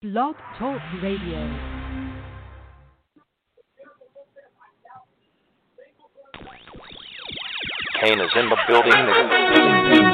Blog Talk Radio. Kane is in the building.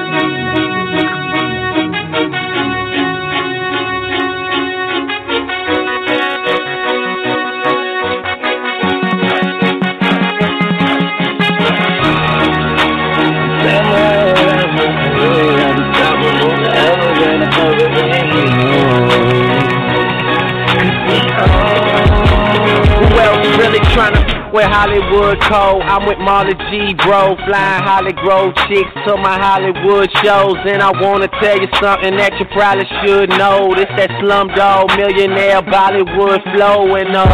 Wear Hollywood code? I'm with Marley G, bro, flying Hollywood chicks to my Hollywood shows. And I wanna tell you something that you probably should know. This that slumdog millionaire Bollywood flow. And uh,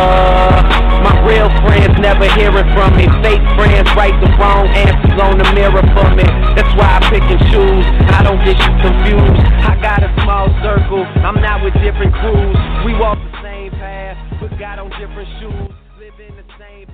my real friends never hear it from me. Fake friends write the wrong answers on the mirror for me. That's why I pick and choose. I don't get you confused. I got a small circle. I'm not with different crews. We walk the same path, but got on different shoes. Live in the same.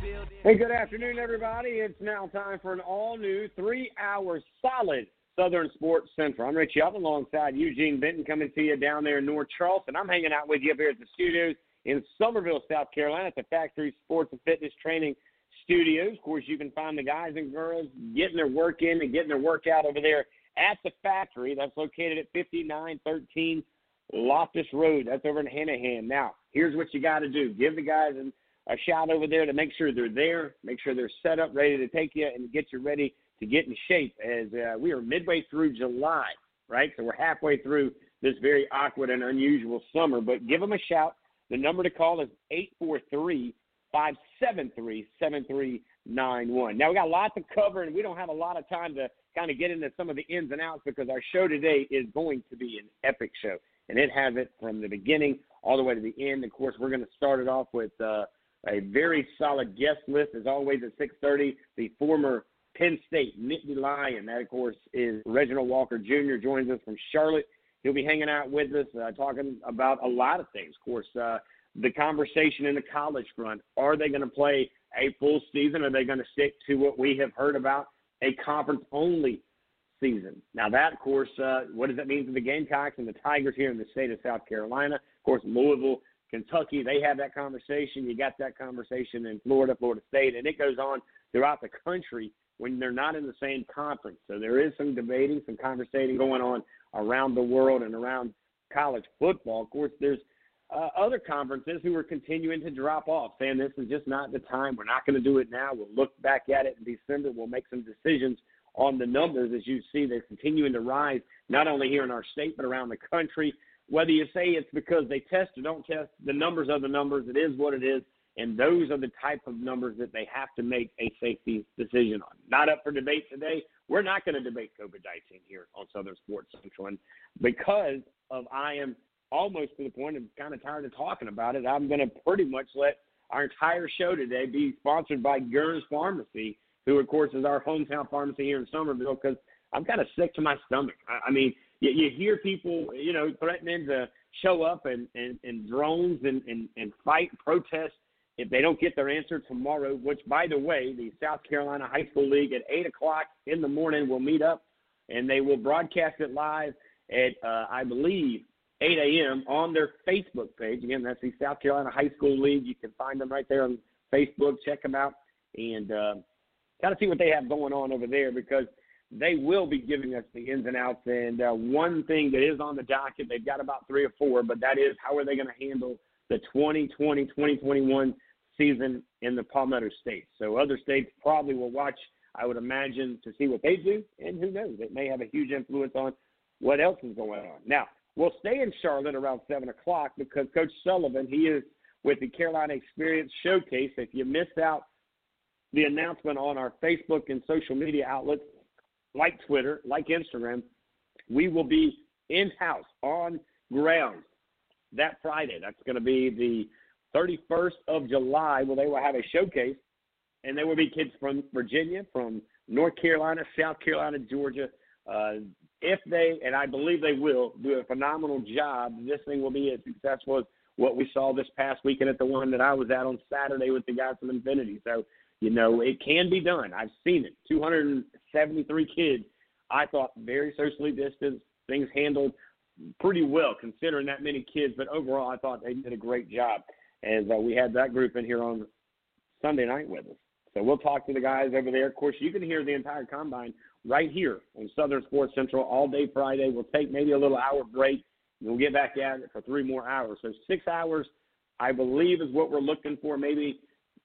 Hey, good afternoon, everybody. It's now time for an all new three hour solid Southern Sports Central. I'm Rich Up alongside Eugene Benton coming to you down there in North Charleston. I'm hanging out with you up here at the studios in Summerville, South Carolina, at the Factory Sports and Fitness Training Studios. Of course, you can find the guys and girls getting their work in and getting their workout over there at the factory. That's located at 5913 Loftus Road. That's over in Hanahan. Now, here's what you got to do give the guys an, a shout over there to make sure they're there, make sure they're set up, ready to take you and get you ready to get in shape as uh, we are midway through July, right? So we're halfway through this very awkward and unusual summer. But give them a shout. The number to call is 843 573 7391. Now, we got a lot to cover, and we don't have a lot of time to kind of get into some of the ins and outs because our show today is going to be an epic show. And it has it from the beginning all the way to the end. Of course, we're going to start it off with uh, a very solid guest list, as always, at 6.30. The former Penn State Nittany Lion, that, of course, is Reginald Walker Jr., joins us from Charlotte. He'll be hanging out with us, uh, talking about a lot of things. Of course, uh, the conversation in the college front. Are they going to play a full season? Are they going to stick to what we have heard about, a conference only season? Now, that, of course, uh, what does that mean for the Gamecocks and the Tigers here in the state of South Carolina? Of course, Louisville, Kentucky, they have that conversation. You got that conversation in Florida, Florida State, and it goes on throughout the country when they're not in the same conference. So there is some debating, some conversating going on around the world and around college football. Of course, there's uh, other conferences who are continuing to drop off, saying this is just not the time. We're not going to do it now. We'll look back at it in December. We'll make some decisions on the numbers as you see they're continuing to rise, not only here in our state, but around the country. Whether you say it's because they test or don't test, the numbers are the numbers. It is what it is. And those are the type of numbers that they have to make a safety decision on. Not up for debate today. We're not going to debate COVID 19 here on Southern Sports Central. And because of I am almost to the point of kind of tired of talking about it, I'm going to pretty much let our entire show today be sponsored by Gurns Pharmacy, who, of course, is our hometown pharmacy here in Summerville, because I'm kind of sick to my stomach. I, I mean, you, you hear people, you know, threatening to show up and, and, and drones and, and, and fight, protest if they don't get their answer tomorrow, which, by the way, the South Carolina High School League at 8 o'clock in the morning will meet up and they will broadcast it live at, uh, I believe, 8 a.m. on their Facebook page. Again, that's the South Carolina High School League. You can find them right there on Facebook. Check them out and uh, kind of see what they have going on over there because they will be giving us the ins and outs. And uh, one thing that is on the docket, they've got about three or four, but that is how are they going to handle the 2020-2021 season in the Palmetto State. So other states probably will watch, I would imagine, to see what they do, and who knows, it may have a huge influence on what else is going on. Now, we'll stay in Charlotte around 7 o'clock because Coach Sullivan, he is with the Carolina Xperience Showcase. If you missed out the announcement on our Facebook and social media outlets like Twitter, like Instagram, we will be in house on grounds that Friday. That's going to be the 31st of July, where they will have a showcase, and there will be kids from Virginia, from North Carolina, South Carolina, Georgia. Uh, if they, and I believe they will, do a phenomenal job, this thing will be as successful as what we saw this past weekend at the one that I was at on Saturday with the guys from Infinity. So, you know, it can be done. I've seen it. 273 kids. I thought very socially distanced, things handled pretty well considering that many kids. But overall, I thought they did a great job as uh, we had that group in here on Sunday night with us. So we'll talk to the guys over there. Of course, you can hear the entire combine right here on Southern Sports Central all day Friday. We'll take maybe a little hour break. And we'll get back at it for three more hours. So six hours, I believe, is what we're looking for. Maybe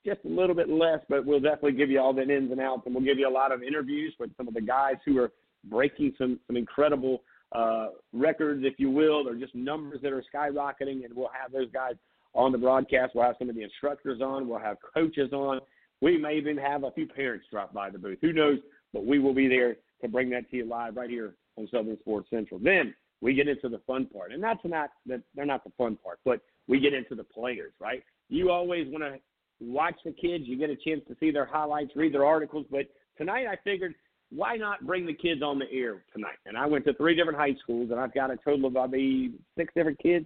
just a little bit less, but we'll definitely give you all the ins and outs, and we'll give you a lot of interviews with some of the guys who are breaking some some incredible uh, records, if you will, or just numbers that are skyrocketing, and we'll have those guys on the broadcast. We'll have some of the instructors on. We'll have coaches on. We may even have a few parents drop by the booth. Who knows? But we will be there to bring that to you live right here on Southern Sports Central. Then we get into the fun part, and that's not that they're not the fun part, but we get into the players, right? You always want to watch the kids. You get a chance to see their highlights, read their articles. But tonight I figured, why not bring the kids on the air tonight? And I went to three different high schools, and I've got a total of maybe six different kids,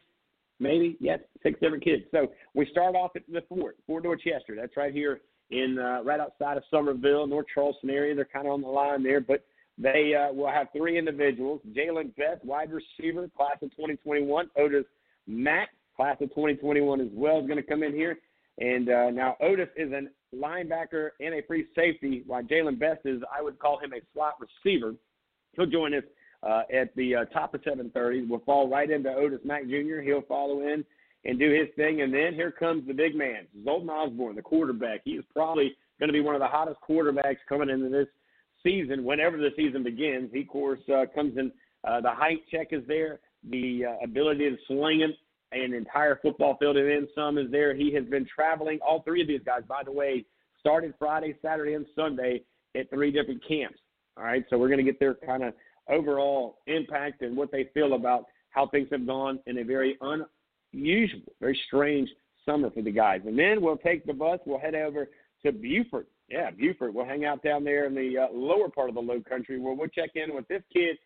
maybe yes, six different kids. So we start off at the Fort, Fort Dorchester. That's right here in uh, right outside of Summerville, North Charleston area. They're kind of on the line there, but they uh, will have three individuals: Jalen Beth, wide receiver, class of 2021; Otis Mack, class of 2021 as well, is going to come in here. And uh, now Otis is a linebacker and a free safety, while Jalen Best is, I would call him a slot receiver. He'll join us uh, at the uh, top of 7:30. We'll fall right into Otis Mack Jr. He'll follow in and do his thing, and then here comes the big man, Zoltan Osborne, the quarterback. He is probably going to be one of the hottest quarterbacks coming into this season. Whenever the season begins, he of course uh, comes in. Uh, the height check is there, the uh, ability to sling it an entire football field and then some is there. He has been traveling. All three of these guys, by the way, started Friday, Saturday, and Sunday at three different camps. All right, so we're going to get their kind of overall impact and what they feel about how things have gone in a very unusual, very strange summer for the guys. And then we'll take the bus. We'll head over to Beaufort. Yeah, Beaufort. We'll hang out down there in the uh, lower part of the Low Country where we'll check in with this kid,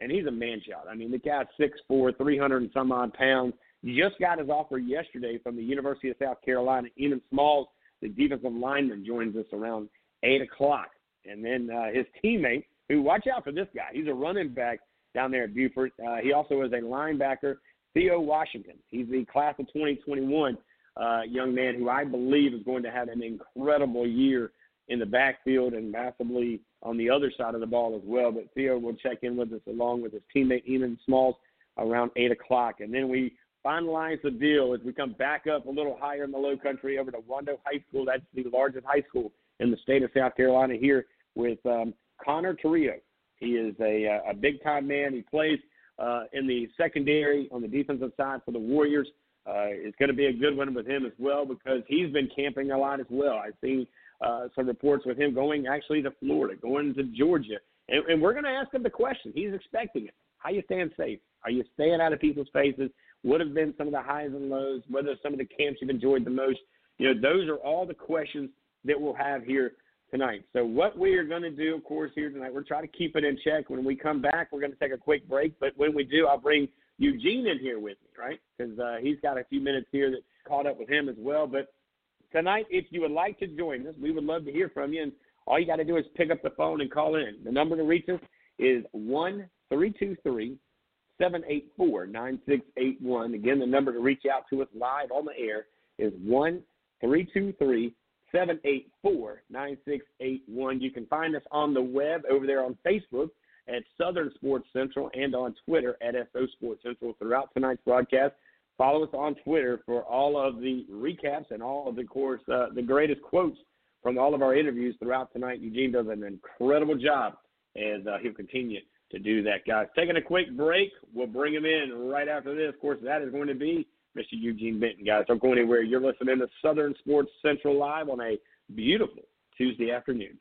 and he's a man child. I mean, the guy's six four, three hundred and some odd pounds just got his offer yesterday from the University of South Carolina. Enan Smalls, the defensive lineman, joins us around 8 o'clock. And then uh, his teammate, who watch out for this guy, he's a running back down there at Beaufort. Uh, he also is a linebacker, Theo Washington. He's the class of 2021 uh, young man who I believe is going to have an incredible year in the backfield and massively on the other side of the ball as well. But Theo will check in with us along with his teammate Enan Smalls around 8 o'clock. And then we finalize the deal as we come back up a little higher in the low country over to Wando High School. That's the largest high school in the state of South Carolina here with um, Connor Torrio. He is a, a big time man. He plays uh, in the secondary on the defensive side for the Warriors. Uh, it's going to be a good one with him as well because he's been camping a lot as well. I've seen uh, some reports with him going actually to Florida, going to Georgia, and, and we're going to ask him the question. He's expecting it. How you staying safe? Are you staying out of people's faces? What have been some of the highs and lows? What are some of the camps you've enjoyed the most? You know, those are all the questions that we'll have here tonight. So what we are going to do, of course, here tonight, we're trying to keep it in check. When we come back, we're going to take a quick break. But when we do, I'll bring Eugene in here with me, right? Because uh, he's got a few minutes here that caught up with him as well. But tonight, if you would like to join us, we would love to hear from you. And all you got to do is pick up the phone and call in. The number to reach us is one three two three 784 9681. Again, the number to reach out to us live on the air is 1 323 784 9681. You can find us on the web over there on Facebook at Southern Sports Central and on Twitter at SO Sports Central throughout tonight's broadcast. Follow us on Twitter for all of the recaps and all of the course uh, the greatest quotes from all of our interviews throughout tonight. Eugene does an incredible job as uh, he'll continue to do that, guys. Taking a quick break. We'll bring him in right after this. Of course, that is going to be Mr. Eugene Benton, guys. Don't go anywhere. You're listening to Southern Sports Central Live on a beautiful Tuesday afternoon.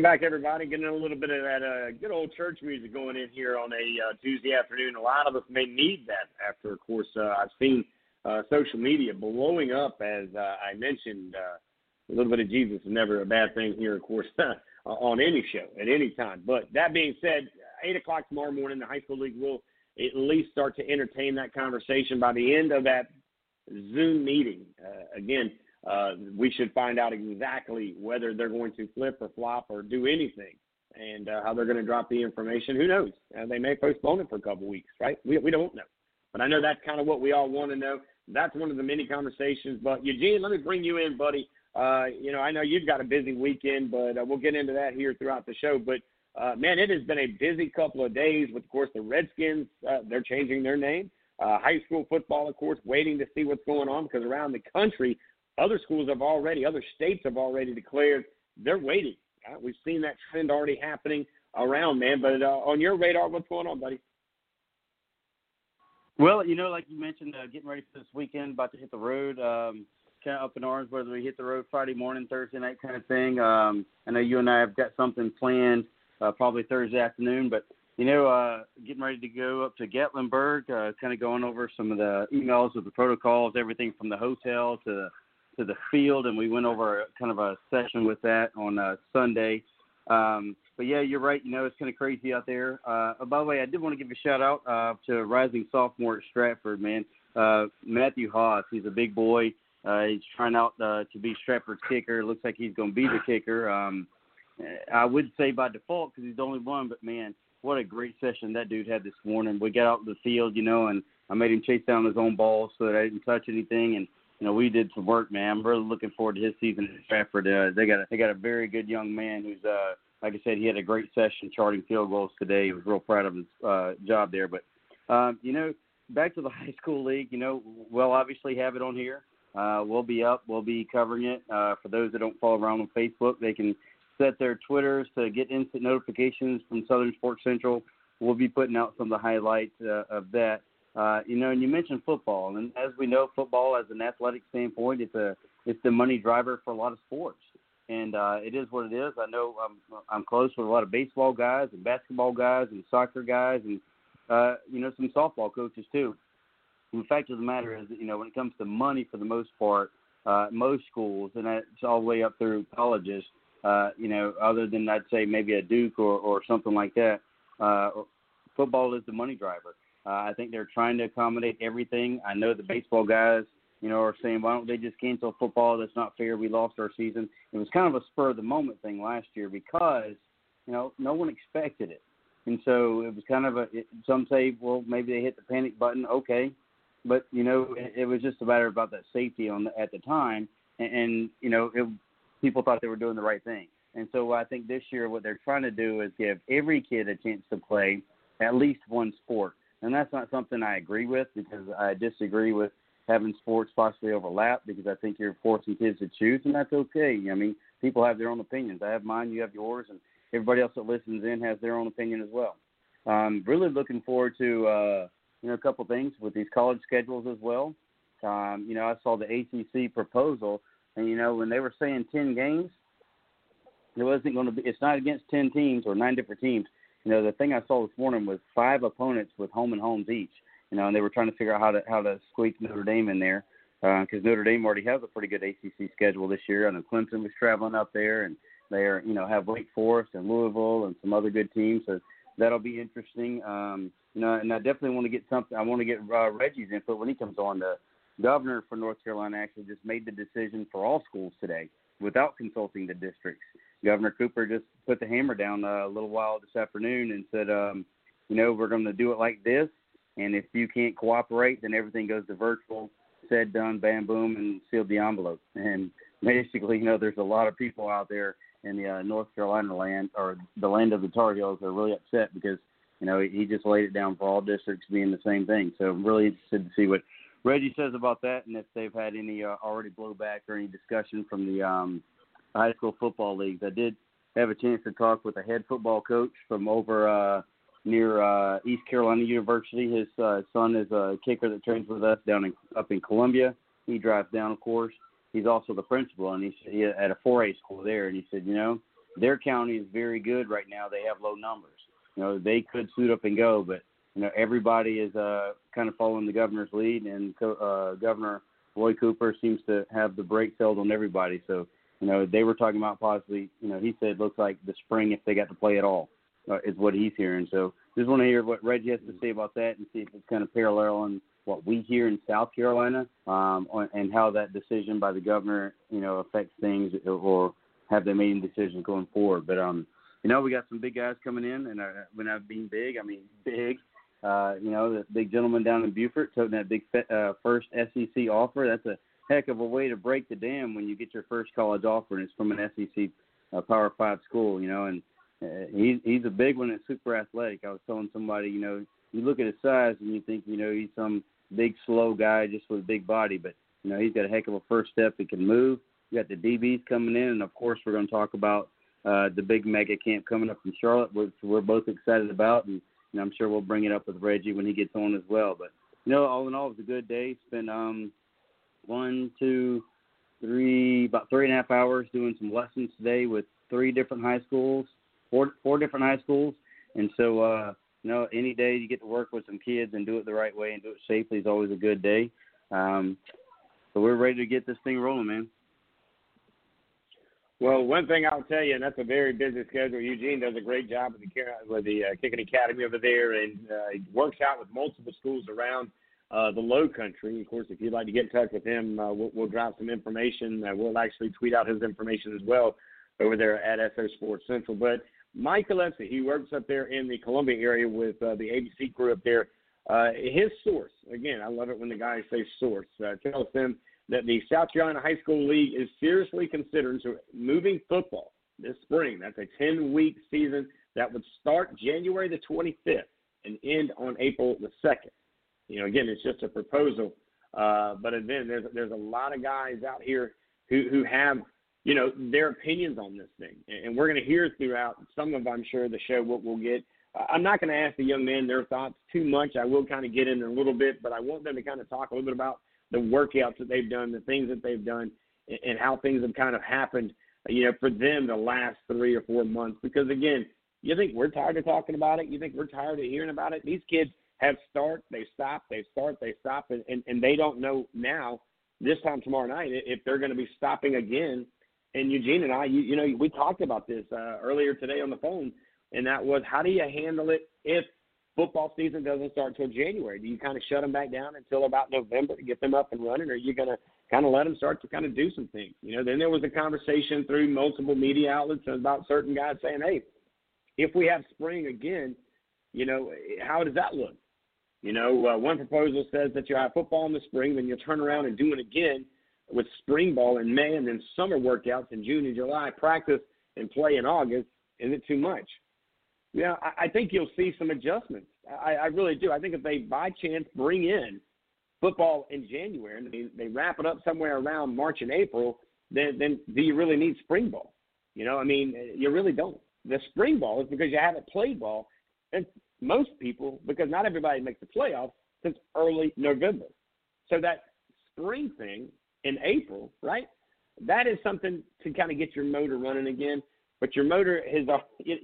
Welcome back, everybody. Getting a little bit of that uh, good old church music going in here on a uh, Tuesday afternoon. A lot of us may need that after, of course, uh, I've seen uh, social media blowing up, as uh, I mentioned. Uh, a little bit of Jesus is never a bad thing here, of course, on any show at any time. But that being said, 8 o'clock tomorrow morning, the high school league will at least start to entertain that conversation by the end of that Zoom meeting. Uh, again, uh, we should find out exactly whether they're going to flip or flop or do anything and uh, how they're going to drop the information. Who knows? Uh, they may postpone it for a couple weeks, right? We, we don't know. But I know that's kind of what we all want to know. That's one of the many conversations. But Eugene, let me bring you in, buddy. Uh, you know, I know you've got a busy weekend, but uh, we'll get into that here throughout the show. But uh, man, it has been a busy couple of days with, of course, the Redskins. Uh, they're changing their name. Uh, high school football, of course, waiting to see what's going on because around the country, other schools have already, other states have already declared they're waiting. Uh, we've seen that trend already happening around, man. But uh, on your radar, what's going on, buddy? Well, you know, like you mentioned, uh, getting ready for this weekend, about to hit the road. Um, kind of up in arms whether we hit the road Friday morning, Thursday night, kind of thing. Um, I know you and I have got something planned, uh, probably Thursday afternoon, but you know, uh, getting ready to go up to Gatlinburg, uh, kind of going over some of the emails of the protocols, everything from the hotel to to the field, and we went over kind of a session with that on uh, Sunday. Um, but yeah, you're right. You know, it's kind of crazy out there. Uh, by the way, I did want to give a shout out uh, to rising sophomore at Stratford, man. Uh, Matthew Haas. He's a big boy. Uh, he's trying out uh, to be Stratford's kicker. Looks like he's going to be the kicker. Um, I would say by default because he's the only one, but man, what a great session that dude had this morning. We got out in the field, you know, and I made him chase down his own ball so that I didn't touch anything, and you know, we did some work, man. I'm really looking forward to his season at Stratford. Uh, they got a, they got a very good young man who's uh like I said, he had a great session charting field goals today. He was real proud of his uh job there. But um, you know, back to the high school league, you know, we'll obviously have it on here. Uh we'll be up, we'll be covering it. Uh for those that don't follow around on Facebook, they can set their Twitters to get instant notifications from Southern Sports Central. We'll be putting out some of the highlights uh, of that. Uh, you know, and you mentioned football, and as we know, football as an athletic standpoint, it's a it's the money driver for a lot of sports, and uh, it is what it is. I know I'm I'm close with a lot of baseball guys and basketball guys and soccer guys, and uh, you know some softball coaches too. And the fact of the matter is, that, you know, when it comes to money, for the most part, uh, most schools, and that's all the way up through colleges, uh, you know, other than I'd say maybe a Duke or or something like that, uh, football is the money driver. Uh, I think they're trying to accommodate everything. I know the baseball guys, you know, are saying, why don't they just cancel football? That's not fair. We lost our season. It was kind of a spur of the moment thing last year because, you know, no one expected it. And so it was kind of a, it, some say, well, maybe they hit the panic button. Okay. But, you know, it, it was just a matter about that safety on the, at the time. And, and you know, it, people thought they were doing the right thing. And so I think this year what they're trying to do is give every kid a chance to play at least one sport and that's not something I agree with because I disagree with having sports possibly overlap because I think you're forcing kids to choose, and that's okay. I mean, people have their own opinions. I have mine, you have yours, and everybody else that listens in has their own opinion as well. I'm really looking forward to uh, you know a couple things with these college schedules as well. Um, you know, I saw the ACC proposal, and you know when they were saying ten games, it wasn't going to be. It's not against ten teams or nine different teams. You know, the thing I saw this morning was five opponents with home and homes each. You know, and they were trying to figure out how to how to squeak Notre Dame in there because uh, Notre Dame already has a pretty good ACC schedule this year. I know Clemson was traveling up there, and they are you know have Wake Forest and Louisville and some other good teams. So that'll be interesting. Um, you know, and I definitely want to get something. I want to get uh, Reggie's input when he comes on. The governor for North Carolina actually just made the decision for all schools today without consulting the districts. Governor Cooper just put the hammer down uh, a little while this afternoon and said, um, you know, we're going to do it like this, and if you can't cooperate, then everything goes to virtual. Said, done, bam, boom, and sealed the envelope. And basically, you know, there's a lot of people out there in the uh, North Carolina land or the land of the Tar Heels are really upset because you know he just laid it down for all districts being the same thing. So I'm really interested to see what Reggie says about that, and if they've had any uh, already blowback or any discussion from the um, high school football leagues. I did have a chance to talk with a head football coach from over uh, near uh, East Carolina University. His uh, son is a kicker that trains with us down in up in Columbia. He drives down, of course. He's also the principal, and he's he, at a 4A school there. And he said, you know, their county is very good right now. They have low numbers. You know, they could suit up and go, but you know everybody is uh, kind of following the governor's lead, and uh, Governor Roy Cooper seems to have the brakes held on everybody. So you know they were talking about possibly. You know, he said looks like the spring if they got to play at all uh, is what he's hearing. So just want to hear what Reggie has to say about that and see if it's kind of paralleling what we hear in South Carolina um, and how that decision by the governor, you know, affects things or have they made decisions going forward. But um, you know, we got some big guys coming in, and uh, when I mean big, I mean big. Uh, you know, the big gentleman down in Beaufort toting that big uh, first SEC offer. That's a heck of a way to break the dam when you get your first college offer, and it's from an SEC uh, Power Five school. You know, and uh, he's he's a big one and super athletic. I was telling somebody, you know, you look at his size and you think, you know, he's some big slow guy just with a big body, but you know, he's got a heck of a first step. He can move. You got the DBs coming in, and of course, we're going to talk about uh, the big mega camp coming up in Charlotte, which we're both excited about, and, and I'm sure we'll bring it up with Reggie when he gets on as well. But you know, all in all, it was a good day. Spent um, one, two, three, about three and a half hours doing some lessons today with three different high schools, four four different high schools, and so uh, you know, any day you get to work with some kids and do it the right way and do it safely is always a good day. Um, so we're ready to get this thing rolling, man. Well, one thing I'll tell you, and that's a very busy schedule. Eugene does a great job with the with the uh, kicking academy over there, and uh, works out with multiple schools around uh, the Low Country. Of course, if you'd like to get in touch with him, uh, we'll, we'll drop some information. Uh, we'll actually tweet out his information as well over there at SO Sports Central. But Mike Gillespie, he works up there in the Columbia area with uh, the ABC crew up there. Uh, his source, again, I love it when the guys say source, uh, tells them that the South Carolina High School League is seriously considering moving football this spring. That's a 10 week season that would start January the 25th and end on April the 2nd. You know, again, it's just a proposal. Uh, but then there's there's a lot of guys out here who who have you know their opinions on this thing, and we're going to hear throughout some of I'm sure the show what we'll get. I'm not going to ask the young men their thoughts too much. I will kind of get in a little bit, but I want them to kind of talk a little bit about the workouts that they've done, the things that they've done, and how things have kind of happened, you know, for them the last three or four months. Because again, you think we're tired of talking about it? You think we're tired of hearing about it? These kids have start, they stop, they start, they stop, and, and, and they don't know now, this time tomorrow night, if they're going to be stopping again. And Eugene and I, you, you know, we talked about this uh, earlier today on the phone, and that was how do you handle it if football season doesn't start until January. Do you kind of shut them back down until about November to get them up and running, or are you going to kind of let them start to kind of do some things? You know, then there was a conversation through multiple media outlets about certain guys saying, hey, if we have spring again, you know, how does that look? You know, uh, one proposal says that you have football in the spring, then you turn around and do it again with spring ball in May and then summer workouts in June and July, practice and play in August. Is it too much? Yeah, I, I think you'll see some adjustments. I, I really do. I think if they by chance bring in football in January and they, they wrap it up somewhere around March and April, then then do you really need spring ball? You know, I mean, you really don't. The spring ball is because you haven't played ball, and most people because not everybody makes the playoffs since early November. So that spring thing in April, right? That is something to kind of get your motor running again. But your motor is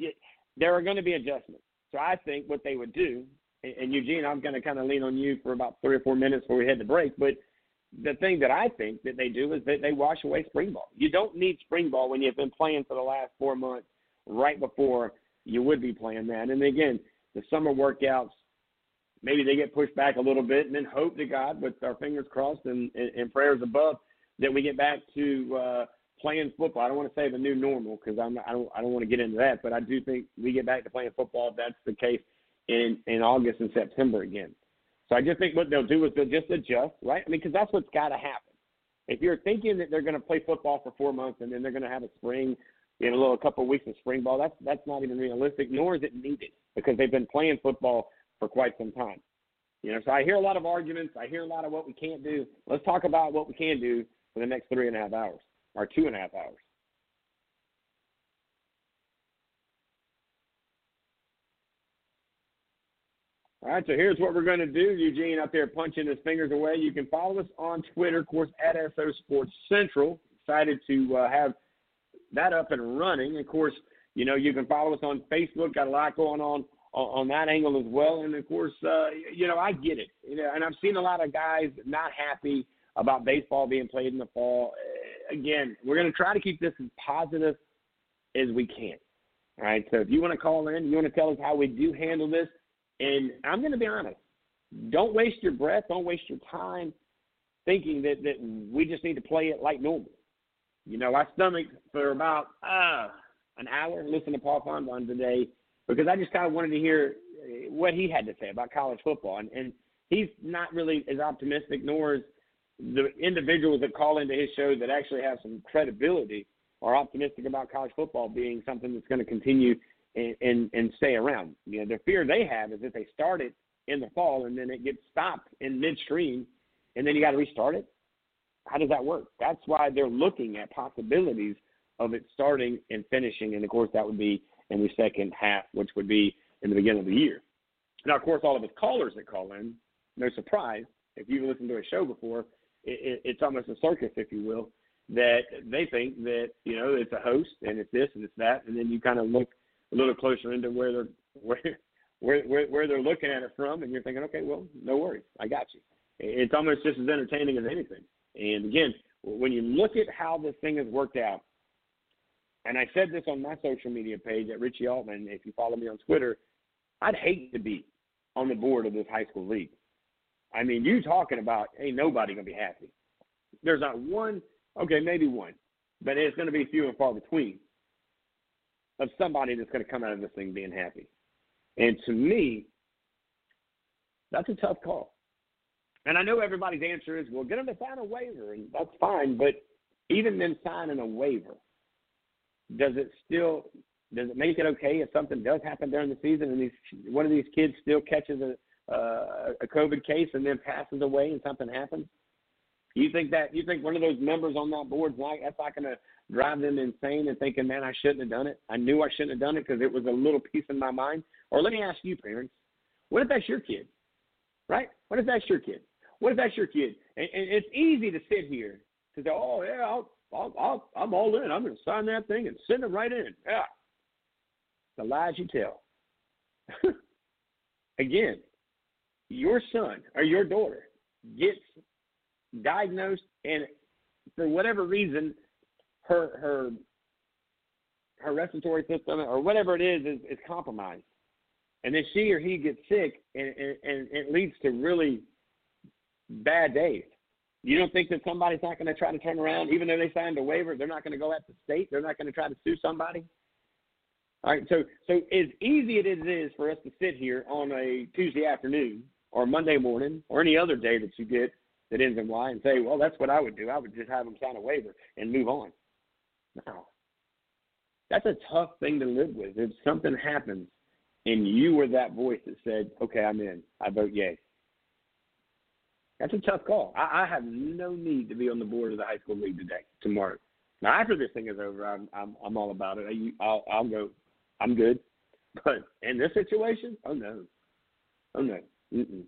there are going to be adjustments. So I think what they would do, and Eugene, I'm going to kind of lean on you for about three or four minutes before we head to break. But the thing that I think that they do is that they wash away spring ball. You don't need spring ball when you've been playing for the last four months, right before you would be playing that. And again, the summer workouts, maybe they get pushed back a little bit, and then hope to God, with our fingers crossed and, and, and prayers above, that we get back to uh, playing football. I don't want to say the new normal because I'm I don't I don't want to get into that, but I do think we get back to playing football if that's the case in in August and September again. So I just think what they'll do is they'll just adjust, right? I mean, because that's what's got to happen. If you're thinking that they're going to play football for four months and then they're going to have a spring, know, a little couple of weeks of spring ball, that's that's not even realistic, nor is it needed because they've been playing football for quite some time. You know, so I hear a lot of arguments. I hear a lot of what we can't do. Let's talk about what we can do for the next three and a half hours or two and a half hours. All right, so here's what we're going to do. Eugene up there punching his fingers away. You can follow us on Twitter, of course, at SO Sports Central. Excited to uh, have that up and running. Of course, you know you can follow us on Facebook. Got a lot going on on, that angle as well. And of course, uh, you know I get it. You know, and I've seen a lot of guys not happy about baseball being played in the fall. Again, we're going to try to keep this as positive as we can. All right. So if you want to call in, you want to tell us how we do handle this, and I'm going to be honest. Don't waste your breath. Don't waste your time thinking that that we just need to play it like normal. You know, I stomached for about uh, an hour listening to Paul Finebaum today because I just kind of wanted to hear what he had to say about college football, and, and he's not really as optimistic, nor is the individuals that call into his show that actually have some credibility are optimistic about college football being something that's going to continue and, and, and stay around. You know, the fear they have is that they start it in the fall and then it gets stopped in midstream and then you got to restart it. How does that work? That's why they're looking at possibilities of it starting and finishing. And of course, that would be in the second half, which would be in the beginning of the year. Now, of course, all of us callers that call in, no surprise, if you've listened to a show before, it, it's almost a circus, if you will, that they think that you know it's a host and it's this and it's that, and then you kind of look a little closer into where they're where where where, where they're looking at it from, and you're thinking, okay, well, no worries, I got you. It's almost just as entertaining as anything. And again, when you look at how this thing has worked out, and I said this on my social media page at Richie Altman. If you follow me on Twitter, I'd hate to be on the board of this high school league. I mean, you talking about ain't nobody gonna be happy. There's not one, okay, maybe one, but it's gonna be few and far between of somebody that's gonna come out of this thing being happy. And to me, that's a tough call. And I know everybody's answer is, well, get them to sign a waiver, and that's fine. But even them signing a waiver, does it still does it make it okay if something does happen during the season and these one of these kids still catches a uh, a COVID case and then passes away and something happens? You think that you think one of those members on that board's like that's not going to drive them insane and thinking, man, I shouldn't have done it. I knew I shouldn't have done it because it was a little piece in my mind. Or let me ask you, parents, what if that's your kid? Right? What if that's your kid? What if that's your kid? And, and it's easy to sit here to say, oh yeah, I'll, I'll, I'll, I'm all in. I'm going to sign that thing and send it right in. Yeah. The lies you tell. Again, your son or your daughter gets diagnosed and for whatever reason her her her respiratory system or whatever it is is, is compromised and then she or he gets sick and, and, and it leads to really bad days you don't think that somebody's not going to try to turn around even though they signed a waiver they're not going to go at the state they're not going to try to sue somebody all right so so as easy as it is for us to sit here on a tuesday afternoon or Monday morning or any other day that you get that ends in Y and say, well, that's what I would do. I would just have them sign a waiver and move on. No. That's a tough thing to live with. If something happens and you were that voice that said, okay, I'm in, I vote yay. That's a tough call. I, I have no need to be on the board of the high school league today, tomorrow. Now, after this thing is over, I'm I'm, I'm all about it. I, I'll, I'll go. I'm good. But in this situation, oh no, oh no. Mm-mm.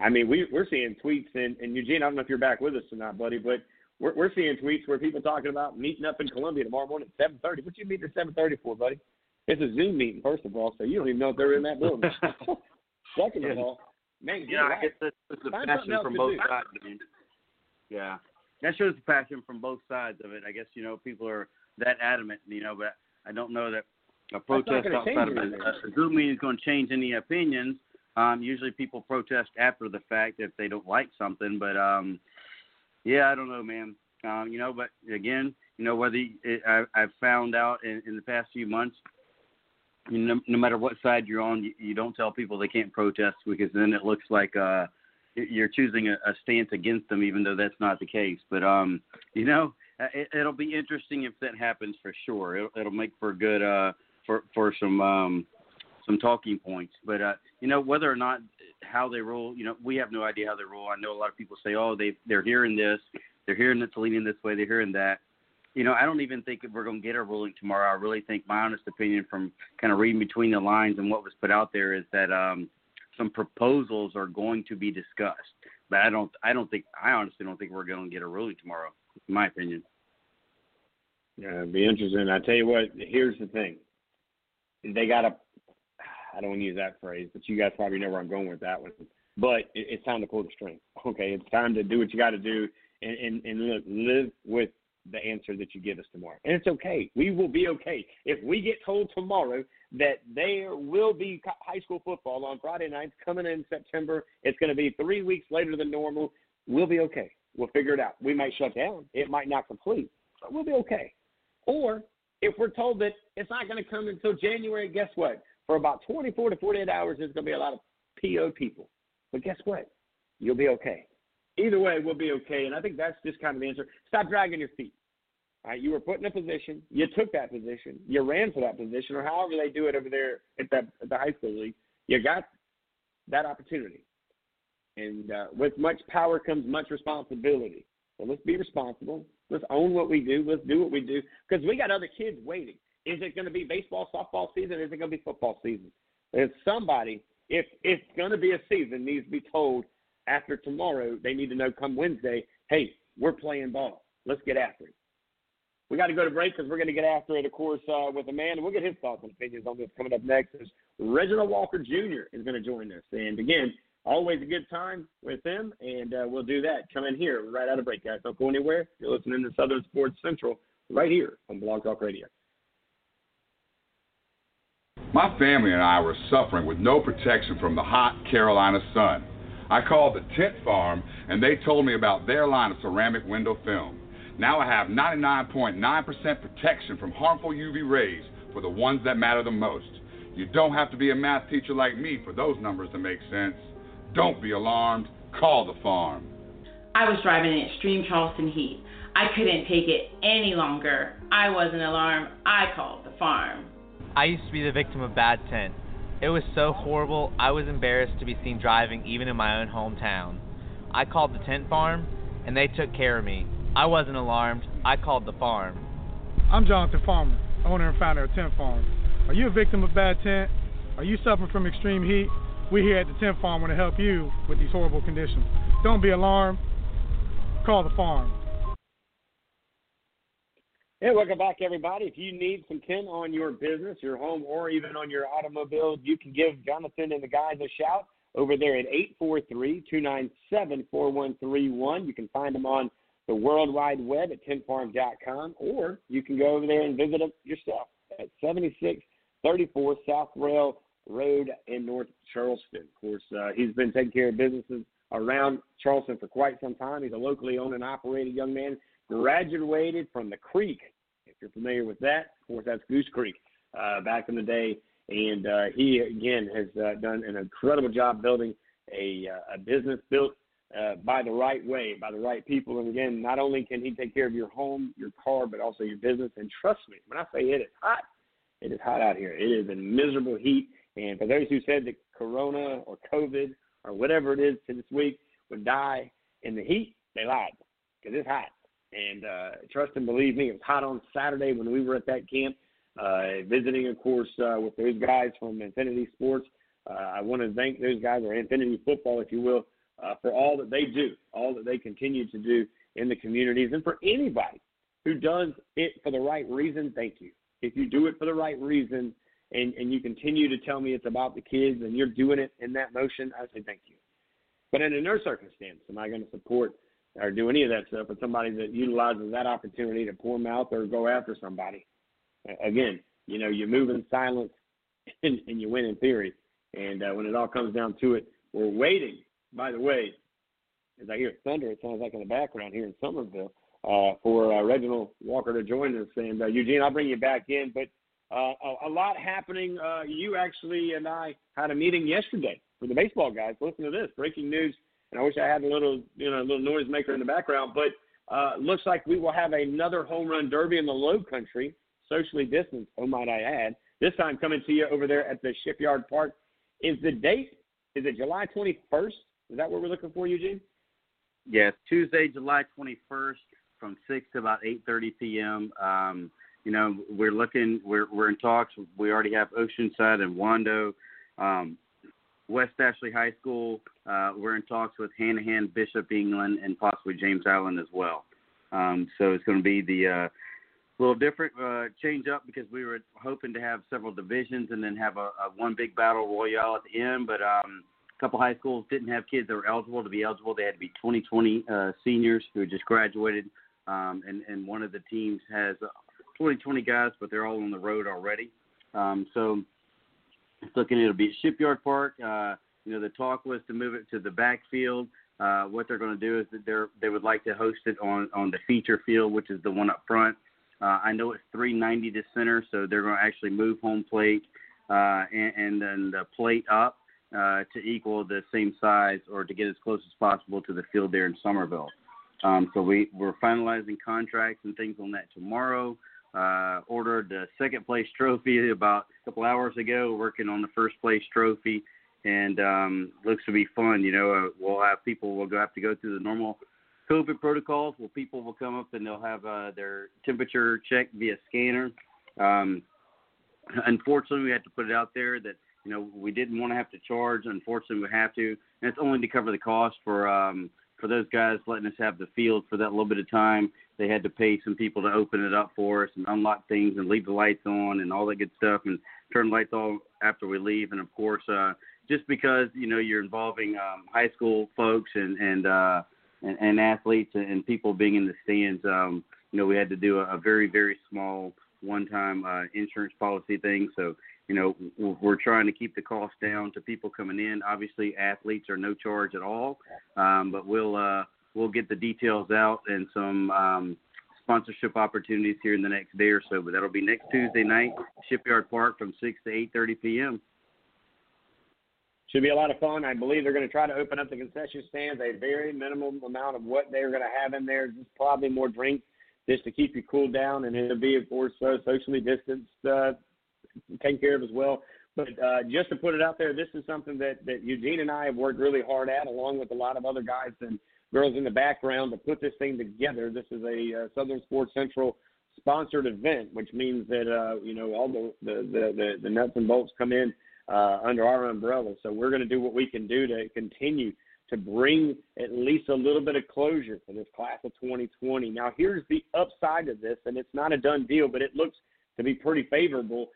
I mean, we we're seeing tweets and, and Eugene. I don't know if you're back with us or not, buddy, but we're we're seeing tweets where people talking about meeting up in Columbia tomorrow morning at seven thirty. What you meeting at seven thirty for, buddy? It's a Zoom meeting, first of all, so you don't even know if they're in that building. Second of all, man, yeah, I guess that's, the passion from both sides. I mean, yeah, that shows the passion from both sides of it. I guess you know people are that adamant, you know, but I don't know that a protest outside of a, a Zoom meeting is going to change any opinions. Um, usually people protest after the fact if they don't like something, but um, yeah, I don't know, man. Um, you know, but again, you know, whether it, I, I've found out in, in the past few months, you no matter what side you're on, you, you don't tell people they can't protest because then it looks like uh, you're choosing a, a stance against them, even though that's not the case. But um, you know, it, it'll be interesting if that happens for sure. It'll, it'll make for good uh, for for some um, some talking points. But uh, you know, whether or not how they rule, you know, we have no idea how they rule. I know a lot of people say, oh, they they're hearing this, they're hearing it's leaning this way, they're hearing that. You know, I don't even think we're going to get a ruling tomorrow. I really think my honest opinion, from kind of reading between the lines and what was put out there, is that um, some proposals are going to be discussed. But I don't, I don't think, I honestly don't think we're going to get a ruling tomorrow. In my opinion. Yeah, it'd be interesting. I tell you what. Here's the thing. They got to. I don't want to use that phrase, but you guys probably know where I'm going with that one. But it, it's time to pull the string. Okay, it's time to do what you got to do and, and, and live, live with the answer that you give us tomorrow. And it's okay. We will be okay. If we get told tomorrow that there will be high school football on Friday nights coming in September, it's going to be three weeks later than normal, we'll be okay. We'll figure it out. We might shut down. It might not complete, but we'll be okay. Or if we're told that it's not going to come until January, guess what? For about 24 to 48 hours, there's going to be a lot of PO people. But guess what? You'll be okay. Either way, we'll be okay. And I think that's just kind of the answer. Stop dragging your feet. Right, you were put in a position, you took that position, you ran for that position, or however they do it over there at, that, at the high school league. You got that opportunity. And uh, with much power comes much responsibility. So let's be responsible. Let's own what we do. Let's do what we do because we got other kids waiting. Is it going to be baseball, softball season? Is it going to be football season? If somebody, if it's going to be a season, needs to be told after tomorrow, they need to know come Wednesday, hey, we're playing ball. Let's get after it. We got to go to break because we're going to get after it, of course, uh, with a man. We'll get his thoughts and opinions on this coming up next. Is Reginald Walker Jr. is going to join us. And again, always a good time with him, and uh, we'll do that Come in here right out of break, guys. Don't go anywhere. You're listening to Southern Sports Central right here on Blog Talk Radio. My family and I were suffering with no protection from the hot Carolina sun. I called the tint farm, and they told me about their line of ceramic window film. Now I have 99.9% protection from harmful UV rays for the ones that matter the most. You don't have to be a math teacher like me for those numbers to make sense. Don't be alarmed. Call the farm. I was driving in extreme Charleston heat. I couldn't take it any longer. I wasn't alarmed. I called the farm. I used to be the victim of bad tint. It was so horrible, I was embarrassed to be seen driving even in my own hometown. I called the tint farm, and they took care of me. I wasn't alarmed. I called the farm. I'm Jonathan Farmer, owner and founder of Tint Farm. Are you a victim of bad tint? Are you suffering from extreme heat? We here at the Tint Farm want to help you with these horrible conditions. Don't be alarmed. Call the farm. Hey, welcome back, everybody. If you need some tint on your business, your home, or even on your automobile, you can give Jonathan and the guys a shout over there at 843 297 4131. You can find them on the World Wide Web at tintfarm.com, or you can go over there and visit them yourself at 7634 South Rail Road in North Charleston. Of course, uh, he's been taking care of businesses around Charleston for quite some time. He's a locally owned and operated young man, graduated from the Creek. You're familiar with that, of course, that's Goose Creek uh, back in the day. And uh, he, again, has uh, done an incredible job building a, uh, a business built uh, by the right way, by the right people. And again, not only can he take care of your home, your car, but also your business. And trust me, when I say it is hot, it is hot out here. It is in miserable heat. And for those who said that Corona or COVID or whatever it is to this week would die in the heat, they lied because it's hot. And uh, trust and believe me, it was hot on Saturday when we were at that camp, uh, visiting, of course, uh, with those guys from Infinity Sports. Uh, I want to thank those guys, or Infinity Football, if you will, uh, for all that they do, all that they continue to do in the communities, and for anybody who does it for the right reason, thank you. If you do it for the right reason and, and you continue to tell me it's about the kids and you're doing it in that motion, I say thank you. But in no circumstance am I going to support or do any of that stuff with somebody that utilizes that opportunity to pour mouth or go after somebody. Again, you know, you move in silence and, and you win in theory. And uh, when it all comes down to it, we're waiting by the way, as I hear thunder, it sounds like in the background here in Summerville, uh, for uh, Reginald Walker to join us. And uh, Eugene, I'll bring you back in. But uh, a, a lot happening. Uh, you actually and I had a meeting yesterday for the baseball guys. Listen to this breaking news. And I wish I had a little, you know, a little noisemaker in the background. But uh, looks like we will have another home run derby in the Low Country, socially distanced. Oh, might I add? This time coming to you over there at the Shipyard Park. Is the date? Is it July 21st? Is that what we're looking for, Eugene? Yes, Tuesday, July 21st, from six to about 8:30 p.m. Um, you know, we're looking, we're we're in talks. We already have Oceanside and Wando, um, West Ashley High School. Uh, we're in talks with Hanahan, Bishop England, and possibly James Island as well. Um, so it's going to be the uh, little different uh, change up because we were hoping to have several divisions and then have a, a one big battle royale at the end. But um, a couple high schools didn't have kids that were eligible to be eligible. They had to be 2020 uh, seniors who just graduated, um, and and one of the teams has 2020 guys, but they're all on the road already. Um, so it's looking it'll be Shipyard Park. Uh, you know, the talk was to move it to the backfield. Uh, what they're going to do is that they're they would like to host it on on the feature field, which is the one up front. Uh, I know it's 390 to center, so they're going to actually move home plate uh, and, and then the plate up uh, to equal the same size or to get as close as possible to the field there in Summerville. Um, so we we're finalizing contracts and things on that tomorrow. Uh, ordered the second place trophy about a couple hours ago. Working on the first place trophy, and um, looks to be fun. You know, uh, we'll have people. We'll have to go through the normal COVID protocols. Well, people will come up and they'll have uh, their temperature checked via scanner. Um, unfortunately, we had to put it out there that you know we didn't want to have to charge. Unfortunately, we have to, and it's only to cover the cost for um, for those guys letting us have the field for that little bit of time. They had to pay some people to open it up for us and unlock things and leave the lights on and all that good stuff and turn lights off after we leave. And of course, uh, just because you know you're involving um, high school folks and and uh, and, and athletes and people being in the stands, um, you know, we had to do a, a very very small one-time uh, insurance policy thing. So you know, we're trying to keep the cost down to people coming in. Obviously, athletes are no charge at all, um, but we'll uh, we'll get the details out and some um, sponsorship opportunities here in the next day or so. But that'll be next Tuesday night, Shipyard Park, from six to eight thirty p.m. Should be a lot of fun. I believe they're going to try to open up the concession stands a very minimal amount of what they're going to have in there. Just probably more drinks just to keep you cooled down, and it'll be, of course, uh, socially distanced, uh, taken care of as well. But uh, just to put it out there, this is something that, that Eugene and I have worked really hard at, along with a lot of other guys and girls in the background, to put this thing together. This is a uh, Southern Sports Central sponsored event, which means that uh, you know all the the, the the nuts and bolts come in uh, under our umbrella. So we're going to do what we can do to continue to bring at least a little bit of closure for this class of 2020. Now, here's the upside of this, and it's not a done deal, but it looks to be pretty favorable.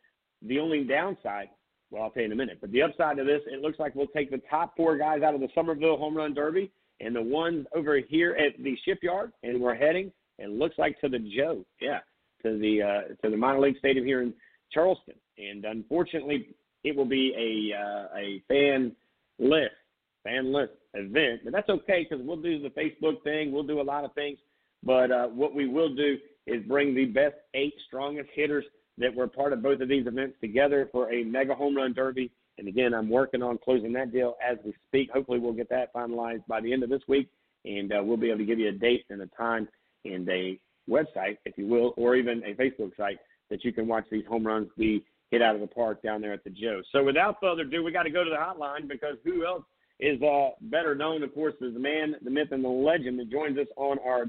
The only downside, well, I'll tell you in a minute, but the upside of this, it looks like we'll take the top four guys out of the Summerville Home Run Derby and the ones over here at the shipyard, and we're heading, it looks like to the Joe, yeah, to the uh, to the minor league stadium here in Charleston. And unfortunately, it will be a uh, a fan list fan list event, but that's okay because we'll do the Facebook thing. We'll do a lot of things, but uh, what we will do is bring the best eight strongest hitters that were part of both of these events together for a mega home run derby. And again, I'm working on closing that deal as we speak. Hopefully, we'll get that finalized by the end of this week, and uh, we'll be able to give you a date and a time and a website, if you will, or even a Facebook site that you can watch these home runs be hit out of the park down there at the Joe. So without further ado, we got to go to the hotline because who else is uh, better known, of course, as the man, the myth, and the legend that joins us on our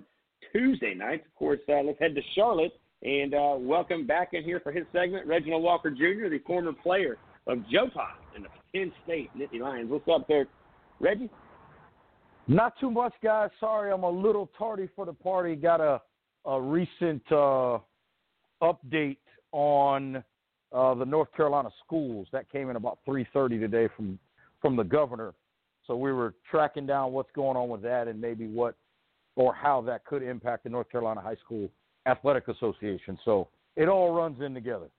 Tuesday nights. Of course, uh, let's head to Charlotte and uh, welcome back in here for his segment, Reginald Walker Jr., the former player of Joe Pa and the Penn State Nittany Lions. What's up there, Reggie? Not too much, guys. Sorry, I'm a little tardy for the party. Got a a recent uh, update on uh, the North Carolina schools that came in about 3:30 today from from the governor. So we were tracking down what's going on with that and maybe what or how that could impact the North Carolina High School Athletic Association. So it all runs in together.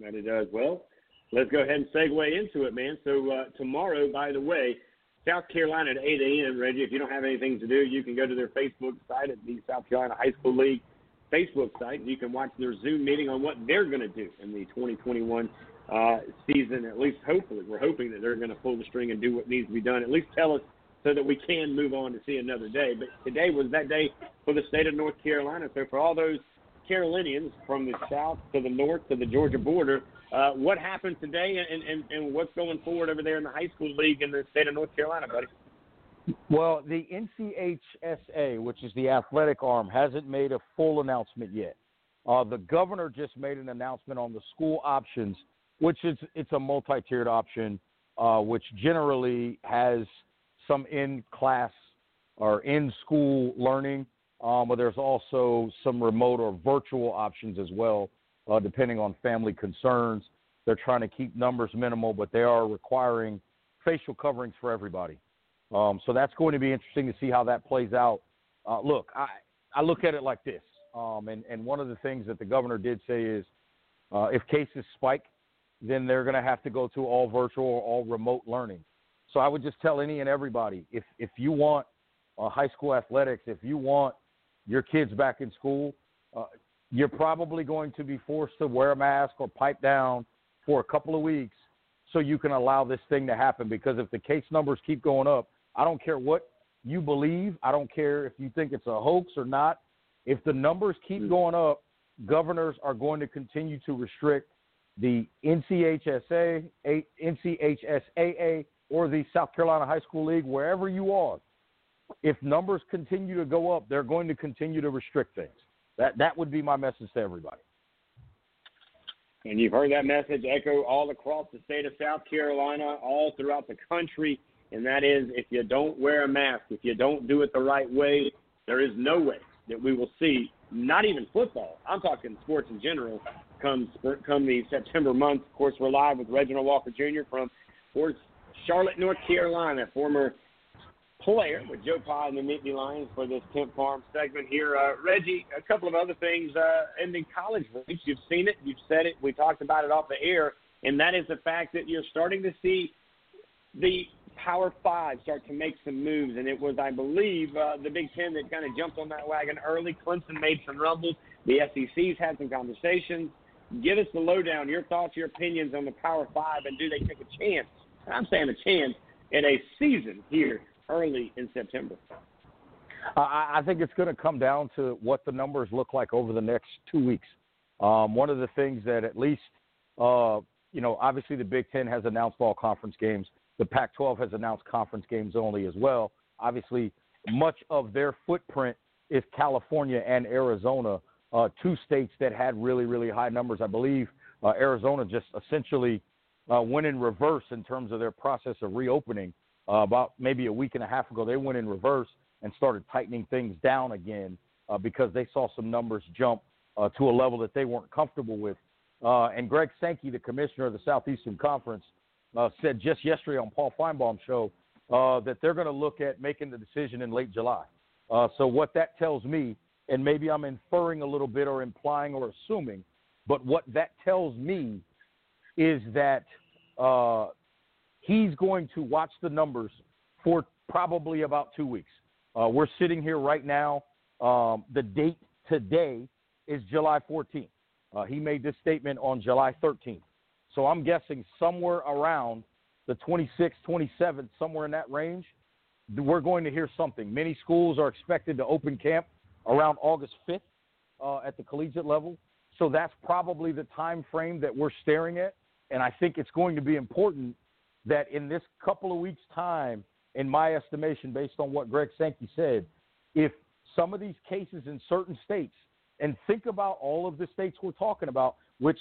That it does. Well, let's go ahead and segue into it, man. So uh, tomorrow, by the way, South Carolina at 8 a.m. Reggie, if you don't have anything to do, you can go to their Facebook site at the South Carolina High School League Facebook site. You can watch their Zoom meeting on what they're going to do in the 2021 uh, season. At least, hopefully, we're hoping that they're going to pull the string and do what needs to be done. At least tell us so that we can move on to see another day. But today was that day for the state of North Carolina. So for all those Carolinians from the south to the north to the Georgia border, uh, what happened today and, and, and what's going forward over there in the high school league in the state of North Carolina, buddy? Well, the NCHSA, which is the athletic arm, hasn't made a full announcement yet. Uh, the governor just made an announcement on the school options, which is it's a multi-tiered option, uh, which generally has some in-class or in-school learning um, but there's also some remote or virtual options as well, uh, depending on family concerns. They're trying to keep numbers minimal, but they are requiring facial coverings for everybody. Um, so that's going to be interesting to see how that plays out. Uh, look, I, I look at it like this, um, and, and one of the things that the governor did say is uh, if cases spike, then they're going to have to go to all virtual or all remote learning. So I would just tell any and everybody if if you want uh, high school athletics, if you want your kids back in school, uh, you're probably going to be forced to wear a mask or pipe down for a couple of weeks so you can allow this thing to happen. Because if the case numbers keep going up, I don't care what you believe. I don't care if you think it's a hoax or not. If the numbers keep going up, governors are going to continue to restrict the NCHSA, NCHSAA, or the South Carolina High School League, wherever you are. If numbers continue to go up, they're going to continue to restrict things. That that would be my message to everybody. And you've heard that message echo all across the state of South Carolina, all throughout the country. And that is if you don't wear a mask, if you don't do it the right way, there is no way that we will see, not even football, I'm talking sports in general, come, come the September month. Of course, we're live with Reginald Walker Jr. from Charlotte, North Carolina, former player with Joe Pa and the Nittany Lions for this Tint Farm segment here. Uh, Reggie, a couple of other things uh, in the college ranks. You've seen it, you've said it, we talked about it off the air, and that is the fact that you're starting to see the Power Five start to make some moves. And it was, I believe, uh, the Big Ten that kind of jumped on that wagon early. Clemson made some rumbles. The SEC's had some conversations. Give us the lowdown, your thoughts, your opinions on the Power Five, and do they take a chance? I'm saying a chance in a season here early in September? I think it's going to come down to what the numbers look like over the next two weeks. Um, one of the things that at least, uh, you know, obviously the Big Ten has announced all conference games. The Pac 12 has announced conference games only as well. Obviously, much of their footprint is California and Arizona, uh, two states that had really, really high numbers. I believe uh, Arizona just essentially uh, went in reverse in terms of their process of reopening uh, about maybe a week and a half ago, they went in reverse and started tightening things down again uh, because they saw some numbers jump uh, to a level that they weren't comfortable with. Uh, and Greg Sankey, the commissioner of the Southeastern Conference, uh, said just yesterday on Paul Finebaum's show uh, that they're going to look at making the decision in late July. Uh, so what that tells me, and maybe I'm inferring a little bit or implying or assuming, but what that tells me is that uh, he's going to watch the numbers for probably about two weeks. Uh, we're sitting here right now. Um, the date today is July 14th. Uh, he made this statement on July 13th. So I'm guessing somewhere around the 26th, 27th, somewhere in that range, we're going to hear something. Many schools are expected to open camp around August 5th uh, at the collegiate level. So that's probably the time frame that we're staring at. And I think it's going to be important that in this couple of weeks' time, in my estimation, based on what Greg Sankey said, if some of these cases in certain states, and think about all of the states we're talking about, which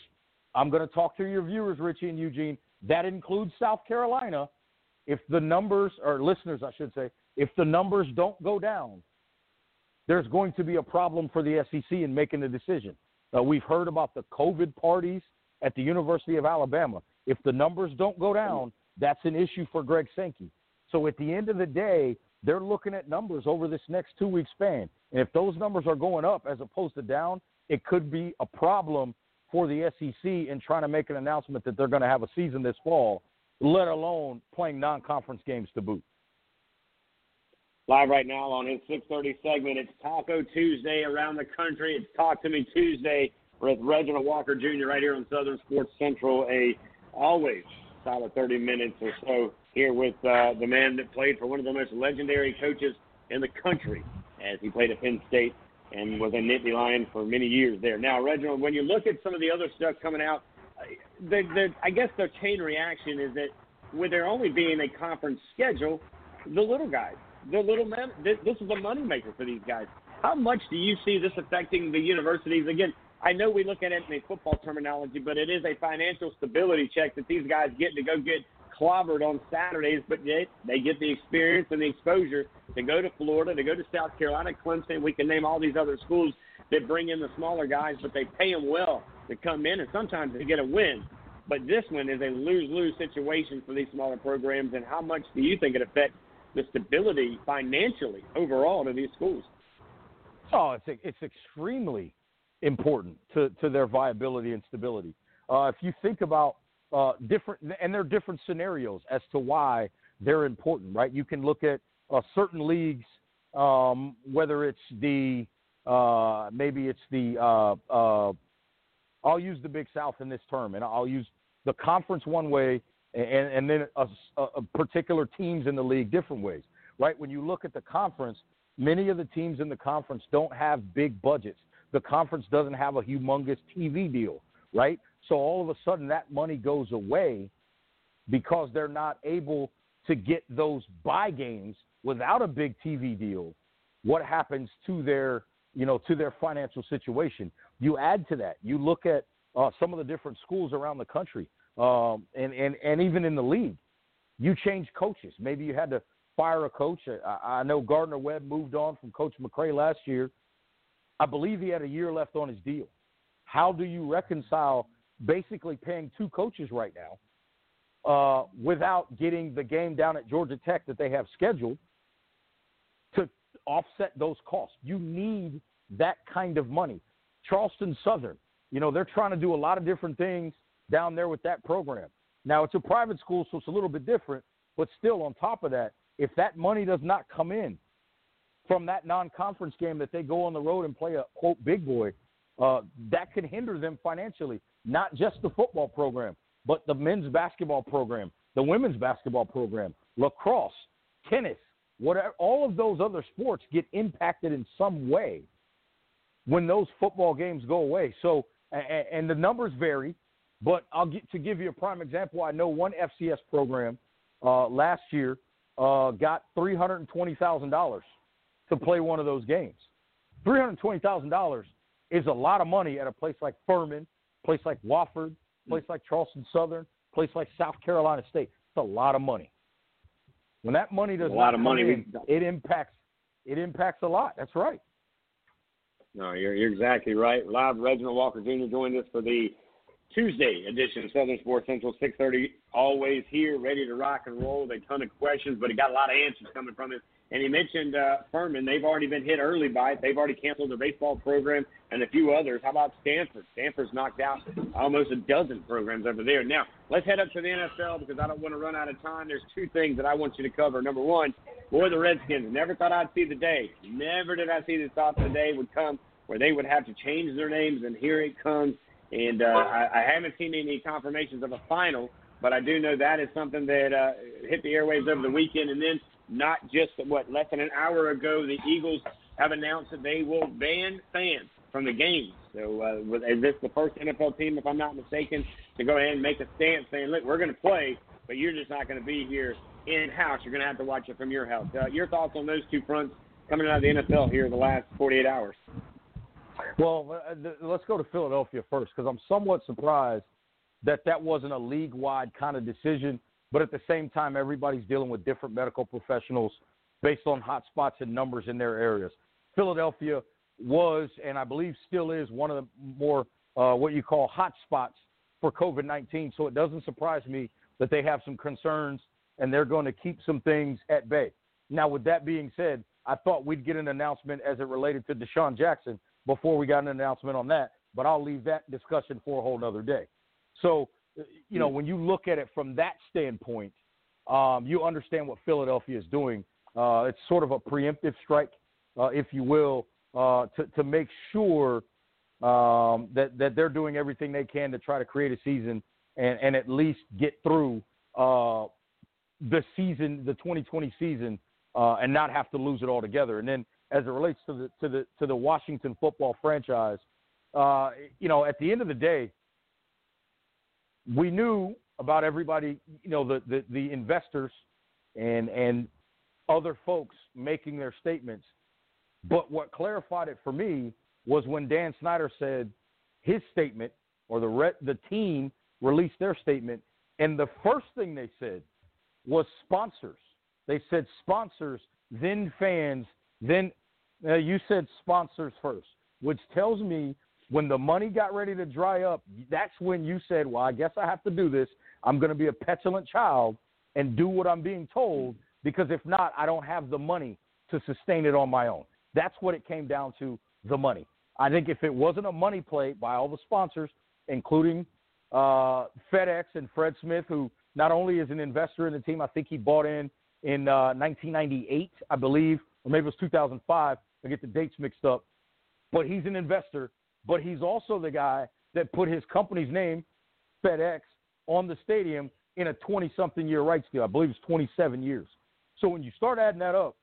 I'm going to talk to your viewers, Richie and Eugene, that includes South Carolina. If the numbers, or listeners, I should say, if the numbers don't go down, there's going to be a problem for the SEC in making a decision. Uh, we've heard about the COVID parties at the University of Alabama. If the numbers don't go down, that's an issue for Greg Sankey. So at the end of the day, they're looking at numbers over this next two week span. And if those numbers are going up as opposed to down, it could be a problem for the SEC in trying to make an announcement that they're going to have a season this fall, let alone playing non conference games to boot. Live right now on his 6:30 segment, it's Taco Tuesday around the country. It's Talk to Me Tuesday with Reginald Walker Jr. right here on Southern Sports Central. A always solid 30 minutes or so here with uh, the man that played for one of the most legendary coaches in the country as he played at Penn State and was a Nittany Lion for many years there. Now, Reginald, when you look at some of the other stuff coming out, the, the, I guess the chain reaction is that with there only being a conference schedule, the little guys, the little men, this, this is a moneymaker for these guys. How much do you see this affecting the universities? Again, I know we look at it in a football terminology, but it is a financial stability check that these guys get to go get clobbered on Saturdays, but they, they get the experience and the exposure to go to Florida, to go to South Carolina, Clemson. We can name all these other schools that bring in the smaller guys, but they pay them well to come in, and sometimes they get a win. But this one is a lose-lose situation for these smaller programs. And how much do you think it affects the stability financially overall to these schools? Oh, it's it's extremely important to, to their viability and stability. Uh, if you think about uh, different, and there are different scenarios as to why they're important, right? You can look at uh, certain leagues, um, whether it's the uh, maybe it's the uh, uh, I'll use the Big South in this term, and I'll use the conference one way, and, and then a, a particular teams in the league different ways, right? When you look at the conference, many of the teams in the conference don't have big budgets. The conference doesn't have a humongous TV deal, right? So all of a sudden that money goes away because they're not able to get those buy games without a big TV deal. What happens to their, you know, to their financial situation? You add to that. You look at uh, some of the different schools around the country, um, and and and even in the league. You change coaches. Maybe you had to fire a coach. I, I know Gardner Webb moved on from Coach McCray last year. I believe he had a year left on his deal. How do you reconcile basically paying two coaches right now uh, without getting the game down at Georgia Tech that they have scheduled to offset those costs? You need that kind of money. Charleston Southern, you know, they're trying to do a lot of different things down there with that program. Now, it's a private school, so it's a little bit different, but still, on top of that, if that money does not come in from that non-conference game that they go on the road and play a quote big boy, uh, that could hinder them financially. Not just the football program, but the men's basketball program, the women's basketball program, lacrosse, tennis, whatever. All of those other sports get impacted in some way when those football games go away. So, and, the numbers vary. But I'll get to give you a prime example. I know one FCS program uh, last year uh, got three hundred and twenty thousand dollars to play one of those games. Three hundred twenty thousand dollars is a lot of money at a place like Furman, place like Wofford, place like Charleston Southern, place like South Carolina State. It's a lot of money. When that money does a lot of money, in, it impacts it impacts a lot. That's right. No, you're you're exactly right. Live Reginald Walker Jr. joined us for the Tuesday edition of Southern Sports Central, 6:30. Always here, ready to rock and roll. With a ton of questions, but he got a lot of answers coming from him. And he mentioned uh, Furman. They've already been hit early by it. They've already canceled their baseball program and a few others. How about Stanford? Stanford's knocked out almost a dozen programs over there. Now, let's head up to the NFL because I don't want to run out of time. There's two things that I want you to cover. Number one, boy, the Redskins. Never thought I'd see the day. Never did I see this thought the day would come where they would have to change their names, and here it comes. And uh, I, I haven't seen any confirmations of a final, but I do know that is something that uh, hit the airwaves over the weekend. And then not just what less than an hour ago, the Eagles have announced that they will ban fans from the games. So uh, is this the first NFL team, if I'm not mistaken, to go ahead and make a stance saying, "Look, we're going to play, but you're just not going to be here in house. You're going to have to watch it from your house." Uh, your thoughts on those two fronts coming out of the NFL here in the last 48 hours? Well, uh, let's go to Philadelphia first because I'm somewhat surprised that that wasn't a league-wide kind of decision. But at the same time, everybody's dealing with different medical professionals based on hot spots and numbers in their areas. Philadelphia was, and I believe still is, one of the more uh, what you call hot spots for COVID 19. So it doesn't surprise me that they have some concerns and they're going to keep some things at bay. Now, with that being said, I thought we'd get an announcement as it related to DeSean Jackson before we got an announcement on that, but I'll leave that discussion for a whole other day. So, you know, when you look at it from that standpoint, um, you understand what Philadelphia is doing. Uh, it's sort of a preemptive strike, uh, if you will, uh, to, to make sure um, that, that they're doing everything they can to try to create a season and, and at least get through uh, the season, the 2020 season, uh, and not have to lose it altogether. And then as it relates to the to the to the Washington football franchise, uh, you know, at the end of the day, we knew about everybody, you know, the, the, the investors and and other folks making their statements. But what clarified it for me was when Dan Snyder said his statement, or the re- the team released their statement, and the first thing they said was sponsors. They said sponsors, then fans, then uh, you said sponsors first, which tells me when the money got ready to dry up, that's when you said, "Well, I guess I have to do this. I'm going to be a petulant child and do what I'm being told because if not, I don't have the money to sustain it on my own." That's what it came down to, the money. I think if it wasn't a money play by all the sponsors, including uh, FedEx and Fred Smith, who not only is an investor in the team, I think he bought in in uh, 1998, I believe, or maybe it was 2005. I get the dates mixed up. But he's an investor, but he's also the guy that put his company's name, FedEx, on the stadium in a 20 something year rights deal. I believe it's 27 years. So when you start adding that up,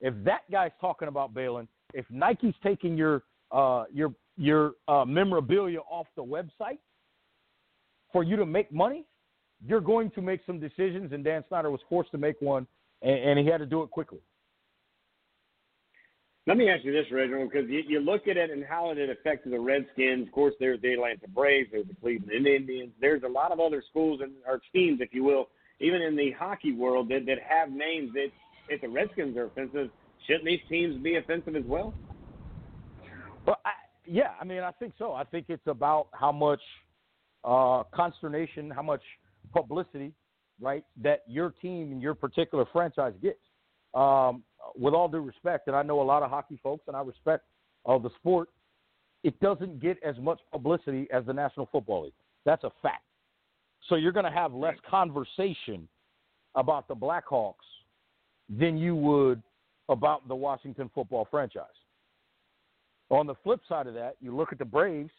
if that guy's talking about bailing, if Nike's taking your uh, your your uh, memorabilia off the website for you to make money, you're going to make some decisions. And Dan Snyder was forced to make one, and, and he had to do it quickly. Let me ask you this, Reginald, because you, you look at it and how it affected the Redskins. Of course, there's the Atlanta Braves, there's the Cleveland Indians. There's a lot of other schools and or teams, if you will, even in the hockey world that, that have names that if the Redskins are offensive, shouldn't these teams be offensive as well? Well, I, yeah, I mean, I think so. I think it's about how much uh, consternation, how much publicity, right, that your team and your particular franchise gets. Um, with all due respect, and I know a lot of hockey folks, and I respect all the sport, it doesn't get as much publicity as the National Football League. That's a fact. So you're going to have less conversation about the Blackhawks than you would about the Washington football franchise. On the flip side of that, you look at the Braves.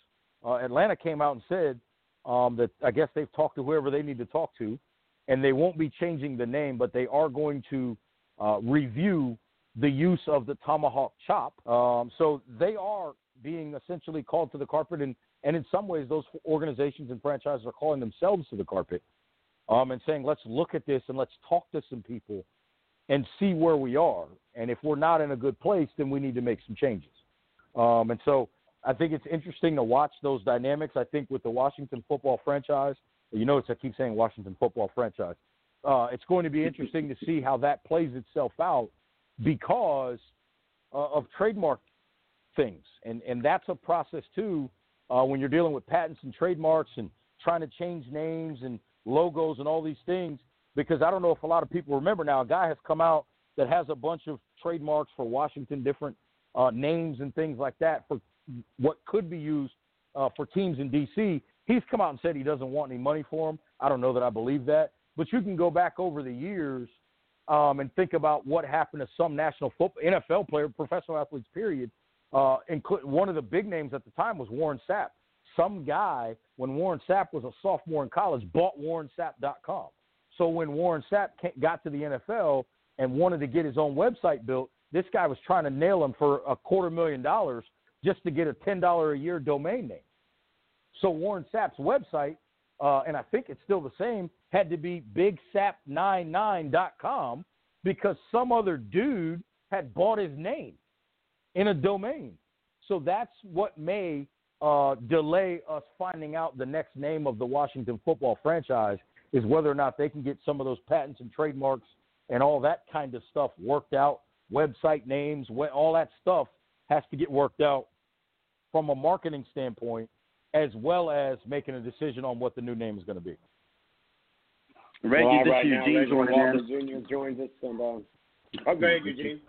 Uh, Atlanta came out and said um, that I guess they've talked to whoever they need to talk to, and they won't be changing the name, but they are going to uh, review the use of the tomahawk chop. Um, so they are being essentially called to the carpet, and, and in some ways, those organizations and franchises are calling themselves to the carpet um, and saying, let's look at this and let's talk to some people and see where we are. And if we're not in a good place, then we need to make some changes. Um, and so I think it's interesting to watch those dynamics. I think with the Washington football franchise, you notice I keep saying Washington football franchise. Uh, it's going to be interesting to see how that plays itself out because uh, of trademark things, and and that's a process too. Uh, when you're dealing with patents and trademarks and trying to change names and logos and all these things, because I don't know if a lot of people remember now. A guy has come out that has a bunch of trademarks for Washington, different uh, names and things like that for what could be used uh, for teams in DC. He's come out and said he doesn't want any money for them. I don't know that I believe that, but you can go back over the years um, and think about what happened to some national football, NFL player, professional athletes, period. Uh, include, one of the big names at the time was Warren Sapp. Some guy, when Warren Sapp was a sophomore in college, bought WarrenSapp.com. So when Warren Sapp got to the NFL and wanted to get his own website built, this guy was trying to nail him for a quarter million dollars just to get a ten dollar a year domain name. So Warren Sapp's website, uh, and I think it's still the same, had to be bigsap99.com because some other dude had bought his name in a domain. So that's what may uh, delay us finding out the next name of the Washington football franchise is whether or not they can get some of those patents and trademarks and all that kind of stuff worked out. Website names, all that stuff has to get worked out from a marketing standpoint, as well as making a decision on what the new name is going to be. Reggie, well, this right is now, Eugene Reginald joining Walker in. Jr. joins us. And, uh, oh, go ahead, Eugene.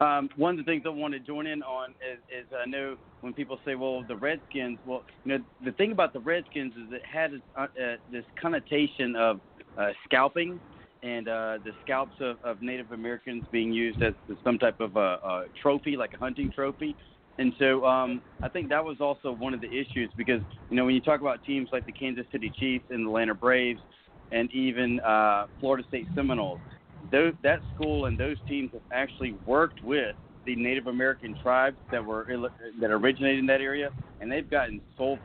Um, one of the things I want to join in on is, is I know when people say, well, the Redskins, well, you know, the thing about the Redskins is it had uh, uh, this connotation of uh, scalping and uh, the scalps of, of Native Americans being used as some type of a, a trophy, like a hunting trophy. And so um, I think that was also one of the issues because, you know, when you talk about teams like the Kansas City Chiefs and the Atlanta Braves and even uh, Florida State Seminoles, those, that school and those teams have actually worked with the Native American tribes that were that originated in that area, and they've gotten sole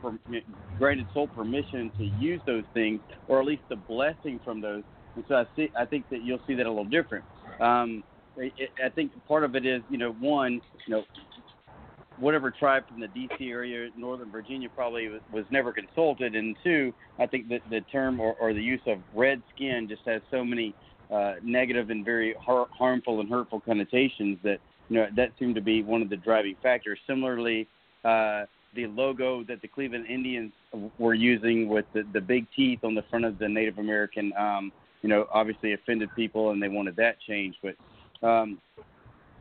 granted sole permission to use those things, or at least the blessing from those. And so I see, I think that you'll see that a little different. Um, I think part of it is, you know, one, you know, whatever tribe from the D.C. area, Northern Virginia, probably was, was never consulted, and two, I think that the term or, or the use of red skin just has so many uh, negative and very har- harmful and hurtful connotations that you know that seemed to be one of the driving factors. Similarly, uh, the logo that the Cleveland Indians were using with the, the big teeth on the front of the Native American, um, you know, obviously offended people, and they wanted that changed. But um,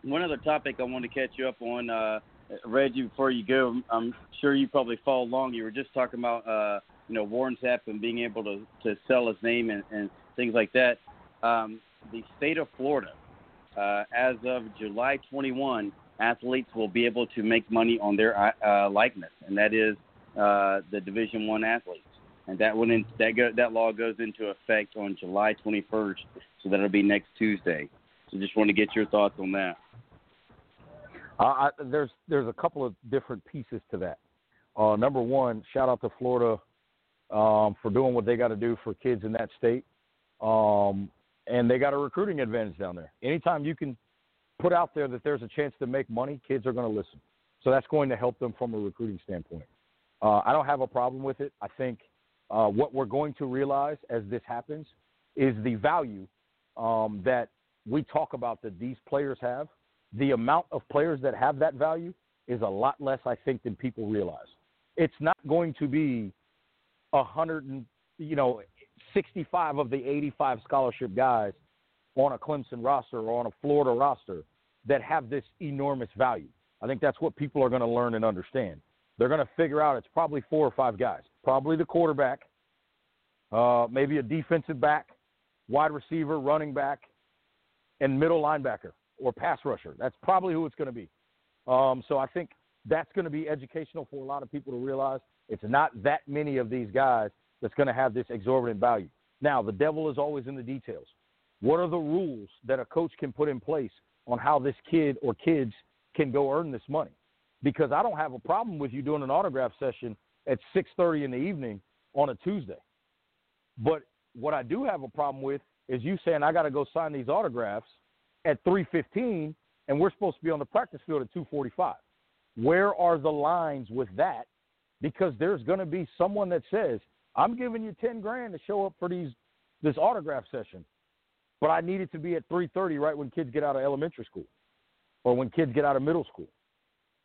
one other topic I wanted to catch you up on, uh, Reggie, before you go, I'm sure you probably follow along. You were just talking about, uh, you know, Warren Sapp and being able to to sell his name and, and things like that. Um, the state of Florida, uh, as of July 21, athletes will be able to make money on their uh, likeness, and that is uh, the Division One athletes. And that went in, that go, that law goes into effect on July 21st, so that'll be next Tuesday. So just want to get your thoughts on that. I, there's there's a couple of different pieces to that. Uh, number one, shout out to Florida um, for doing what they got to do for kids in that state, um, and they got a recruiting advantage down there. Anytime you can put out there that there's a chance to make money, kids are going to listen. So that's going to help them from a recruiting standpoint. Uh, I don't have a problem with it. I think uh, what we're going to realize as this happens is the value um, that we talk about that these players have the amount of players that have that value is a lot less, I think, than people realize. It's not going to be a hundred and you know, sixty-five of the eighty-five scholarship guys on a Clemson roster or on a Florida roster that have this enormous value. I think that's what people are going to learn and understand. They're going to figure out it's probably four or five guys, probably the quarterback, uh, maybe a defensive back, wide receiver, running back, and middle linebacker or pass rusher. That's probably who it's going to be. Um, so I think that's going to be educational for a lot of people to realize it's not that many of these guys that's going to have this exorbitant value. Now, the devil is always in the details. What are the rules that a coach can put in place on how this kid or kids can go earn this money? Because I don't have a problem with you doing an autograph session at 6:30 in the evening on a Tuesday. But what I do have a problem with is you saying I got to go sign these autographs at 3:15 and we're supposed to be on the practice field at 2:45. Where are the lines with that? Because there's going to be someone that says, "I'm giving you 10 grand to show up for these this autograph session, but I need it to be at 3:30 right when kids get out of elementary school or when kids get out of middle school."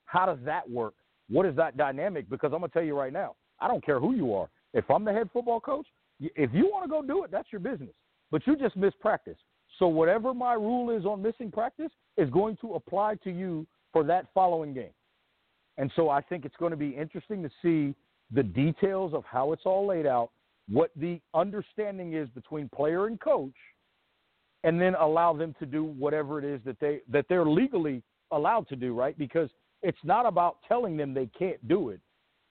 How does that work? What is that dynamic? Because I'm going to tell you right now, I don't care who you are. If I'm the head football coach, if you want to go do it, that's your business. But you just missed practice. So whatever my rule is on missing practice is going to apply to you for that following game. And so I think it's going to be interesting to see the details of how it's all laid out, what the understanding is between player and coach, and then allow them to do whatever it is that they that they're legally allowed to do, right? Because it's not about telling them they can't do it.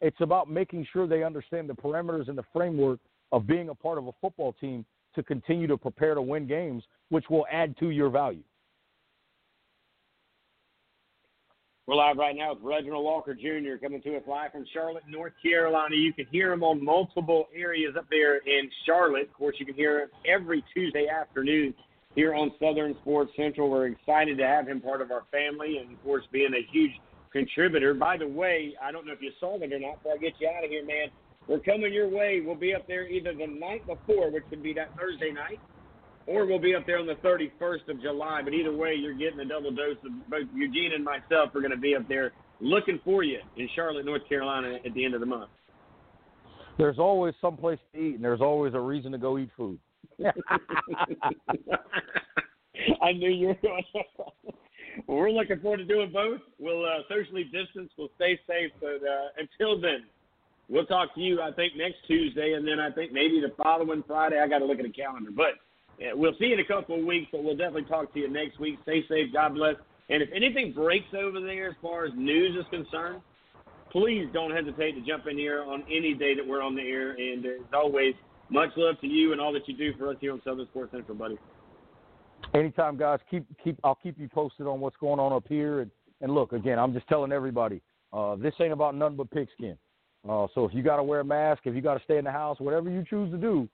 It's about making sure they understand the parameters and the framework of being a part of a football team to continue to prepare to win games, which will add to your value. We're live right now with Reginald Walker Jr. coming to us live from Charlotte, North Carolina. You can hear him on multiple areas up there in Charlotte. Of course, you can hear him every Tuesday afternoon here on Southern Sports Central. We're excited to have him part of our family and, of course, being a huge contributor. By the way, I don't know if you saw it or not, but I get you out of here, man. We're coming your way. We'll be up there either the night before, which would be that Thursday night, or we'll be up there on the 31st of July. But either way, you're getting a double dose of both Eugene and myself are going to be up there looking for you in Charlotte, North Carolina at the end of the month. There's always some place to eat, and there's always a reason to go eat food. I knew you were going to. well, we're looking forward to doing both. We'll uh, socially distance. We'll stay safe. But uh, until then, we'll talk to you, I think, next Tuesday, and then I think maybe the following Friday. I got to look at the calendar. But yeah, we'll see you in a couple of weeks, but we'll definitely talk to you next week. Stay safe. God bless. And if anything breaks over there as far as news is concerned, please don't hesitate to jump in here on any day that we're on the air. And as always, much love to you and all that you do for us here on Southern Sports Central, buddy. Anytime, guys. Keep keep. I'll keep you posted on what's going on up here. And, and look, again, I'm just telling everybody, uh, this ain't about nothing but pigskin. Uh, so if you got to wear a mask, if you got to stay in the house, whatever you choose to do,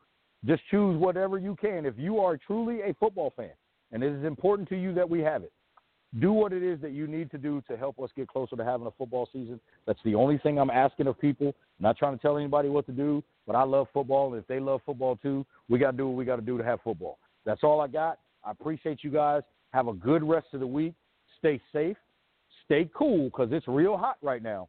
just choose whatever you can. If you are truly a football fan, and it is important to you that we have it, do what it is that you need to do to help us get closer to having a football season. That's the only thing I'm asking of people. I'm not trying to tell anybody what to do, but I love football, and if they love football too, we got to do what we got to do to have football. That's all I got. I appreciate you guys. Have a good rest of the week. Stay safe. Stay cool because it's real hot right now.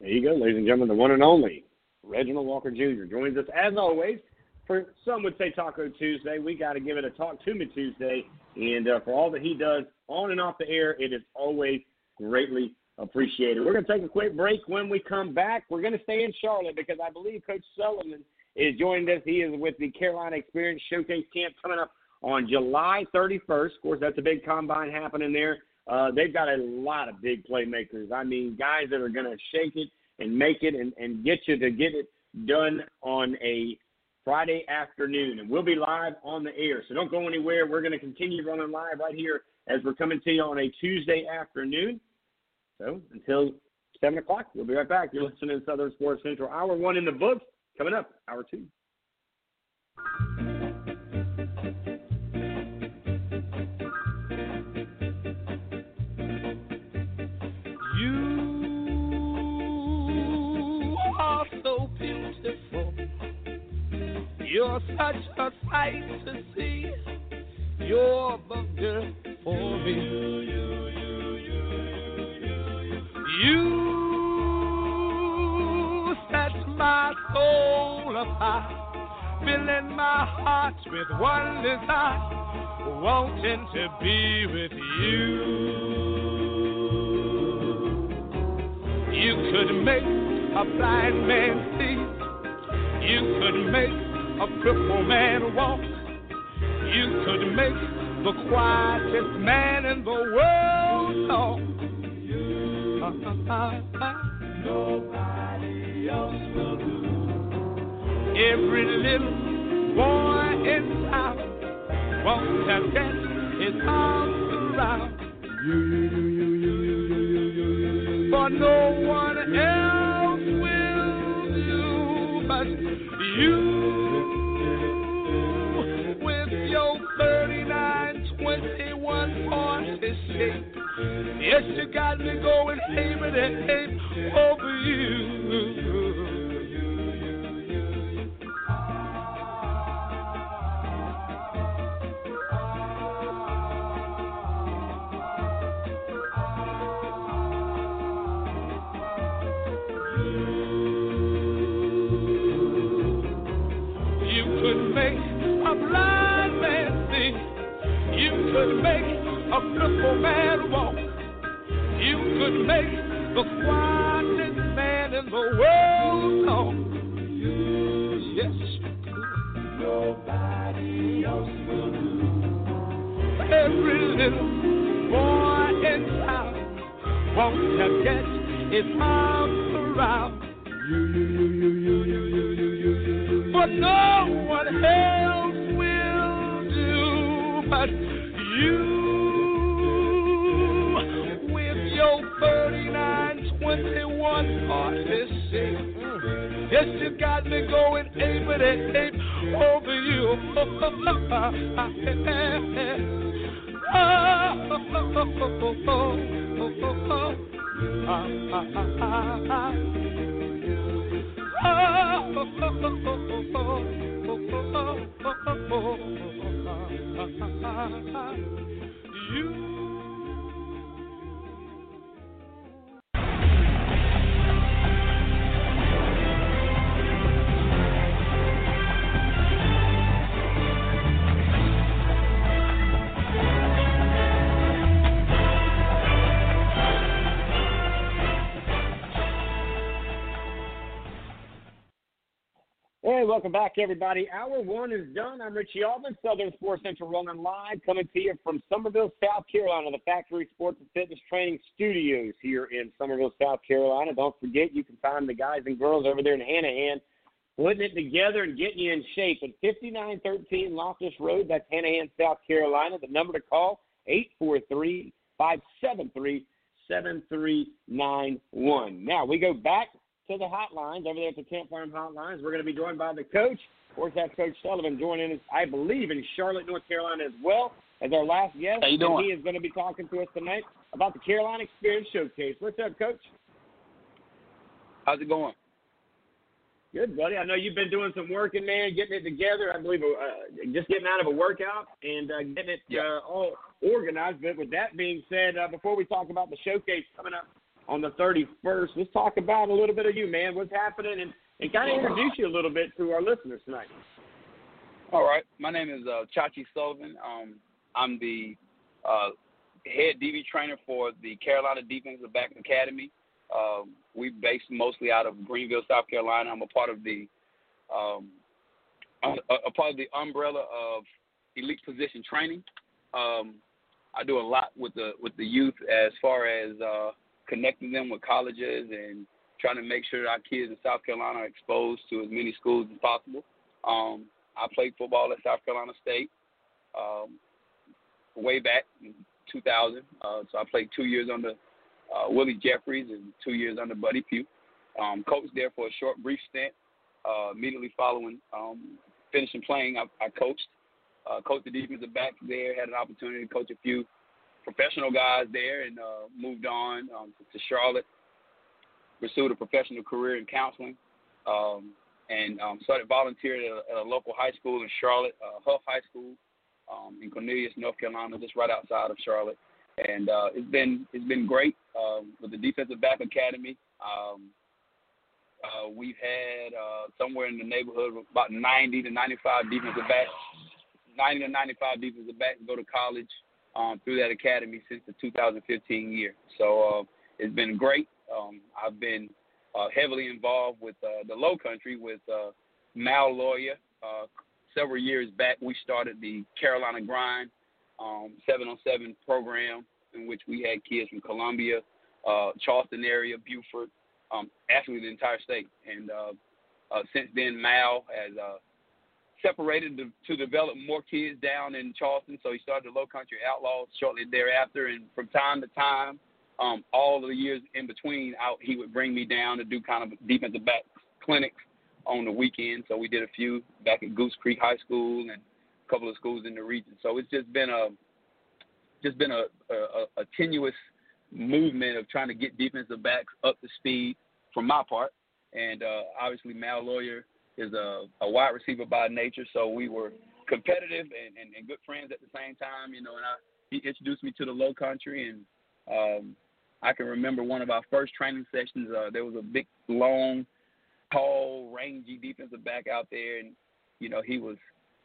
There you go, ladies and gentlemen, the one and only Reginald Walker Jr. joins us as always for some would say Taco Tuesday. We got to give it a Talk to Me Tuesday, and uh, for all that he does on and off the air, it is always greatly appreciated. We're going to take a quick break. When we come back, we're going to stay in Charlotte because I believe Coach Sullivan is joining us. He is with the Carolina Xperience Showcase Camp coming up on July 31st. Of course, that's a big combine happening there. Uh, they've got a lot of big playmakers. I mean, guys that are going to shake it and make it and, and get you to get it done on a Friday afternoon. And we'll be live on the air. So don't go anywhere. We're going to continue running live right here as we're coming to you on a Tuesday afternoon. So until 7 o'clock, we'll be right back. You're listening to Southern Sports Central. Hour one in the books. Coming up, hour two. You're such a sight to see. You're the for me. You set my soul afire, filling my heart with one desire, wanting to be with you. You could make a blind man see. You could make a crippled man walk. You could make the quietest man in the world talk. Nobody else will do. Every little boy inside wants to get his arms around you, you, you, you, you, you, you, you, you, you. For no one else will do but you. 40. Yes, you got me going ape and ape over. You make the quietest man in the world talk. Yes, you could. Nobody else will do. Every little boy in town wants to get his arms around you, you, you, you, you, you, you, you, you, you. But no one else will do but Yes, you got me going ape and ape over you. Hey, welcome back, everybody. Hour one is done. I'm Richie Alvin, Southern Sports Central Rolling Live, coming to you from Summerville, South Carolina, the Factory Sports and Fitness Training Studios here in Summerville, South Carolina. Don't forget, you can find the guys and girls over there in Hanahan putting it together and getting you in shape at 5913 Loftus Road. That's Hanahan, South Carolina. The number to call, 843 573 7391. Now, we go back to the hotlines over there at the Camp Farm Hotlines. We're going to be joined by the coach. Of course, that's Coach Sullivan joining us, I believe, in Charlotte, North Carolina as well as our last guest. How you doing? And he is going to be talking to us tonight about the Carolina Xperience Showcase. What's up, Coach? How's it going? Good, buddy. I know you've been doing some working, man, getting it together. I believe uh, just getting out of a workout and uh, getting it uh, all organized. But with that being said, uh, before we talk about the showcase coming up on the 31st, let's talk about a little bit of you, man. What's happening, and, and kind of introduce you a little bit to our listeners tonight. All right. My name is uh, Chachi Sullivan. Um, I'm the uh, head DB trainer for the Carolina Defensive Back Academy. Um, we based mostly out of Greenville, South Carolina. I'm a part of the um, a, a part of the umbrella of elite position training. Um, I do a lot with the with the youth as far as uh, connecting them with colleges and trying to make sure that our kids in South Carolina are exposed to as many schools as possible. Um, I played football at South Carolina State um, way back in 2000. Uh, so I played two years under uh, Willie Jeffries and two years under Buddy Pough. Um, coached there for a short, brief stint. Uh, immediately following um, finishing playing, I, I coached. Uh, coached the defensive back there. Had an opportunity to coach a few professional guys there, and uh, moved on um, to Charlotte. Pursued a professional career in counseling, um, and um, started volunteering at a, at a local high school in Charlotte, uh, Hough High School, um, in Cornelius, North Carolina, just right outside of Charlotte and uh, it's been it's been great um, with the defensive back academy. Uh, we've had uh, somewhere in the neighborhood of about 90 to 95 defensive backs, 90 to 95 defensive backs go to college um, through that academy since the 2015 year. So uh, it's been great. Um, I've been uh, heavily involved with uh, the Low Country with uh, Mal Lawyer. Uh, several years back, we started the Carolina Grind um, seven on seven program in which we had kids from Columbia, uh, Charleston area, Beaufort, um, actually the entire state. And uh, uh, since then, Mal has uh, separated to, to develop more kids down in Charleston. So he started the Low Country Outlaws shortly thereafter. And from time to time, um, all the years in between, I, he would bring me down to do kind of defensive back clinics on the weekend. So we did a few back at Goose Creek High School and a couple of schools in the region. So it's just been a just been a, a, a tenuous movement of trying to get defensive backs up to speed from my part. And uh, obviously, Mal Lawyer is a, a wide receiver by nature, so we were competitive and, and, and good friends at the same time. You know, and I, he introduced me to the Low Country, and um, I can remember one of our first training sessions. Uh, there was a big, long, tall, rangy defensive back out there, and you know he was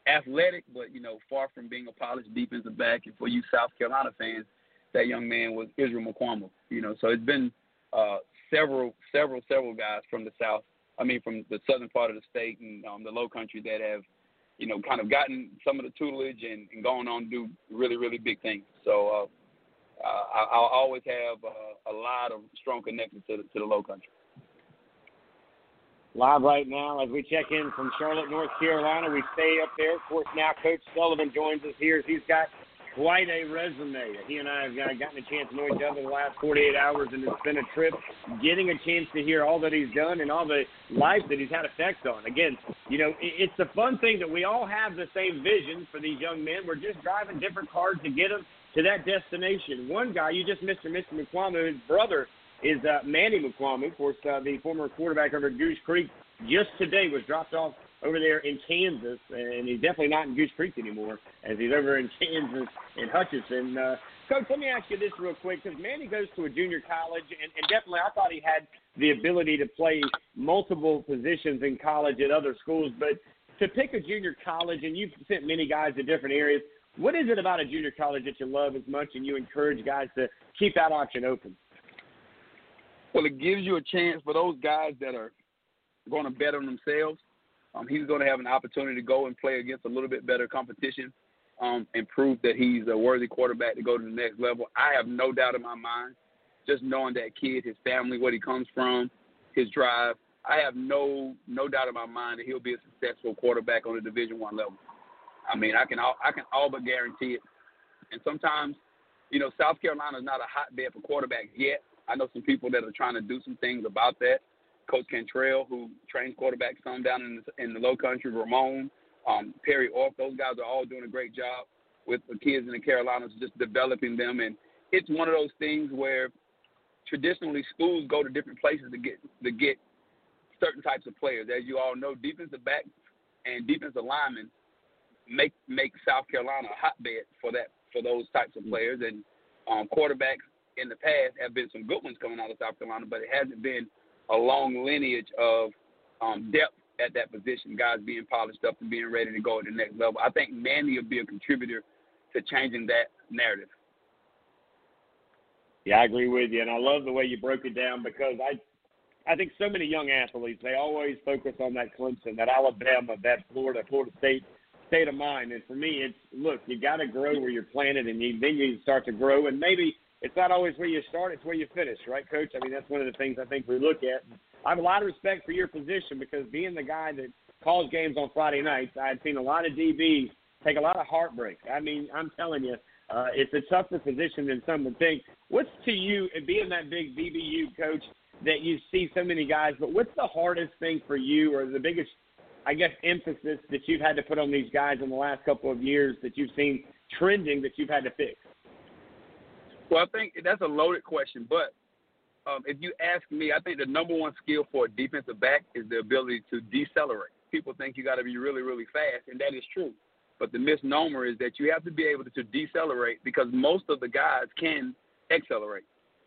athletic, but you know, far from being a polished defensive back. And for you South Carolina fans, that young man was Israel Mukuamu. You know, so it's been uh, several, several, several guys from the south. I mean, from the southern part of the state and um, the Low Country that have, you know, kind of gotten some of the tutelage and, and gone on to do really, really big things. So uh, I, I'll always have uh, a lot of strong connections to the, to the Low Country live right now as we check in from Charlotte, North Carolina. We stay up there. Of course, now Coach Sullivan joins us here. He's got quite a resume. He and I have gotten a chance to know each other the last 48 hours, and it's been a trip getting a chance to hear all that he's done and all the life that he's had effects on. Again, you know, it's a fun thing that we all have the same vision for these young men. We're just driving different cars to get them to that destination. One guy, you just missed Mr. Mukuamu, his brother is uh, Manny Mukuamu, of course, uh, the former quarterback over Goose Creek. Just today was dropped off over there in Kansas, and he's definitely not in Goose Creek anymore, as he's over in Kansas in Hutchinson. Uh, Coach, let me ask you this real quick, because Manny goes to a junior college, and, and definitely I thought he had the ability to play multiple positions in college at other schools, but to pick a junior college, and you've sent many guys to different areas, what is it about a junior college that you love as much and you encourage guys to keep that option open? Well, it gives you a chance for those guys that are going to bet on themselves. Um, he's going to have an opportunity to go and play against a little bit better competition um, and prove that he's a worthy quarterback to go to the next level. I have no doubt in my mind, just knowing that kid, his family, what he comes from, his drive. I have no no doubt in my mind that he'll be a successful quarterback on the Division One level. I mean, I can all, I can all but guarantee it. And sometimes, you know, South Carolina is not a hotbed for quarterbacks yet. I know some people that are trying to do some things about that. Coach Cantrell, who trains quarterbacks some down in the, in the Low Country, Ramon, um, Perry Orth, those guys are all doing a great job with the kids in the Carolinas, just developing them. And it's one of those things where traditionally schools go to different places to get to get certain types of players. As you all know, defensive backs and defensive linemen make make South Carolina a hotbed for that for those types of players. And um, quarterbacks in the past have been some good ones coming out of South Carolina, but it hasn't been a long lineage of um, depth at that position, guys being polished up and being ready to go at the next level. I think Manny will be a contributor to changing that narrative. Yeah, I agree with you, and I love the way you broke it down because I, I think so many young athletes they always focus on that Clemson, that Alabama, that Florida, Florida State state of mind. And for me, it's look, you got to grow where you're planted, and you, then you start to grow. And maybe it's not always where you start; it's where you finish, right, Coach? I mean, that's one of the things I think we look at. I have a lot of respect for your position because being the guy that calls games on Friday nights, I've seen a lot of DBs take a lot of heartbreak. I mean, I'm telling you, uh, it's a tougher position than some would think. What's to you, and being that big DBU coach, that you see so many guys, but what's the hardest thing for you, or the biggest, I guess, emphasis that you've had to put on these guys in the last couple of years that you've seen trending that you've had to fix? Well, I think that's a loaded question, but um, if you ask me, I think the number one skill for a defensive back is the ability to decelerate. People think you got to be really, really fast, and that is true. But the misnomer is that you have to be able to decelerate because most of the guys can accelerate.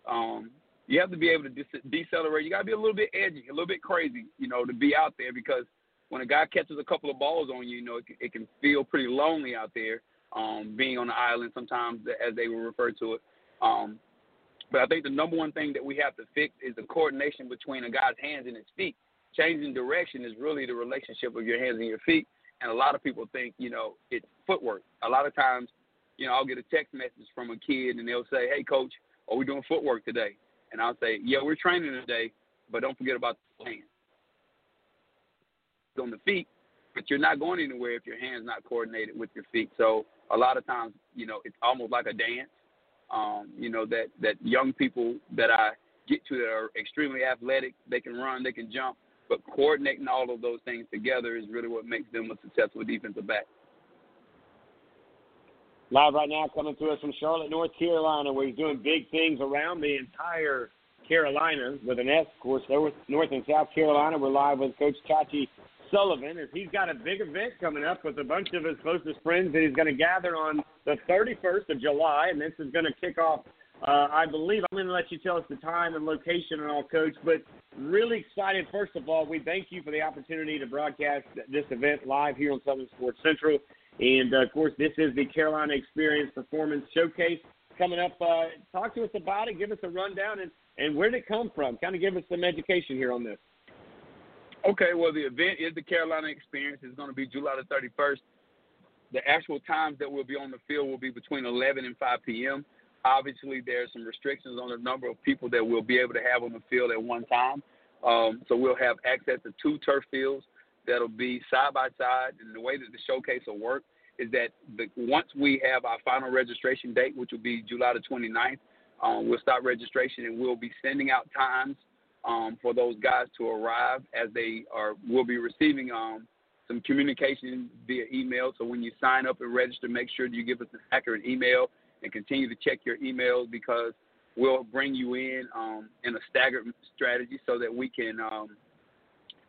Um, you have to be able to decelerate. You got to be a little bit edgy, a little bit crazy, you know, to be out there because when a guy catches a couple of balls on you, you know, it, it can feel pretty lonely out there, um, being on the island sometimes, as they will refer to it. Um, but I think the number one thing that we have to fix is the coordination between a guy's hands and his feet. Changing direction is really the relationship of your hands and your feet. And a lot of people think, you know, it's footwork. A lot of times, you know, I'll get a text message from a kid and they'll say, Hey coach, are we doing footwork today? And I'll say, Yeah, we're training today, but don't forget about the hands. On the feet, but you're not going anywhere if your hands not coordinated with your feet. So a lot of times, you know, it's almost like a dance. Um, you know, that that young people that I get to that are extremely athletic, they can run, they can jump, but coordinating all of those things together is really what makes them a successful defensive back. Live right now, coming to us from Charlotte, North Carolina, where he's doing big things around the entire Carolina with an S, of course. North, and South Carolina. We're live with Coach Chachi Sullivan as he's got a big event coming up with a bunch of his closest friends that he's going to gather on the 31st of July, and this is going to kick off uh, I believe I'm going to let you tell us the time and location and all, Coach. But really excited. First of all, we thank you for the opportunity to broadcast this event live here on Southern Sports Central. And uh, of course, this is the Carolina Xperience Performance Showcase coming up. Uh, talk to us about it. Give us a rundown and, and where did it come from? Kind of give us some education here on this. Okay, well, the event is the Carolina Xperience. It's going to be July the 31st. The actual times that we'll be on the field will be between 11 and 5 p.m. Obviously, there's some restrictions on the number of people that we'll be able to have on the field at one time. Um, so we'll have access to two turf fields that'll be side by side. And the way that the showcase will work is that the, once we have our final registration date, which will be July the 29th, um, we'll start registration and we'll be sending out times um, for those guys to arrive as they are. We'll be receiving um, some communication via email. So when you sign up and register, make sure you give us an accurate email and continue to check your emails because we'll bring you in um, in a staggered strategy so that we can um,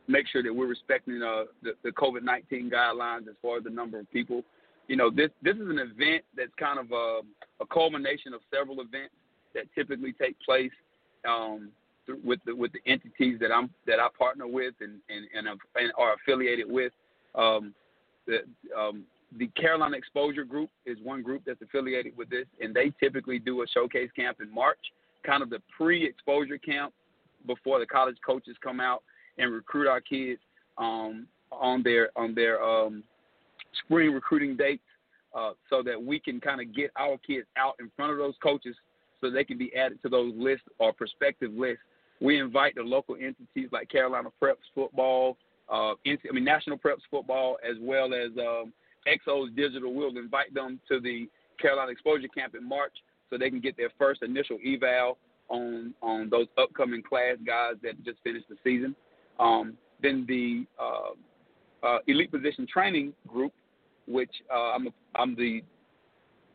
make sure that we're respecting uh, the, the COVID 19 guidelines as far as the number of people. You know, this this is an event that's kind of a, a culmination of several events that typically take place with the with the entities that I'm that I partner with and and and, and are affiliated with. Um, the, um, the Carolina Exposure Group is one group that's affiliated with this, and they typically do a showcase camp in March, kind of the pre-exposure camp before the college coaches come out and recruit our kids um, on their on their um, spring recruiting dates, uh, so that we can kind of get our kids out in front of those coaches, so they can be added to those lists or prospective lists. We invite the local entities like Carolina Preps football, uh, I mean National Preps football, as well as um, XOS Digital will invite them to the Carolina Exposure Camp in March so they can get their first initial eval on on those upcoming class guys that just finished the season. Um, then the uh, uh, elite position training group, which uh, I'm I'm the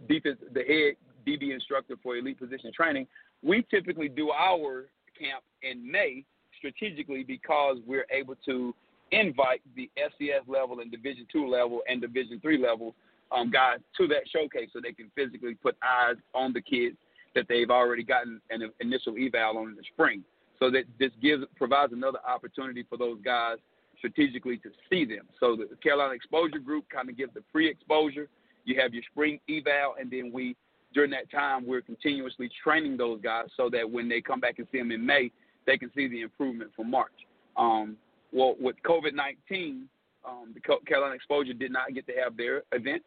defense the head DB instructor for elite position training. We typically do our camp in May strategically because we're able to invite the FCS level and Division two level and Division three level um, guys to that showcase so they can physically put eyes on the kids that they've already gotten an initial eval on in the spring. So that this gives provides another opportunity for those guys strategically to see them. So the Carolina Exposure Group kind of gives the pre-exposure. You have your spring eval, and then we during that time we're continuously training those guys so that when they come back and see them in May, they can see the improvement from March. Um, well, with COVID 19, um, the Carolina Exposure did not get to have their event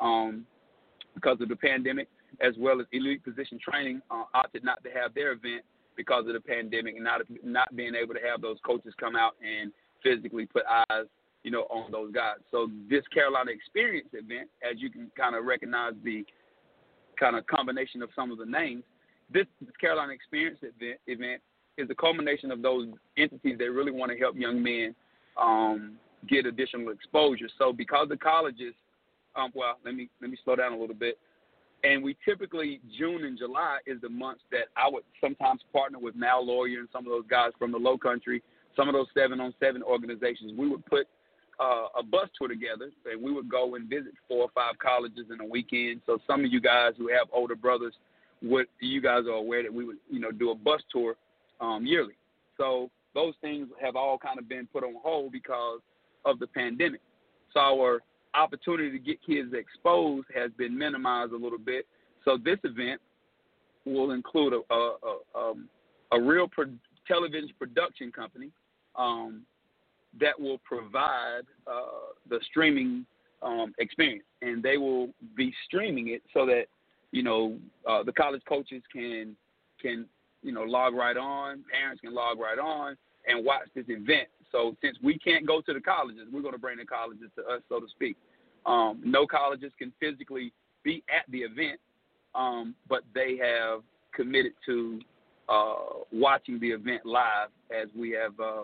um, because of the pandemic, as well as Elite Position Training uh, opted not to have their event because of the pandemic and not not being able to have those coaches come out and physically put eyes, you know, on those guys. So this Carolina Xperience event, as you can kind of recognize the kind of combination of some of the names, this, Carolina Xperience event, event is the culmination of those entities that really want to help young men um, get additional exposure. So because the colleges, um, well, let me let me slow down a little bit. And we typically June and July is the months that I would sometimes partner with Mal Lawyer and some of those guys from the Low Country, some of those seven on seven organizations. We would put uh, a bus tour together, and we would go and visit four or five colleges in a weekend. So some of you guys who have older brothers, you guys are aware that we would you know do a bus tour um, yearly. So those things have all kind of been put on hold because of the pandemic. So our opportunity to get kids exposed has been minimized a little bit. So this event will include a a, a, um, a real pro- television production company um, that will provide uh, the streaming um, experience, and they will be streaming it so that you know uh, the college coaches can can you know, log right on. Parents can log right on and watch this event. So since we can't go to the colleges, we're going to bring the colleges to us, so to speak. Um, no colleges can physically be at the event, um, but they have committed to uh, watching the event live, as we have uh,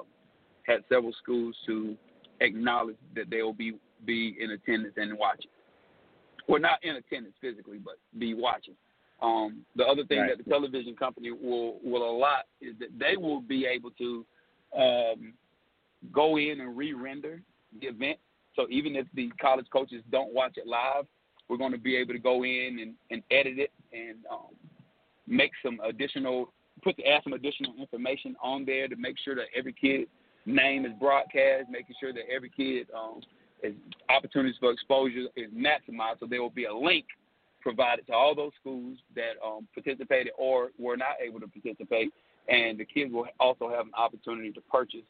had several schools to acknowledge that they will be be in attendance and watching. Well, not in attendance physically, but be watching. Um, the other thing right. that the television company will will allot is that they will be able to um, go in and re-render the event. So even if the college coaches don't watch it live, we're going to be able to go in and, and edit it and um, make some additional put add some additional information on there to make sure that every kid name is broadcast, making sure that every kid um, is opportunities for exposure is maximized. So there will be a link provided to all those schools that um, participated or were not able to participate, and the kids will also have an opportunity to purchase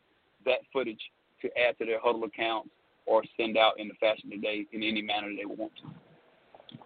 that footage to add to their Hudl accounts or send out in the fashion today in any manner they want to.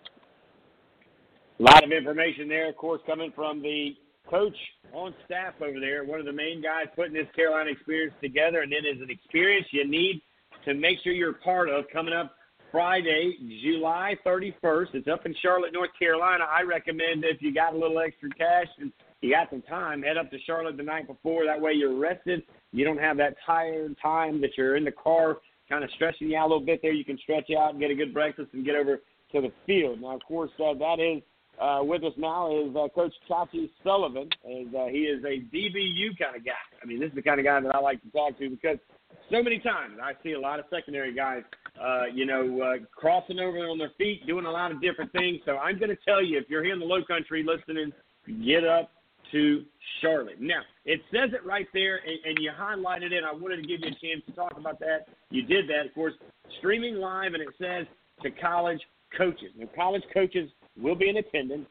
A lot of information there, of course, coming from the coach on staff over there, one of the main guys putting this Carolina Xperience together, and it is an experience you need to make sure you're part of coming up Friday, July 31st. It's up in Charlotte, North Carolina. I recommend if you got a little extra cash and you got some time, head up to Charlotte the night before. That way you're rested. You don't have that tired time that you're in the car kind of stretching you out a little bit there. You can stretch out and get a good breakfast and get over to the field. Now, of course, uh, that is uh, with us now is uh, Coach Chachi Sullivan. As, uh, he is a DBU kind of guy. I mean, this is the kind of guy that I like to talk to because so many times I see a lot of secondary guys uh, you know, uh, crossing over on their feet, doing a lot of different things. So I'm going to tell you, if you're here in the Low Country listening, get up to Charlotte. Now, it says it right there, and, and you highlighted it. I wanted to give you a chance to talk about that. You did that, of course, streaming live, and it says to college coaches. Now, college coaches will be in attendance.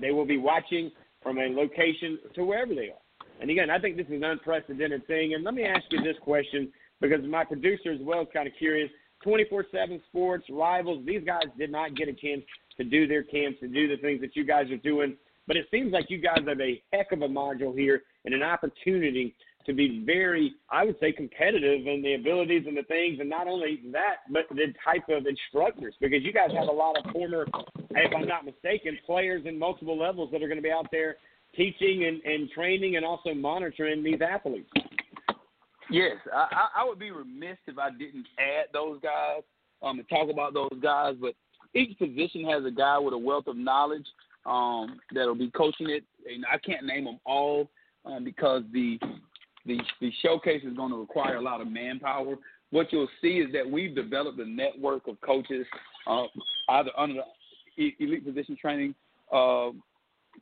They will be watching from a location to wherever they are. And again, I think this is an unprecedented thing. And let me ask you this question because my producer as well is kind of curious. 24/7 Sports, Rivals, these guys did not get a chance to do their camps and do the things that you guys are doing. But it seems like you guys have a heck of a module here and an opportunity to be very, I would say, competitive in the abilities and the things, and not only that, but the type of instructors, because you guys have a lot of former, if I'm not mistaken, players in multiple levels that are going to be out there teaching and, and training and also monitoring these athletes. Yes, I, I would be remiss if I didn't add those guys um, and talk about those guys. But each position has a guy with a wealth of knowledge um, that'll be coaching it. And I can't name them all um, because the the the showcase is going to require a lot of manpower. What you'll see is that we've developed a network of coaches, uh, either under the elite position training uh,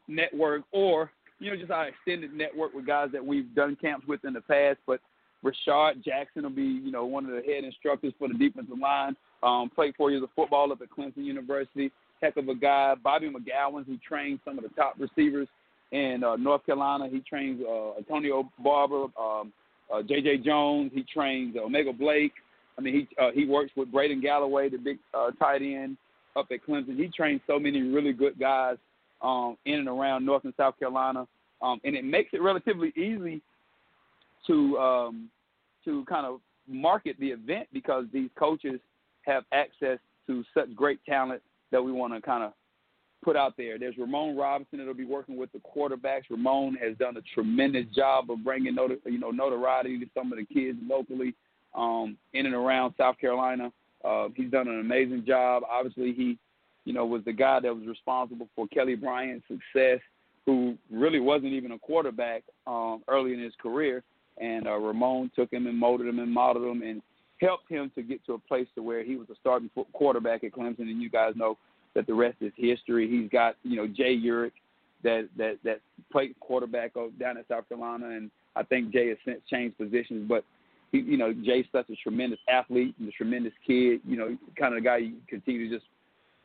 network or you know just our extended network with guys that we've done camps with in the past. But Rashard Jackson will be you know one of the head instructors for the defensive line. Um, played four years of football up at Clemson University. Heck of a guy. Bobby McGowan, who trained some of the top receivers in uh, North Carolina. He trains uh, Antonio Barber, um, uh, J.J. Jones. He trains O'Mega Blake. I mean, he uh, he works with Braden Galloway, the big uh, tight end up at Clemson. He trains so many really good guys um, in and around North and South Carolina, um, and it makes it relatively easy to um, to kind of market the event because these coaches have access to such great talent that we want to kind of put out there. There's Ramon Robinson that'll be working with the quarterbacks. Ramon has done a tremendous job of bringing you know notoriety to some of the kids locally um, in and around South Carolina. Uh, he's done an amazing job. Obviously, he you know was the guy that was responsible for Kelly Bryant's success, who really wasn't even a quarterback um, early in his career. And uh, Ramon took him and molded him and modeled him and helped him to get to a place to where he was a starting quarterback at Clemson. And you guys know that the rest is history. He's got you know Jay Urich that that that played quarterback down at South Carolina, and I think Jay has since changed positions, but. He, you know, Jay's such a tremendous athlete and a tremendous kid. You know, kind of the guy you continue to just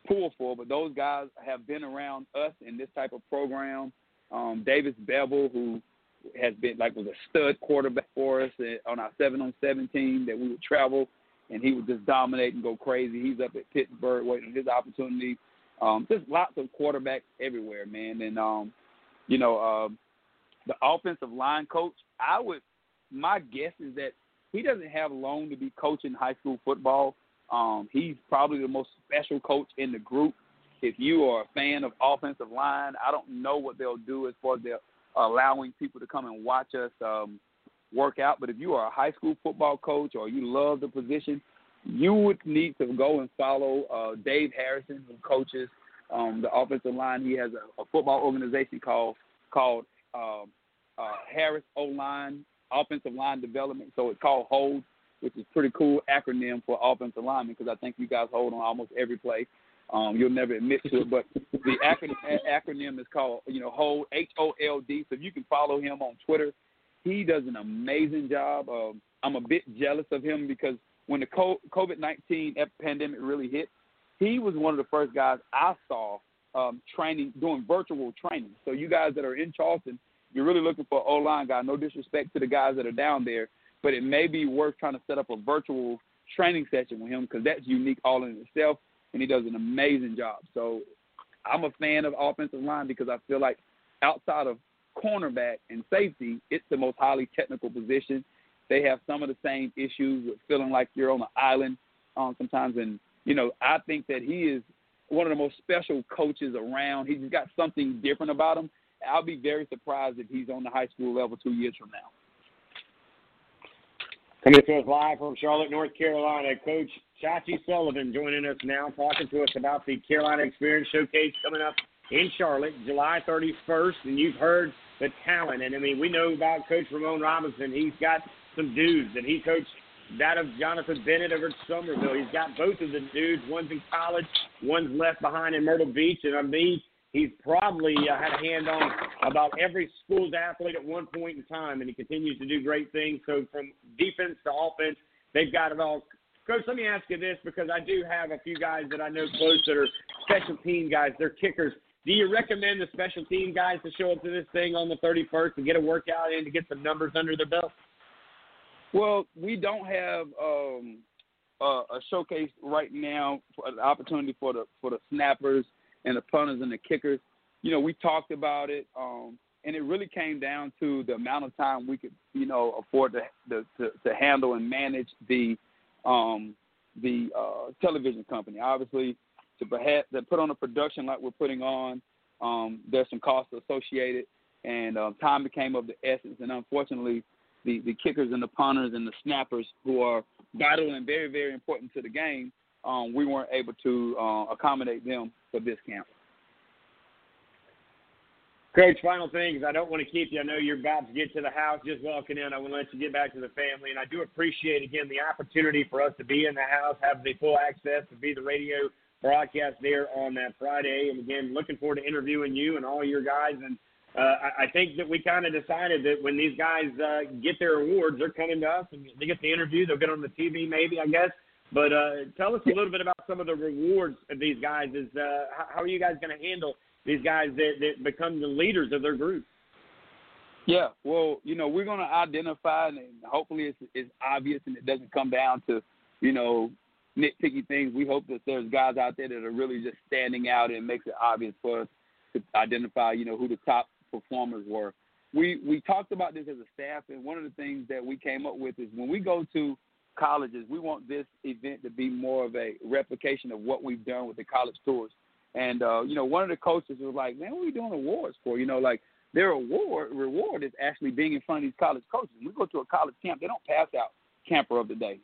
pull for. But those guys have been around us in this type of program. Um, Davis Beville, who has been like was a stud quarterback for us on our seven on seven team that we would travel and he would just dominate and go crazy. He's up at Pittsburgh waiting his opportunity. Um, just lots of quarterbacks everywhere, man. And um, you know, um, the offensive line coach, I would my guess is that he doesn't have long to be coaching high school football. Um, he's probably the most special coach in the group. If you are a fan of offensive line, I don't know what they'll do as far as they're allowing people to come and watch us um, work out. But if you are a high school football coach or you love the position, you would need to go and follow uh, Dave Harrison, who coaches um, the offensive line. He has a, a football organization called called um, uh, Harris O Line Offensive Line Development. So it's called Hold, which is pretty cool acronym for offensive lineman because I think you guys hold on almost every play. Um, you'll never admit to it, but the acronym, acronym is called you know Hold H O L D. So you can follow him on Twitter he does an amazing job. Um, I'm a bit jealous of him because when the COVID 19 pandemic really hit, he was one of the first guys I saw um, training, doing virtual training. So, you guys that are in Charleston, you're really looking for O line guy. No disrespect to the guys that are down there, but it may be worth trying to set up a virtual training session with him because that's unique all in itself, and he does an amazing job. So, I'm a fan of offensive line because I feel like outside of cornerback and safety, it's the most highly technical position. They have some of the same issues with feeling like you're on an island um, sometimes. And, you know, I think that he is one of the most special coaches around. He's got something different about him. I'll be very surprised if he's on the high school level two years from now. Coming to us live from Charlotte, North Carolina, Coach Chachi Sullivan joining us now, talking to us about the Carolina Xperience Showcase coming up in Charlotte, July 31st. And you've heard the talent. And I mean, we know about Coach Ramon Robinson. He's got some dudes, and he coached that of Jonathan Bennett over at Summerville. He's got both of the dudes. One's in college, one's left behind in Myrtle Beach. And I mean, he's probably uh, had a hand on about every school's athlete at one point in time, and he continues to do great things. So from defense to offense, they've got it all. Coach, let me ask you this because I do have a few guys that I know close that are special team guys. They're kickers. Do you recommend the special team guys to show up to this thing on the 31st to get a workout in to get some numbers under their belt? Well, we don't have um, uh, a showcase right now for an opportunity for the for the snappers and the punters and the kickers. You know, we talked about it, um, and it really came down to the amount of time we could, you know, afford to to, to, to handle and manage the um, the uh, television company. Obviously, to to put on a production like we're putting on, um, there's some costs associated, and um, time became of the essence. And unfortunately, the the kickers and the punters and the snappers, who are vital and very very important to the game, um, we weren't able to uh, accommodate them for this camp. Coach, final thing is I don't want to keep you. I know you're about to get to the house, just walking in. I want to let you get back to the family, and I do appreciate again the opportunity for us to be in the house, have the full access to be the radio broadcast there on that Friday. And again, looking forward to interviewing you and all your guys. And uh, I, I think that we kind of decided that when these guys uh, get their awards, they're coming to us and they get the interview. They'll get on the TV, maybe I guess. But uh, tell us a little bit about some of the rewards of these guys. Is uh, how are you guys going to handle? these guys that, that become the leaders of their group. Yeah, well, you know, we're going to identify, and hopefully it's, it's obvious and it doesn't come down to, you know, nitpicky things. We hope that there's guys out there that are really just standing out and makes it obvious for us to identify, you know, who the top performers were. We we talked about this as a staff, and one of the things that we came up with is when we go to colleges, we want this event to be more of a replication of what we've done with the college tours. And uh, you know, one of the coaches was like, "Man, what are we doing awards for?" You know, like their award reward is actually being in front of these college coaches. When we go to a college camp, they don't pass out camper of the day.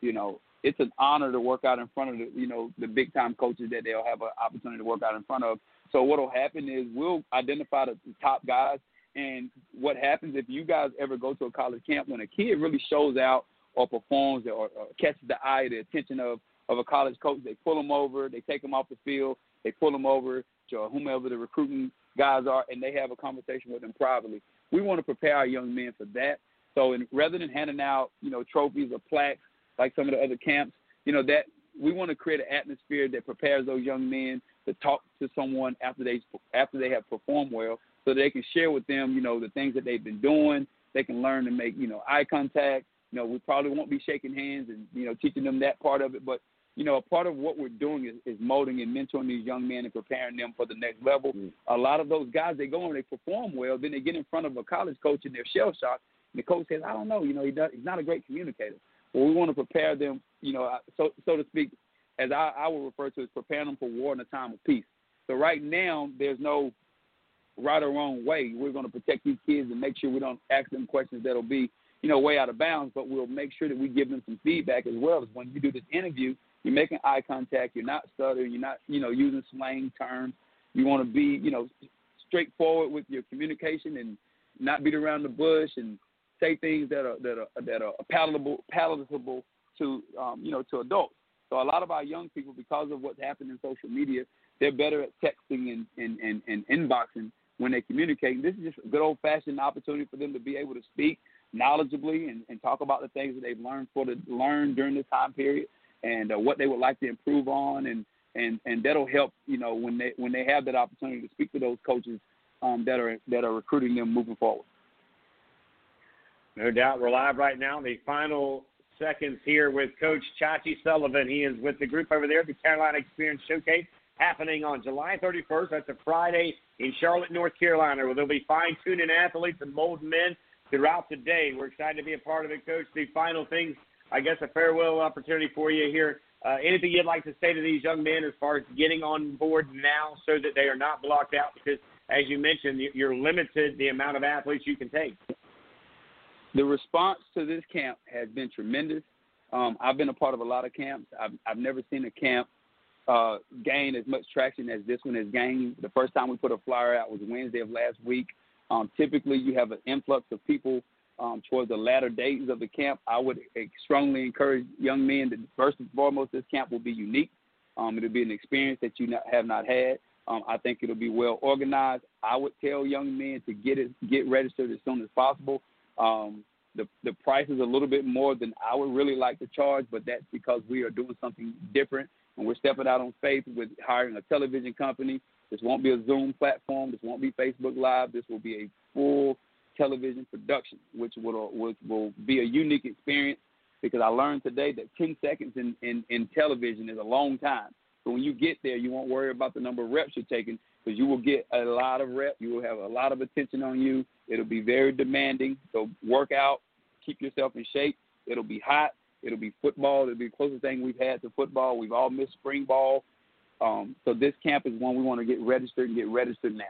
You know, it's an honor to work out in front of the you know the big time coaches that they'll have an opportunity to work out in front of. So what'll happen is we'll identify the, top guys. And what happens if you guys ever go to a college camp when a kid really shows out or performs or, or catches the eye, the attention of of a college coach, they pull them over, they take them off the field, they pull them over to whomever the recruiting guys are, and they have a conversation with them privately. We want to prepare our young men for that. So, in, rather than handing out, you know, trophies or plaques like some of the other camps, you know, that we want to create an atmosphere that prepares those young men to talk to someone after they after they have performed well, so they can share with them, you know, the things that they've been doing. They can learn to make, you know, eye contact. You know, we probably won't be shaking hands and you know teaching them that part of it, but you know, a part of what we're doing is, is molding and mentoring these young men and preparing them for the next level. Mm. A lot of those guys, they go and they perform well, then they get in front of a college coach and they're shell shocked. And the coach says, I don't know, you know, he does, he's not a great communicator. Well, we want to prepare them, you know, so so to speak, as I, I would refer to as preparing them for war in a time of peace. So right now, there's no right or wrong way. We're going to protect these kids and make sure we don't ask them questions that'll be, you know, way out of bounds, but we'll make sure that we give them some feedback as well as when you do this interview, you're making eye contact. You're not stuttering. You're not, you know, using slang terms. You want to be, you know, straightforward with your communication and not beat around the bush and say things that are that are that are palatable palatable to um, you know to adults. So a lot of our young people, because of what's happened in social media, they're better at texting and and, and, and inboxing when they communicate. This is just a good old fashioned opportunity for them to be able to speak knowledgeably and, and talk about the things that they've learned for the learned during this time period and uh, what they would like to improve on, and and and that'll help you know when they when they have that opportunity to speak to those coaches um, that are that are recruiting them moving forward. No doubt, we're live right now. The final seconds here with Coach Chachi Sullivan. He is with the group over there, the Carolina Xperience Showcase, happening on July 31st. That's a Friday in Charlotte, North Carolina, where there'll be fine tuning athletes and molding men throughout the day. We're excited to be a part of it, Coach. The final things I guess, a farewell opportunity for you here. Uh, anything you'd like to say to these young men as far as getting on board now so that they are not blocked out? Because, as you mentioned, you're limited the amount of athletes you can take. The response to this camp has been tremendous. Um, I've been a part of a lot of camps. I've, I've never seen a camp uh, gain as much traction as this one has gained. The first time we put a flyer out was Wednesday of last week. Um, typically, you have an influx of people um, towards the latter days of the camp, I would strongly encourage young men that first and foremost, this camp will be unique. Um, it'll be an experience that you not, have not had. Um, I think it'll be well organized. I would tell young men to get it, get registered as soon as possible. Um, the the price is a little bit more than I would really like to charge, but that's because we are doing something different and we're stepping out on faith with hiring a television company. This won't be a Zoom platform. This won't be Facebook Live. This will be a full television production, which will, will, will be a unique experience because I learned today that 10 seconds in, in, in television is a long time. So when you get there, you won't worry about the number of reps you're taking because you will get a lot of reps. You will have a lot of attention on you. It'll be very demanding. So work out, keep yourself in shape. It'll be hot. It'll be football. It'll be the closest thing we've had to football. We've all missed spring ball. Um, so this camp is one we want to get registered and get registered now.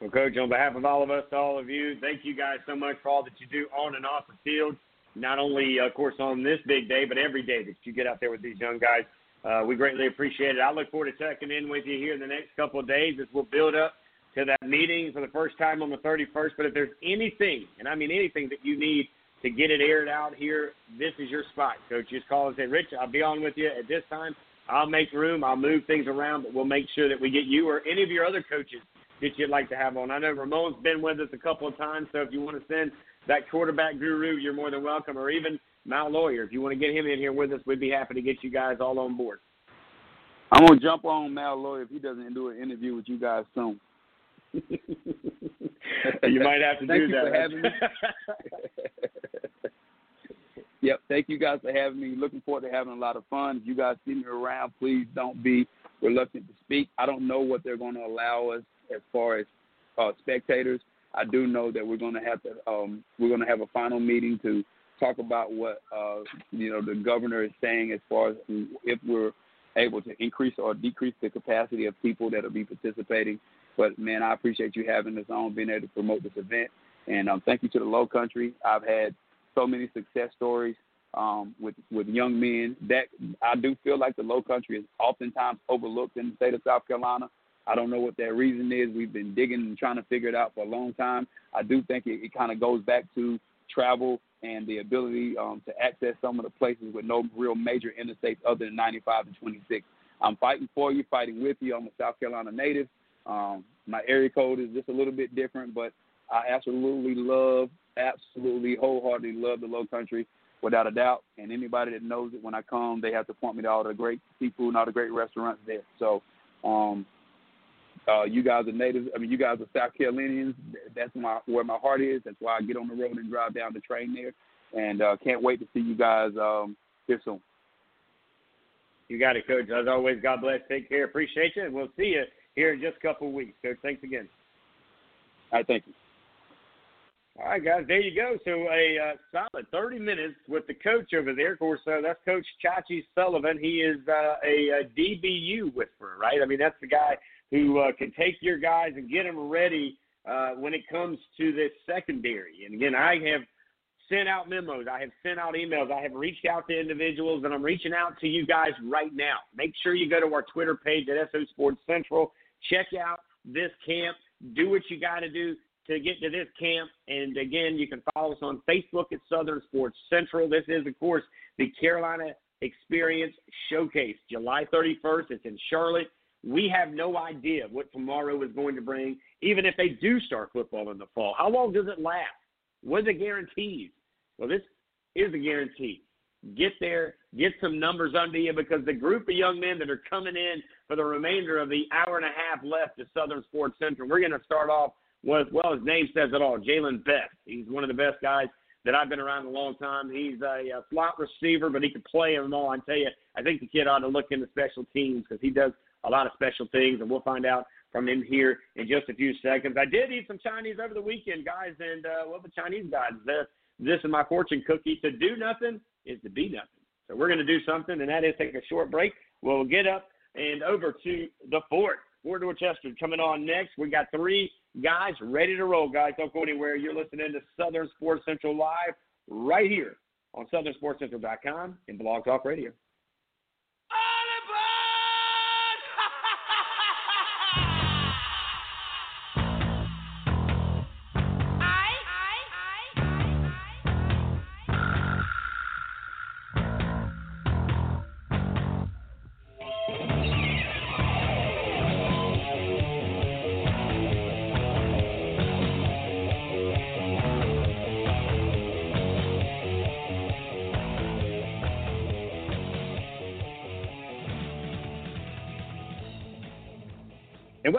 Well, Coach, on behalf of all of us, all of you, thank you guys so much for all that you do on and off the field. Not only, of course, on this big day, but every day that you get out there with these young guys. Uh, we greatly appreciate it. I look forward to checking in with you here in the next couple of days as we'll build up to that meeting for the first time on the 31st. But if there's anything, and I mean anything that you need to get it aired out here, this is your spot, Coach. Just call and say, Rich, I'll be on with you at this time. I'll make room. I'll move things around, but we'll make sure that we get you or any of your other coaches that you'd like to have on. I know Ramon's been with us a couple of times, so if you want to send that quarterback guru, you're more than welcome, or even Mal Lawyer. If you want to get him in here with us, we'd be happy to get you guys all on board. I'm gonna jump on Mal Lawyer if he doesn't do an interview with you guys soon. you might have to Thank do you that. for having me. Yep. Thank you guys for having me. Looking forward to having a lot of fun. If you guys see me around, please don't be reluctant to speak. I don't know what they're going to allow us as far as uh, spectators. I do know that we're going to have to um, we're going to have a final meeting to talk about what uh, you know the governor is saying as far as if we're able to increase or decrease the capacity of people that will be participating. But man, I appreciate you having us on, being able to promote this event, and um, thank you to the Low Country. I've had so many success stories um, with with young men. That I do feel like the Low Country is oftentimes overlooked in the state of South Carolina. I don't know what that reason is. We've been digging and trying to figure it out for a long time. I do think it, it kind of goes back to travel and the ability um, to access some of the places with no real major interstates other than 95 and 26. I'm fighting for you, fighting with you. I'm a South Carolina native. Um, my area code is just a little bit different, but I absolutely love, absolutely wholeheartedly love the Low Country without a doubt. And anybody that knows it, when I come, they have to point me to all the great seafood and all the great restaurants there. So, um, uh, you guys are natives. I mean, you guys are South Carolinians. That's my where my heart is. That's why I get on the road and drive down the train there. And uh, can't wait to see you guys um, here soon. You got it, Coach. As always, God bless. Take care. Appreciate you. And we'll see you here in just a couple of weeks, Coach. Thanks again. All right, thank you. All right, guys, there you go. So a uh, solid 30 minutes with the coach over there. Of course, uh, that's Coach Chachi Sullivan. He is uh, a, a DBU whisperer, right? I mean, that's the guy who uh, can take your guys and get them ready uh, when it comes to this secondary. And again, I have sent out memos, I have sent out emails, I have reached out to individuals, and I'm reaching out to you guys right now. Make sure you go to our Twitter page at SO Sports Central. Check out this camp. Do what you got to do to get to this camp. And again, you can follow us on Facebook at Southern Sports Central. This is, of course, the Carolina Xperience Showcase, July 31st. It's in Charlotte. We have no idea what tomorrow is going to bring, even if they do start football in the fall. How long does it last? What are the guarantees? Well, this is a guarantee. Get there, get some numbers under you because the group of young men that are coming in for the remainder of the hour and a half left at Southern Sports Central, we're going to start off with, well, his name says it all, Jalen Best. He's one of the best guys that I've been around a long time. He's a, a slot receiver, but he can play them all. I tell you, I think the kid ought to look into special teams because he does a lot of special things, and we'll find out from him here in just a few seconds. I did eat some Chinese over the weekend, guys, and uh, well, the Chinese guys, this, this is my fortune cookie. To do nothing is to be nothing. So we're going to do something, and that is take a short break. We'll get up and over to the fort. Fort Dorchester coming on next. We got three guys ready to roll, guys. Don't go anywhere. You're listening to Southern Sports Central Live right here on SouthernSportsCentral.com and Blog Talk Radio.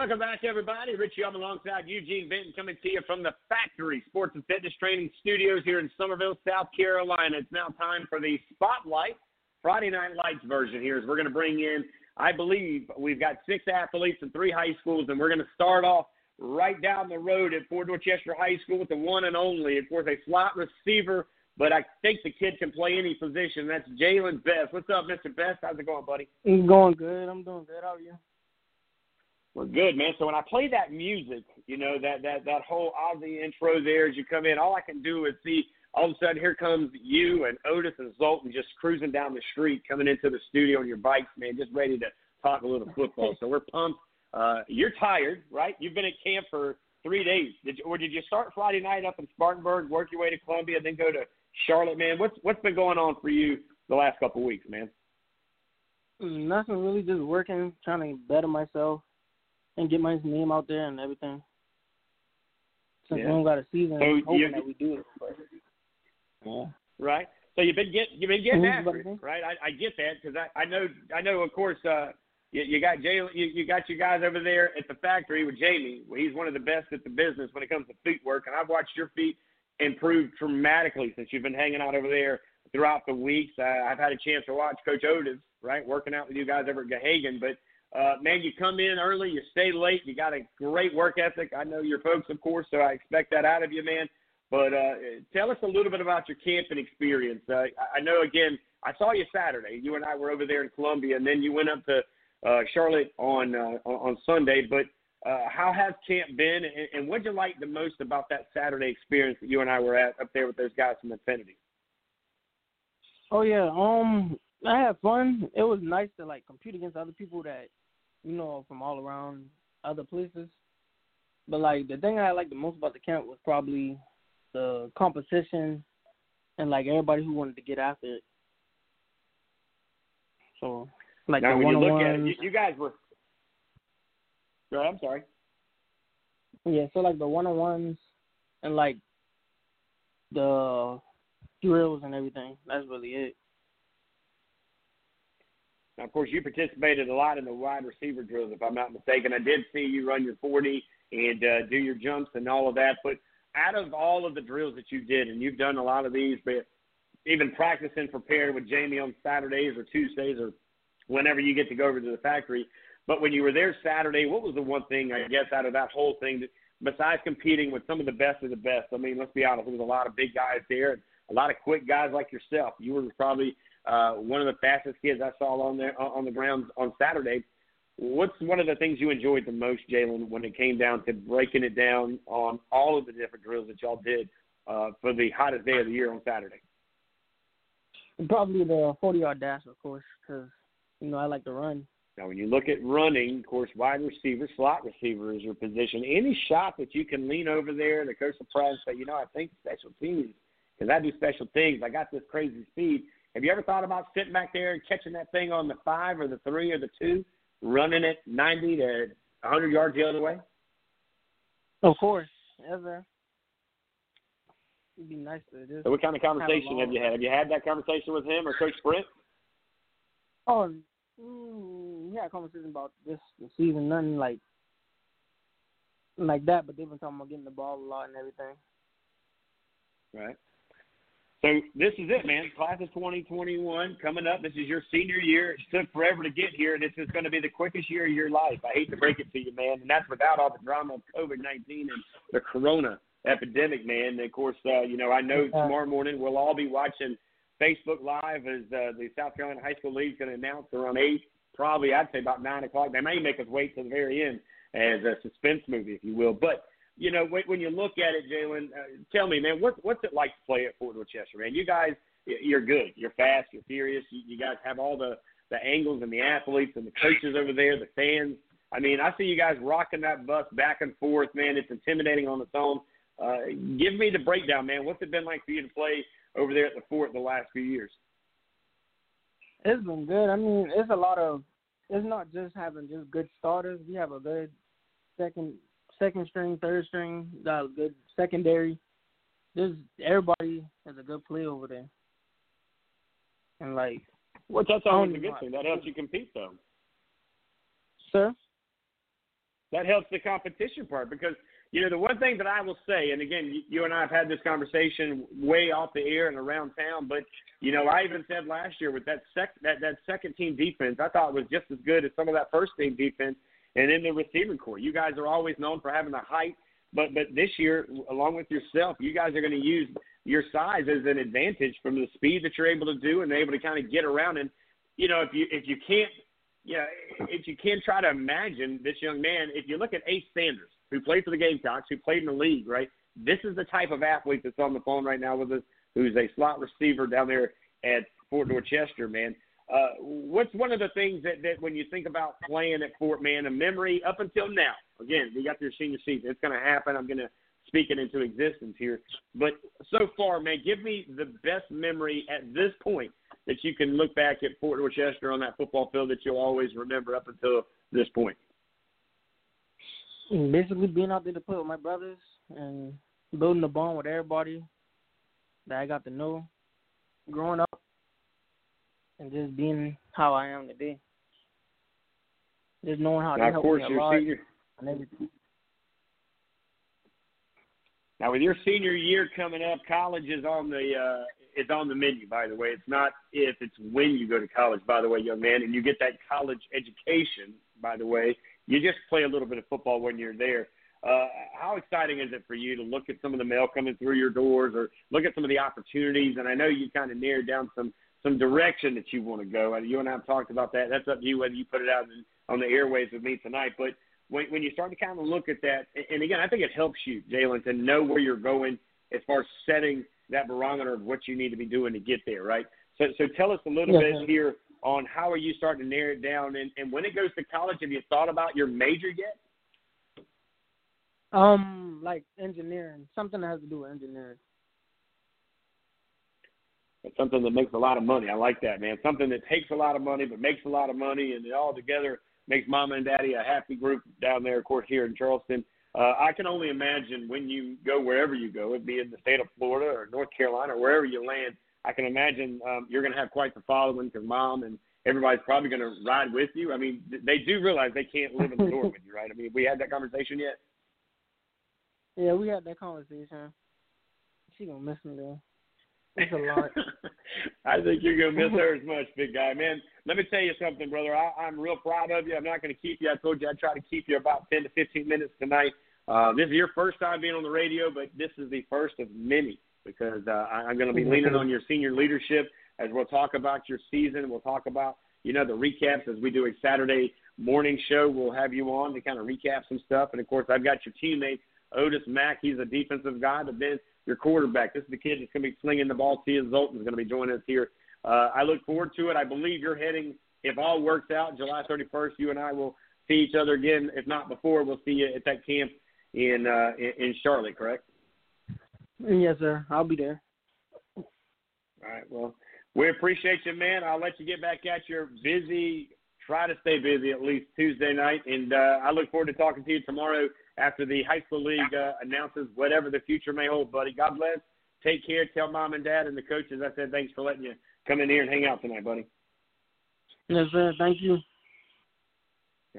Welcome back, everybody. Richie, I'm alongside Eugene Benton coming to you from the Factory Sports and Fitness Training Studios here in Summerville, South Carolina. It's now time for the Spotlight Friday Night Lights version here as we're going to bring in, I believe, we've got six athletes and three high schools, and we're going to start off right down the road at Fort Dorchester High School with the one and only, of course, a slot receiver, but I think the kid can play any position. That's Jalen Best. What's up, Mr. Best? How's it going, buddy? It's going good. I'm doing good. How are you? We're good, man. So when I play that music, you know, that that that whole Ozzy intro there as you come in, all I can do is see all of a sudden here comes you and Otis and Zoltan just cruising down the street, coming into the studio on your bikes, man, just ready to talk a little football. so we're pumped Uh, you're tired, right? You've been at camp for three days. Did you, or did you start Friday night up in Spartanburg, work your way to Columbia, then go to Charlotte, man? What's what's been going on for you the last couple of weeks, man? Nothing really, just working, trying to better myself and get my name out there and everything. Since Yeah. we don't got a season, So hoping that we do it. But, yeah. right? So you've been getting you've been getting Mhm, after it, right? I, I get that because I, I know I know of course uh, you, you got Jay you, you got your guys over there at the factory with Jamie. He's one of the best at the business when it comes to feet work, and I've watched your feet improve dramatically since you've been hanging out over there throughout the weeks. Uh, I've had a chance to watch Coach Otis, right, working out with you guys over at Gahagan, but. Uh, man, you come in early, you stay late, you got a great work ethic. I know your folks, of course, so I expect that out of you, man. But uh, tell us a little bit about your camping experience. Uh, I know, again, I saw you Saturday. You and I were over there in Columbia, and then you went up to uh, Charlotte on uh, on on Sunday. But uh, how has camp been, and, and what did you like the most about that Saturday experience that you and I were at up there with those guys from Infinity? Oh yeah, um, I had fun. It was nice to like compete against other people that you know from all around other places. But like the thing I liked the most about the camp was probably the competition and like everybody who wanted to get after it. So like now, the when you look at it, you, you guys were. Go ahead, I'm sorry. Yeah, so like the one on ones and like the drills and everything. That's really it. Now, of course, you participated a lot in the wide receiver drills, if I'm not mistaken. I did see you run your 40 and uh, do your jumps and all of that. But out of all of the drills that you did, and you've done a lot of these, but even practicing prepared with Jamie on Saturdays or Tuesdays or whenever you get to go over to the factory. But when you were there Saturday, what was the one thing, I guess, out of that whole thing that, besides competing with some of the best of the best? I mean, let's be honest, there was a lot of big guys there a lot of quick guys like yourself. You were probably uh, one of the fastest kids I saw on there on the grounds on Saturday. What's one of the things you enjoyed the most, Jalen, when it came down to breaking it down on all of the different drills that y'all did uh, for the hottest day of the year on Saturday? Probably the 40 yard dash, of course, because, you know, I like to run. Now, when you look at running, of course, wide receiver, slot receiver is your position. Any shot that you can lean over there, the coach will probably say, you know, I think special teams, because I do special things. I got this crazy speed. Have you ever thought about sitting back there and catching that thing on the five or the three or the two, running it 90 to 100 yards the other way? Of course. Sir. It'd be nice to just. So what kind of conversation have, have you had? Have you had that conversation with him or Coach Sprint? Oh, mm, we had conversation about this the season, nothing like like that, but they've been talking about getting the ball a lot and everything. Right. So this is it, man. Class of 2021 coming up. This is your senior year. It took forever to get here, and this is going to be the quickest year of your life. I hate to break it to you, man, and that's without all the drama of COVID-19 and the Corona epidemic, man. And of course, uh, you know, I know tomorrow morning we'll all be watching Facebook Live as uh, the South Carolina High School League is going to announce around eight, probably I'd say about nine o'clock. They may make us wait till the very end as a suspense movie, if you will, but you know, when, when you look at it, Jalen, uh, tell me, man, what, what's it like to play at Fort Dorchester, man? You guys, you're good. You're fast. You're furious. You, you guys have all the, the angles and the athletes and the coaches over there, the fans. I mean, I see you guys rocking that bus back and forth, man. It's intimidating on its own. Uh, give me the breakdown, man. What's it been like for you to play over there at the fort the last few years? It's been good. I mean, it's a lot of. It's not just having just good starters. We have a good second second string, third string, got a good secondary. There's everybody has a good play over there. And like Which that's always a good thing. That helps you compete, though. Sir? That helps the competition part because you know the one thing that I will say, and again, you, you and I have had this conversation way off the air and around town, but you know I even said last year with that sec that that second team defense, I thought was just as good as some of that first team defense, and in the receiving core, you guys are always known for having the height, but but this year, along with yourself, you guys are going to use your size as an advantage from the speed that you're able to do and able to kind of get around. And you know if you if you can't know, if you can try to imagine this young man, if you look at Ace Sanders, who played for the Gamecocks, who played in the league, right? This is the type of athlete that's on the phone right now with us, who's a slot receiver down there at Fort Dorchester, man. Uh, what's one of the things that, that when you think about playing at Fort Man, a memory up until now? Again, we got your senior season. It's going to happen. I'm going to speak it into existence here. But so far, man, give me the best memory at this point that you can look back at Fort Dorchester on that football field that you'll always remember up until this point. Basically, being out there to play with my brothers and building a bond with everybody that I got to know growing up and just being how I am today. Just knowing how now, to of help course, me a your lot senior. Now, with your senior year coming up, college is on the uh, is on the menu. By the way, it's not if it's when you go to college. By the way, young man, and you get that college education. By the way, you just play a little bit of football when you're there. Uh, how exciting is it for you to look at some of the mail coming through your doors, or look at some of the opportunities? And I know you kind of narrowed down some some direction that you want to go. And you and I have talked about that. That's up to you whether you put it out in, on the airways with me tonight. But when, when you start to kind of look at that, and again, I think it helps you, Jalen, to know where you're going as far as setting that barometer of what you need to be doing to get there, right? So, so tell us a little Yes, bit here on how are you starting to narrow it down, and, and when it goes to college, have you thought about your major yet? Um, like engineering, something that has to do with engineering. It's something that makes a lot of money. I like that, man. Something that takes a lot of money but makes a lot of money, and it all together makes mama and daddy a happy group down there, of course, here in Charleston. Uh, I can only imagine when you go wherever you go, it be in the state of Florida or North Carolina or wherever you land. I can imagine um, you're going to have quite the following because mom and everybody's probably going to ride with you. I mean, they do realize they can't live in the dorm with you, right? I mean, we had that conversation yet. Yeah, we had that conversation. She gonna miss me though. It's a lot. I think you're gonna miss her as much, big guy, man. Let me tell you something, brother. I, I'm real proud of you. I'm not gonna keep you. I told you I'd try to keep you about 10 to 15 minutes tonight. Uh, this is your first time being on the radio, but this is the first of many because uh, I- I'm gonna be leaning on your senior leadership as we'll talk about your season. We'll talk about you know the recaps as we do a Saturday morning show. We'll have you on to kind of recap some stuff, and of course I've got your teammate Otis Mack. He's a defensive guy, but then your quarterback. This is the kid that's going to be slinging the ball. Tia Zoltan is going to be joining us here. Uh, I look forward to it. I believe you're heading, if all works out, July 31st. You and I will see each other again. If not before, we'll see you at that camp in uh, in, in Charlotte. Correct? yes, sir. I'll be there. All right. Well, we appreciate you, man. I'll let you get back at your busy. Try to stay busy at least Tuesday night, and uh, I look forward to talking to you tomorrow after the high school league uh, announces whatever the future may hold, buddy. God bless. Take care. Tell mom and dad and the coaches I said thanks for letting you come in here and hang out tonight, buddy. Yes, sir. Thank you.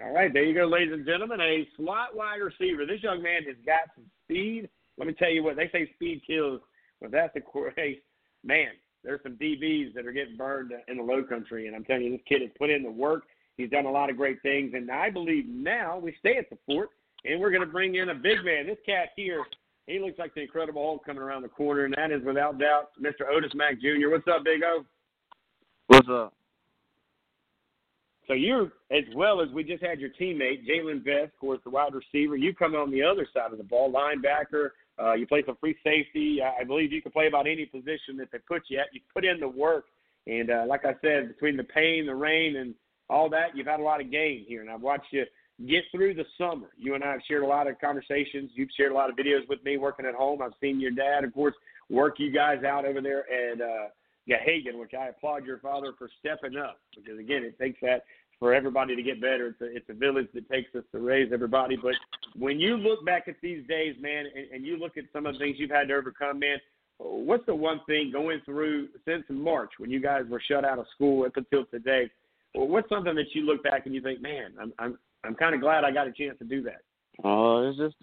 All right, there you go, ladies and gentlemen. A slot wide receiver. This young man has got some speed. Let me tell you what they say: speed kills. But that's the case, man. There's some DBs that are getting burned in the Low Country, and I'm telling you, this kid has put in the work. He's done a lot of great things, and I believe now we stay at the fort, and we're going to bring in a big man. This cat here, he looks like the Incredible Hulk coming around the corner, and that is without doubt Mr. Otis Mack Jr. What's up, Big O? What's up? So you're as well as we just had your teammate Jalen Best, of course, the wide receiver. You come on the other side of the ball, linebacker. Uh, you play some free safety. I believe you can play about any position that they put you at. You put in the work, and uh, like I said, between the pain, the rain, and all that, you've had a lot of gain here. And I've watched you get through the summer. You and I have shared a lot of conversations. You've shared a lot of videos with me working at home. I've seen your dad, of course, work you guys out over there at uh, Gahagan, which I applaud your father for stepping up because again, it takes that for everybody to get better. It's a, it's a village that takes us to raise everybody. But when you look back at these days, man, and, and you look at some of the things you've had to overcome, man, what's the one thing going through since March when you guys were shut out of school up until today? Well, what's something that you look back and you think, man, I'm I'm I'm kind of glad I got a chance to do that. Uh, it's just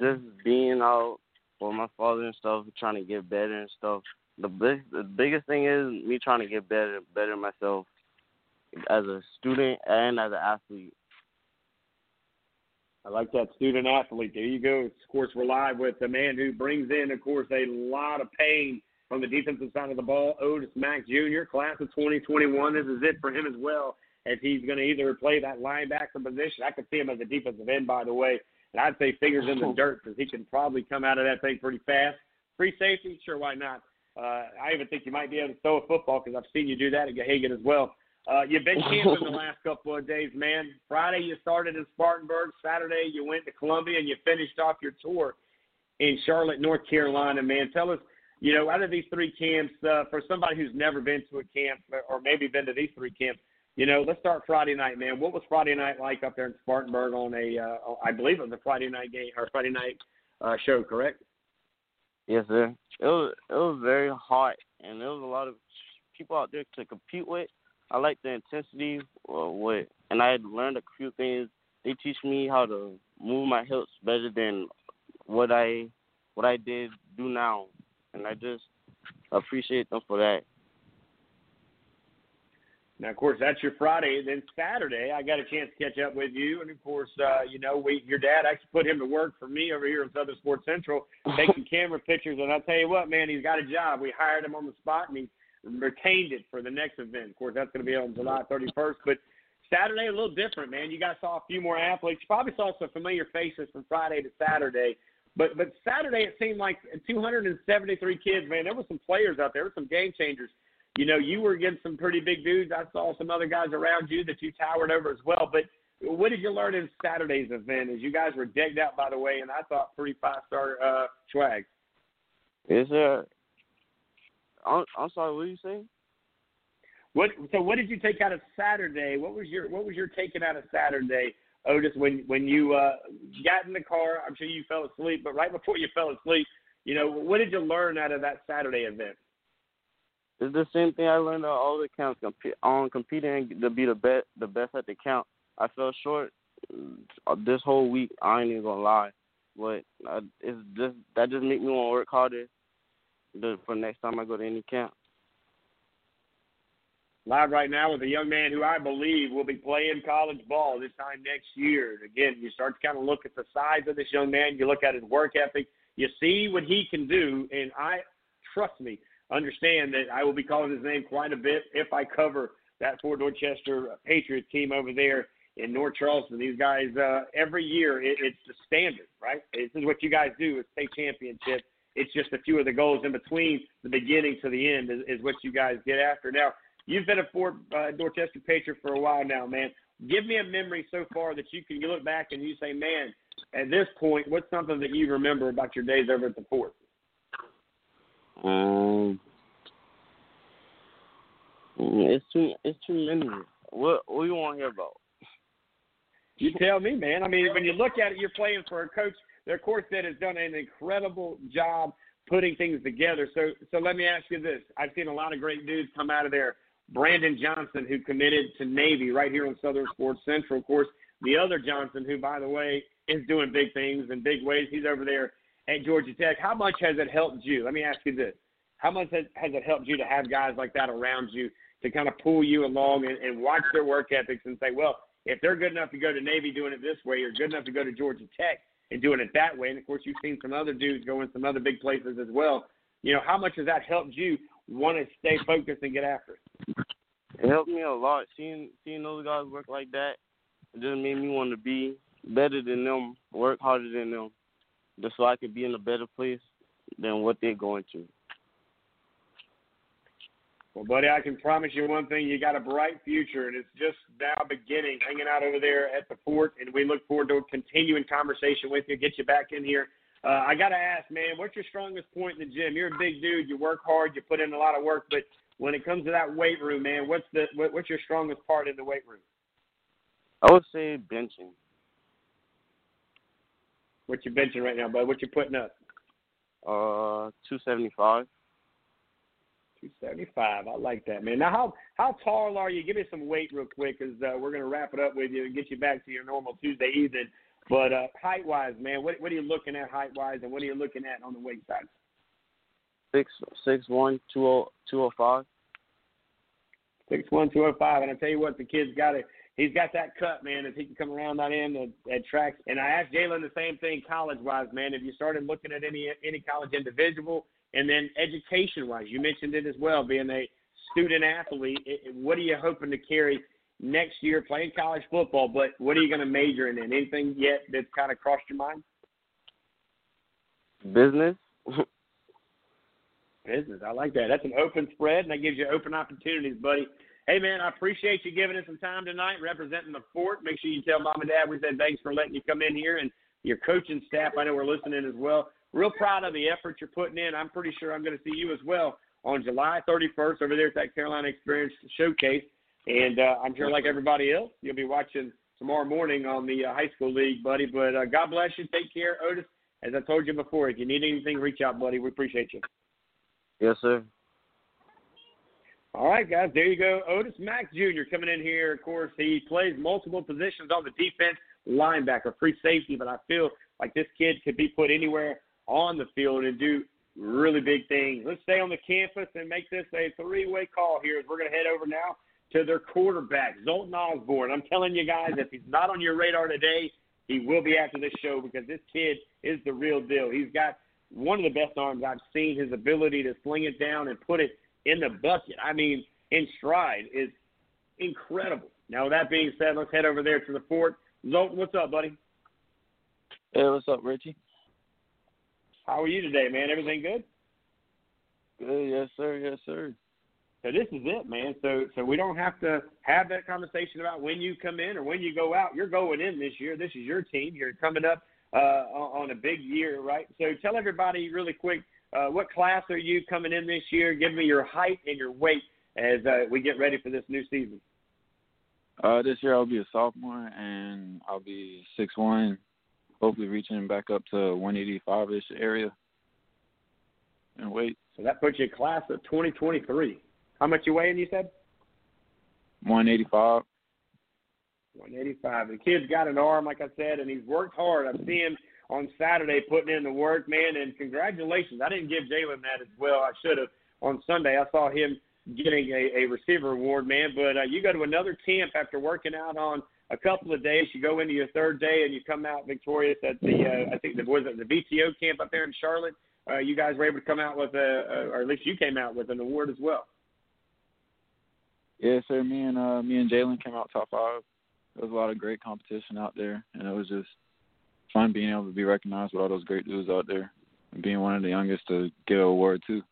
just being out for my father and stuff, trying to get better and stuff. The big, the biggest thing is me trying to get better, better myself as a student and as an athlete. I like that student athlete. There you go. Of course, we're live with the man who brings in, of course, a lot of pain from the defensive side of the ball, Otis Mack Jr., class of 2021. This is it for him as well, as he's going to either play that linebacker position. I could see him as a defensive end, by the way, and I'd say fingers in the dirt because he can probably come out of that thing pretty fast. Free safety, sure, why not? Uh, I even think you might be able to throw a football because I've seen you do that at Gahagan as well. Uh, you've been camping the last couple of days, man. Friday you started in Spartanburg. Saturday you went to Columbia and you finished off your tour in Charlotte, North Carolina. Man, tell us, you know, out of these three camps, uh, for somebody who's never been to a camp or maybe been to these three camps, you know, let's start Friday night, man. What was Friday night like up there in Spartanburg on a, uh, I believe it was a Friday night game or Friday night uh, show, correct? Yes, sir. It was it was very hot, and there was a lot of people out there to compete with. I like the intensity uh, with, and I had learned a few things. They teach me how to move my hips better than what I what I did do now, and I just appreciate them for that. Now, of course, that's your Friday. Then Saturday, I got a chance to catch up with you, and of course, uh, you know, we your dad actually put him to work for me over here in Southern Sports Central, taking camera pictures. And I'll tell you what, man, he's got a job. We hired him on the spot, and he retained it for the next event. Of course, that's going to be on July 31st. But Saturday, a little different, man. You guys saw a few more athletes. You probably saw some familiar faces from Friday to Saturday. But but Saturday, it seemed like 273 kids, man. There were some players out there, there were some game changers you know, you were against some pretty big dudes. I saw some other guys around you that you towered over as well. But what did you learn in Saturday's event? As you guys were decked out, by the way, and I thought pretty five star uh, swag. Is there? I'm, I'm sorry. What are you saying? What? So, what did you take out of Saturday? What was your What was your taking out of Saturday, Otis? When when you uh, got in the car, I'm sure you fell asleep. But right before you fell asleep, you know, what did you learn out of that Saturday event? It's the same thing I learned on all the counts. Comp- on competing to be the best, the best at the count. I fell short uh, this whole week. I ain't even gonna lie, but uh, it's just that just make me want to work harder for next time I go to any camp. Live right now with a young man who I believe will be playing college ball this time next year. Again, you start to kind of look at the size of this young man. You look at his work ethic. You see what he can do, and I trust me understand that I will be calling his name quite a bit if I cover that Fort Dorchester Patriots team over there in North Charleston. These guys, uh, every year, it, it's the standard, right? This is what you guys do: is state championship. It's just a few of the goals in between the beginning to the end is, is what you guys get after. Now, you've been a Fort uh, Dorchester Patriot for a while now, man. Give me a memory so far that you can look back and you say, man, at this point, what's something that you remember about your days over at the fort? Um, it's too it's too many. What what you want to hear about? You tell me, man. I mean, when you look at it, you're playing for a coach. Their course that has done an incredible job putting things together. So, so let me ask you this: I've seen a lot of great dudes come out of there. Brandon Johnson, who committed to Navy right here on Southern Sports Central, of course. The other Johnson, who, by the way, is doing big things in big ways. He's over there at Georgia Tech. How much has it helped you? Let me ask you this: How much has, has it helped you to have guys like that around you to kind of pull you along and, and watch their work ethics and say, well, if they're good enough to go to Navy doing it this way, you're good enough to go to Georgia Tech and doing it that way. And of course, you've seen some other dudes go in some other big places as well. You know, how much has that helped you want to stay focused and get after it? It helped me a lot. Seeing seeing those guys work like that, it just made me want to be better than them, work harder than them, just so I could be in a better place than what they're going to. Well, buddy, I can promise you one thing: you got a bright future, and it's just now beginning. Hanging out over there at the fort, and we look forward to a continuing conversation with you. Get you back in here. Uh, I got to ask, man, what's your strongest point in the gym? You're a big dude. You work hard. You put in a lot of work, but when it comes to that weight room, man, what's the what, what's your strongest part in the weight room? I would say benching. What you benching right now, bud? What you putting up? Uh, two seventy five. Two seventy five. I like that, man. Now, how how tall are you? Give me some weight real quick, because uh, we're gonna wrap it up with you and get you back to your normal Tuesday evening. But uh, height wise, man, what what are you looking at height wise, and what are you looking at on the weight side? Six six one two oh two oh five. Six one two oh five, and I tell you what, the kid's got it. He's got that cut, man. If he can come around that end at, at tracks, and I asked Jalen the same thing, college wise, man. If you started looking at any any college individual, and then education wise, you mentioned it as well, being a student athlete. It, what are you hoping to carry next year playing college football? But what are you going to major in? Anything yet that's kind of crossed your mind? Business. Business. I like that. That's an open spread, and that gives you open opportunities, buddy. Hey, man, I appreciate you giving us some time tonight, representing the fort. Make sure you tell mom and dad we said thanks for letting you come in here, and your coaching staff. I know we're listening as well. Real proud of the effort you're putting in. I'm pretty sure I'm going to see you as well on July 31st over there at that Carolina Xperience Showcase. And uh, I'm sure, like everybody else, you'll be watching tomorrow morning on the uh, high school league, buddy. But uh, God bless you. Take care, Otis. As I told you before, if you need anything, reach out, buddy. We appreciate you. Yes, sir. All right, guys, there you go. Otis Mack Jr. coming in here. Of course, he plays multiple positions on the defense, linebacker, free safety, but I feel like this kid could be put anywhere on the field and do really big things. Let's stay on the campus and make this a three-way call here as we're going to head over now to their quarterback, Zoltan Osborne. I'm telling you guys, if he's not on your radar today, he will be after this show because this kid is the real deal. He's got one of the best arms I've seen. His ability to sling it down and put it in the bucket. I mean, in stride is incredible. Now, with that being said, let's head over there to the fort. Zoltan, what's up, buddy? Hey, what's up, Richie? How are you today, man? Everything good? Good, yes, sir, yes, sir. So this is it, man. So so we don't have to have that conversation about when you come in or when you go out. You're going in this year. This is your team. You're coming up uh, on a big year, right? So tell everybody really quick uh, what class are you coming in this year? Give me your height and your weight as uh, we get ready for this new season. Uh, this year I'll be a sophomore and I'll be six one, hopefully reaching back up to one eighty five ish area and weight. So that puts you in class of twenty twenty three. How much you weighing? You said one eighty five. 185. The kid's got an arm, like I said, and he's worked hard. I've seen him on Saturday putting in the work, man. And congratulations. I didn't give Jalen that as well. I should have on Sunday. I saw him getting a, a receiver award, man. But uh, you go to another camp after working out on a couple of days. You go into your third day and you come out victorious at the uh, I think the was it the VTO camp up there in Charlotte. Uh, you guys were able to come out with a, a, or at least you came out with an award as well. Yes, sir. Me and uh, me and Jalen came out top five. There was a lot of great competition out there, and it was just fun being able to be recognized with all those great dudes out there and being one of the youngest to get an award too.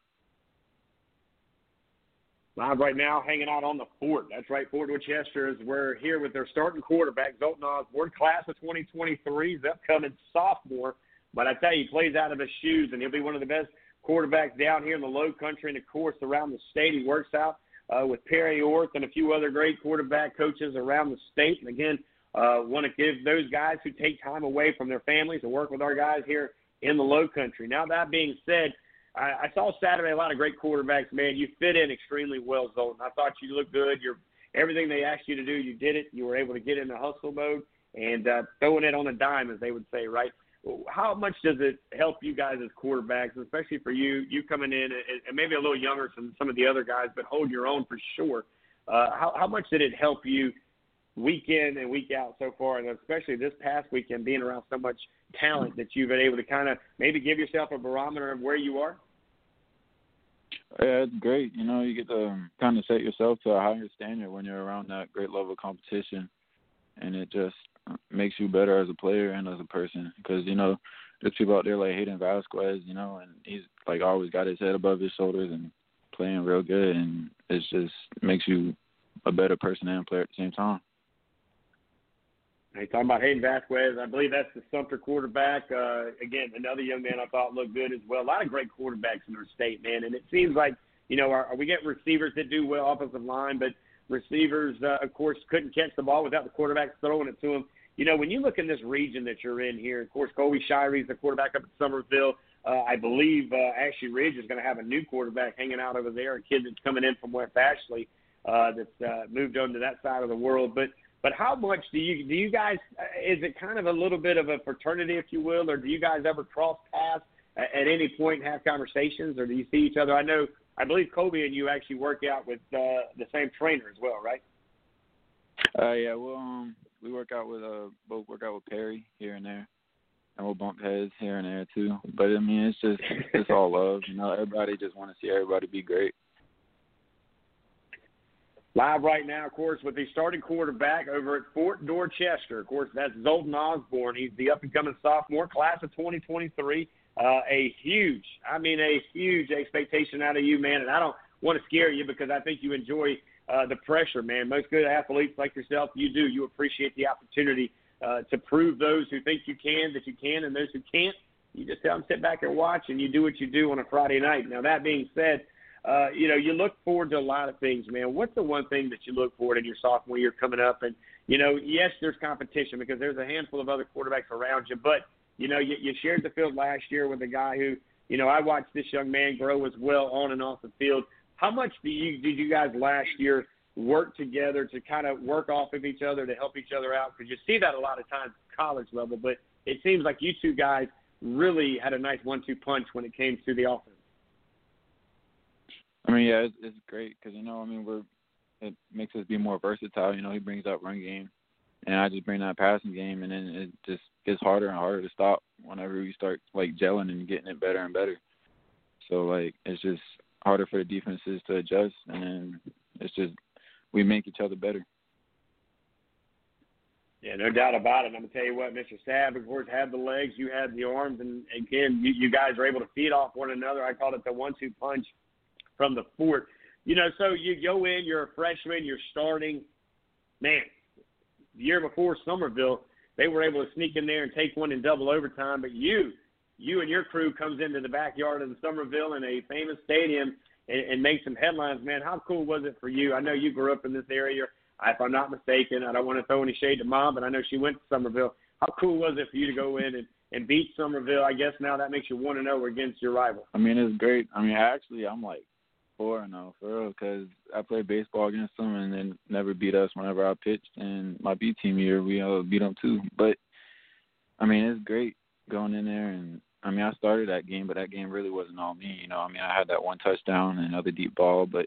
Live right now, hanging out on the fort. That's right, Fort Dorchester is we're here with their starting quarterback, Zoltan Osborne, class of 2023. He's upcoming sophomore, but I tell you, he plays out of his shoes, and he'll be one of the best quarterbacks down here in the Low Country, and of course around the state. He works out uh, with Perry Orth and a few other great quarterback coaches around the state. And again, uh, want to give those guys who take time away from their families to work with our guys here in the Low Country. Now that being said, I, I saw Saturday a lot of great quarterbacks. Man, you fit in extremely well, Zoltan. I thought you looked good. You're everything they asked you to do, you did it. You were able to get in the hustle mode and uh, throwing it on a dime, as they would say, right? How much does it help you guys as quarterbacks, especially for you, you coming in and maybe a little younger than some of the other guys, but hold your own for sure? Uh, how, how much did it help you week in and week out so far, and especially this past weekend, being around so much talent that you've been able to kind of maybe give yourself a barometer of where you are? Yeah, it's great. You know, you get to um, kind of set yourself to a higher standard when you're around that great level of competition, and it just uh, makes you better as a player and as a person. Because you know, there's people out there like Hayden Vasquez, you know, and he's like always got his head above his shoulders and playing real good, and it just makes you a better person and player at the same time. Hey, talking about Hayden Vasquez, I believe that's the Sumter quarterback. Uh, again, another young man I thought looked good as well. A lot of great quarterbacks in our state, man. And it seems like, you know, our, we get receivers that do well offensive line, but receivers, uh, of course, couldn't catch the ball without the quarterbacks throwing it to them. You know, when you look in this region that you're in here, of course, Colby Shirey is the quarterback up at Summerville. Uh, I believe uh, Ashley Ridge is going to have a new quarterback hanging out over there, a kid that's coming in from West Ashley uh, that's uh, moved on to that side of the world. But but how much do you do you guys? Uh, is it kind of a little bit of a fraternity, if you will, or do you guys ever cross paths at, at any point and have conversations, or do you see each other? I know, I believe Colby and you actually work out with uh, the same trainer as well, right? Uh, yeah, well, um, we work out with uh, both work out with Perry here and there, and we'll bump heads here and there too. But I mean, it's just it's all love, you know. Everybody just want to see everybody be great. Live right now, of course, with the starting quarterback over at Fort Dorchester. Of course, that's Zoltan Osborne. He's the up and coming sophomore, class of 2023. Uh, a huge, I mean, a huge expectation out of you, man. And I don't want to scare you because I think you enjoy uh, the pressure, man. Most good athletes like yourself, you do. You appreciate the opportunity uh, to prove those who think you can that you can, and those who can't, you just tell them sit back and watch, and you do what you do on a Friday night. Now that being said, uh, you know you look forward to a lot of things, man. What's the one thing that you look forward in your sophomore year coming up? And you know, yes, there's competition because there's a handful of other quarterbacks around you, but you know, you, you shared the field last year with a guy who, you know, I watched this young man grow as well on and off the field. How much do you did you guys last year work together to kind of work off of each other to help each other out? Because you see that a lot of times at college level, but it seems like you two guys really had a nice one-two punch when it came to the offense. I mean, yeah, it's, it's great because you know, I mean, we're it makes us be more versatile. You know, he brings up run game, and I just bring that passing game, and then it just gets harder and harder to stop whenever we start like gelling and getting it better and better. So like it's just harder for the defenses to adjust, and then it's just we make each other better. Yeah, no doubt about it. I'm gonna tell you what, Mr. Stab, of course, had the legs, you had the arms, and again, you, you guys are able to feed off one another. I called it the one-two punch from the fort. You know, so you go in, you're a freshman, you're starting. Man, the year before Summerville, they were able to sneak in there and take one in double overtime. But you, you and your crew comes into the backyard of the Summerville in a famous stadium and, and make some headlines. Man, how cool was it for you? I know you grew up in this area. If I'm not mistaken, I don't want to throw any shade to mom, but I know she went to Summerville. How cool was it for you to go in and, and beat Summerville? I guess now that makes you want to know against your rival. I mean, it's great. I mean, actually, I'm like four zero for real because I played baseball against them and they never beat us whenever I pitched. And my B team year, we uh, beat them too. But I mean, it's great going in there and. I mean, I started that game, but that game really wasn't all me. You know, I mean, I had that one touchdown and another deep ball, but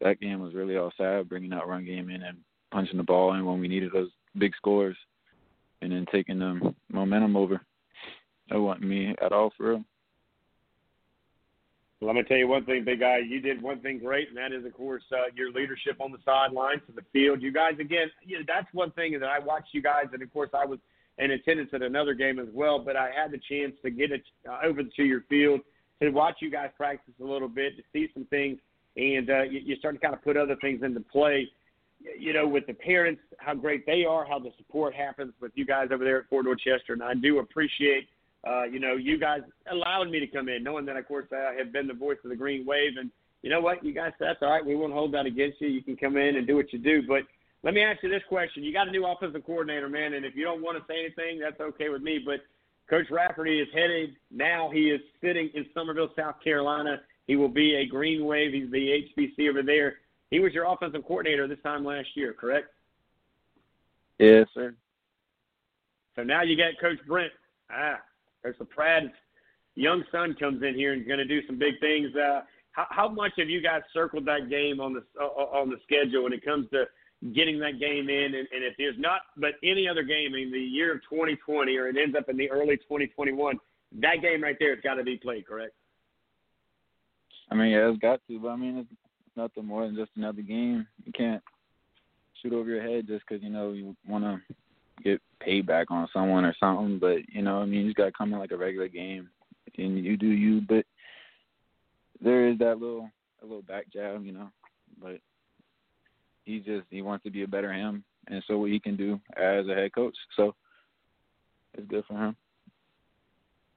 that game was really all sad, bringing that run game in and punching the ball in when we needed those big scores, and then taking the momentum over. That wasn't me at all for real. Well, I'm tell you one thing, big guy. You did one thing great, and that is, of course, uh, your leadership on the sidelines to the field. You guys, again, you know, that's one thing that I watched you guys, and of course, I was in attendance at another game as well. But I had the chance to get it uh, over to your field to watch you guys practice a little bit, to see some things, and uh, you, you start to kind of put other things into play. You know, with the parents, how great they are, how the support happens with you guys over there at Fort Dorchester, and I do appreciate uh, you know, you guys allowing me to come in, knowing that, of course, I have been the voice of the Green Wave. And you know what? You guys, that's all right. We won't hold that against you. You can come in and do what you do. But let me ask you this question. You got a new offensive coordinator, man. And if you don't want to say anything, that's okay with me. But Coach Rafferty is headed now. He is sitting in Summerville, South Carolina. He will be a Green Wave. He's the HBC over there. He was your offensive coordinator this time last year, correct? Yes, sir. So now you got Coach Brent. Ah, a Pratt's young son comes in here and going to do some big things. Uh, how, how much have you guys circled that game on the uh, on the schedule when it comes to getting that game in? And, and if there's not, but any other game in the year of 2020 or it ends up in the early 2021, that game right there has got to be played, correct? I mean, yeah, it's got to, but I mean, it's nothing more than just another game. You can't shoot over your head just because you know you want to get payback on someone or something. But you know, I mean, you just gotta come in like a regular game, and you do you. But there is that little a little back jab, you know. But he just he wants to be a better him, and so what he can do as a head coach. So it's good for him.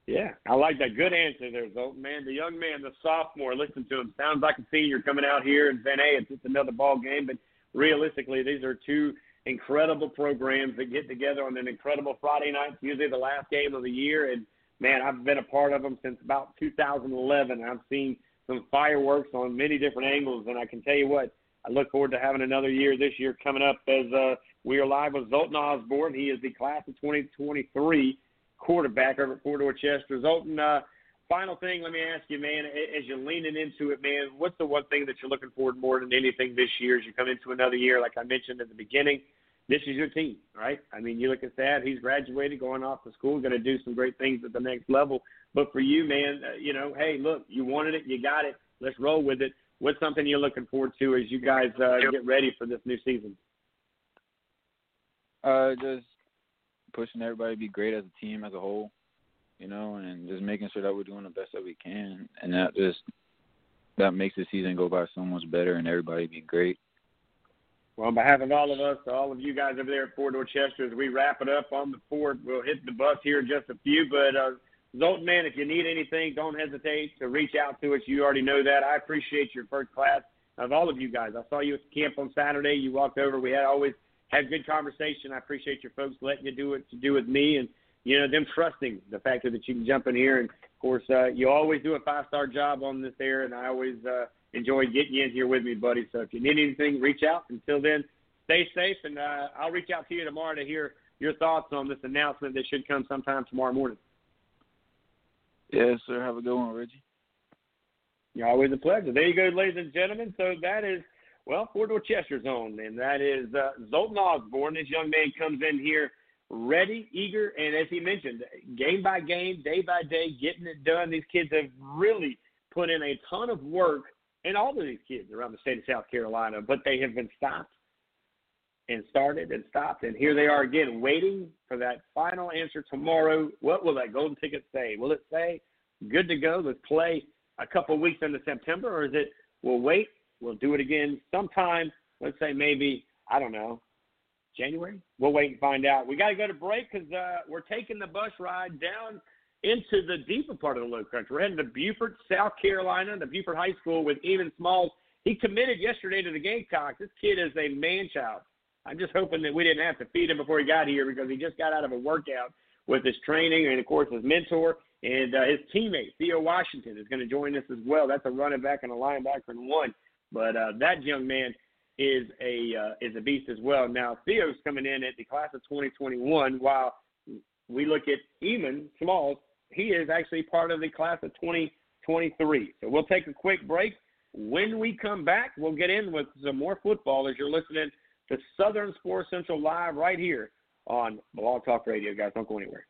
Yeah, I like that. Good answer there, though, man. The young man, the sophomore, listen to him. Sounds like a senior coming out here and saying, "Hey, it's just another ball game." But realistically, these are two incredible programs that get together on an incredible Friday night. Usually the last game of the year, and man, I've been a part of them since about 2011. I've seen some fireworks on many different angles, and I can tell you what, I look forward to having another year this year coming up as uh, we are live with Zoltan Osborne. He is the class of 2023 quarterback over at Fort Dorchester. Zoltan, uh, final thing, let me ask you, man, as you're leaning into it, man, what's the one thing that you're looking forward more than anything this year as you come into another year? Like I mentioned at the beginning, this is your team, right? I mean, you look at that; he's graduated, going off to school, going to do some great things at the next level. But for you, man, uh, you know, hey, look, you wanted it, you got it. Let's roll with it. What's something you're looking forward to as you guys uh, get ready for this new season? Uh, just pushing everybody to be great as a team as a whole you know, and just making sure that we're doing the best that we can, and that just that makes the season go by so much better, and everybody be great. Well, on behalf of all of us, all of you guys over there at Fort Dorchester, as we wrap it up on the fort, we'll hit the bus here in just a few. But uh, Zoltan, man, if you need anything, don't hesitate to reach out to us. You already know that. I appreciate your first class of all of you guys. I saw you at camp on Saturday. You walked over. We had always had good conversation. I appreciate your folks letting you do what you do with me, and you know them trusting the fact that you can jump in here. And of course, uh, you always do a five star job on this air, and I always uh, enjoy getting you in here with me, buddy. So if you need anything, reach out. Until then, stay safe, and uh, I'll reach out to you tomorrow to hear your thoughts on this announcement that should come sometime tomorrow morning. Yes, sir. Have a good one, Reggie. You're always a pleasure. There you go, ladies and gentlemen. So that is, well, Fort Dorchester's own, and that is uh, Zoltan Osborne. This young man comes in here ready, eager, and as he mentioned, game by game, day by day, getting it done. These kids have really put in a ton of work, and all of these kids around the state of South Carolina, but they have been stopped and started and stopped, and here they are again, waiting for that final answer tomorrow. What will that golden ticket say? Will it say, good to go, let's play a couple weeks into September, or is it, we'll wait, we'll do it again sometime, let's say maybe, I don't know, January? We'll wait and find out. We got to go to break because uh, we're taking the bus ride down into the deeper part of the low country. We're heading to Beaufort, South Carolina, the Beaufort High School with Evan Smalls. He committed yesterday to the Gamecocks. This kid is a man child. I'm just hoping that we didn't have to feed him before he got here because he just got out of a workout with his training and, of course, his mentor and uh, his teammate Theo Washington is going to join us as well. That's a running back and a linebacker in one. But uh, that young man is a uh, is a beast as well. Now Theo's coming in at the class of 2021, while we look at Eamon Smalls, he is actually part of the class of 2023. So we'll take a quick break. When we come back, we'll get in with some more football as you're listening to Southern Sports Central live right here on Blog Talk Radio. Guys, don't go anywhere.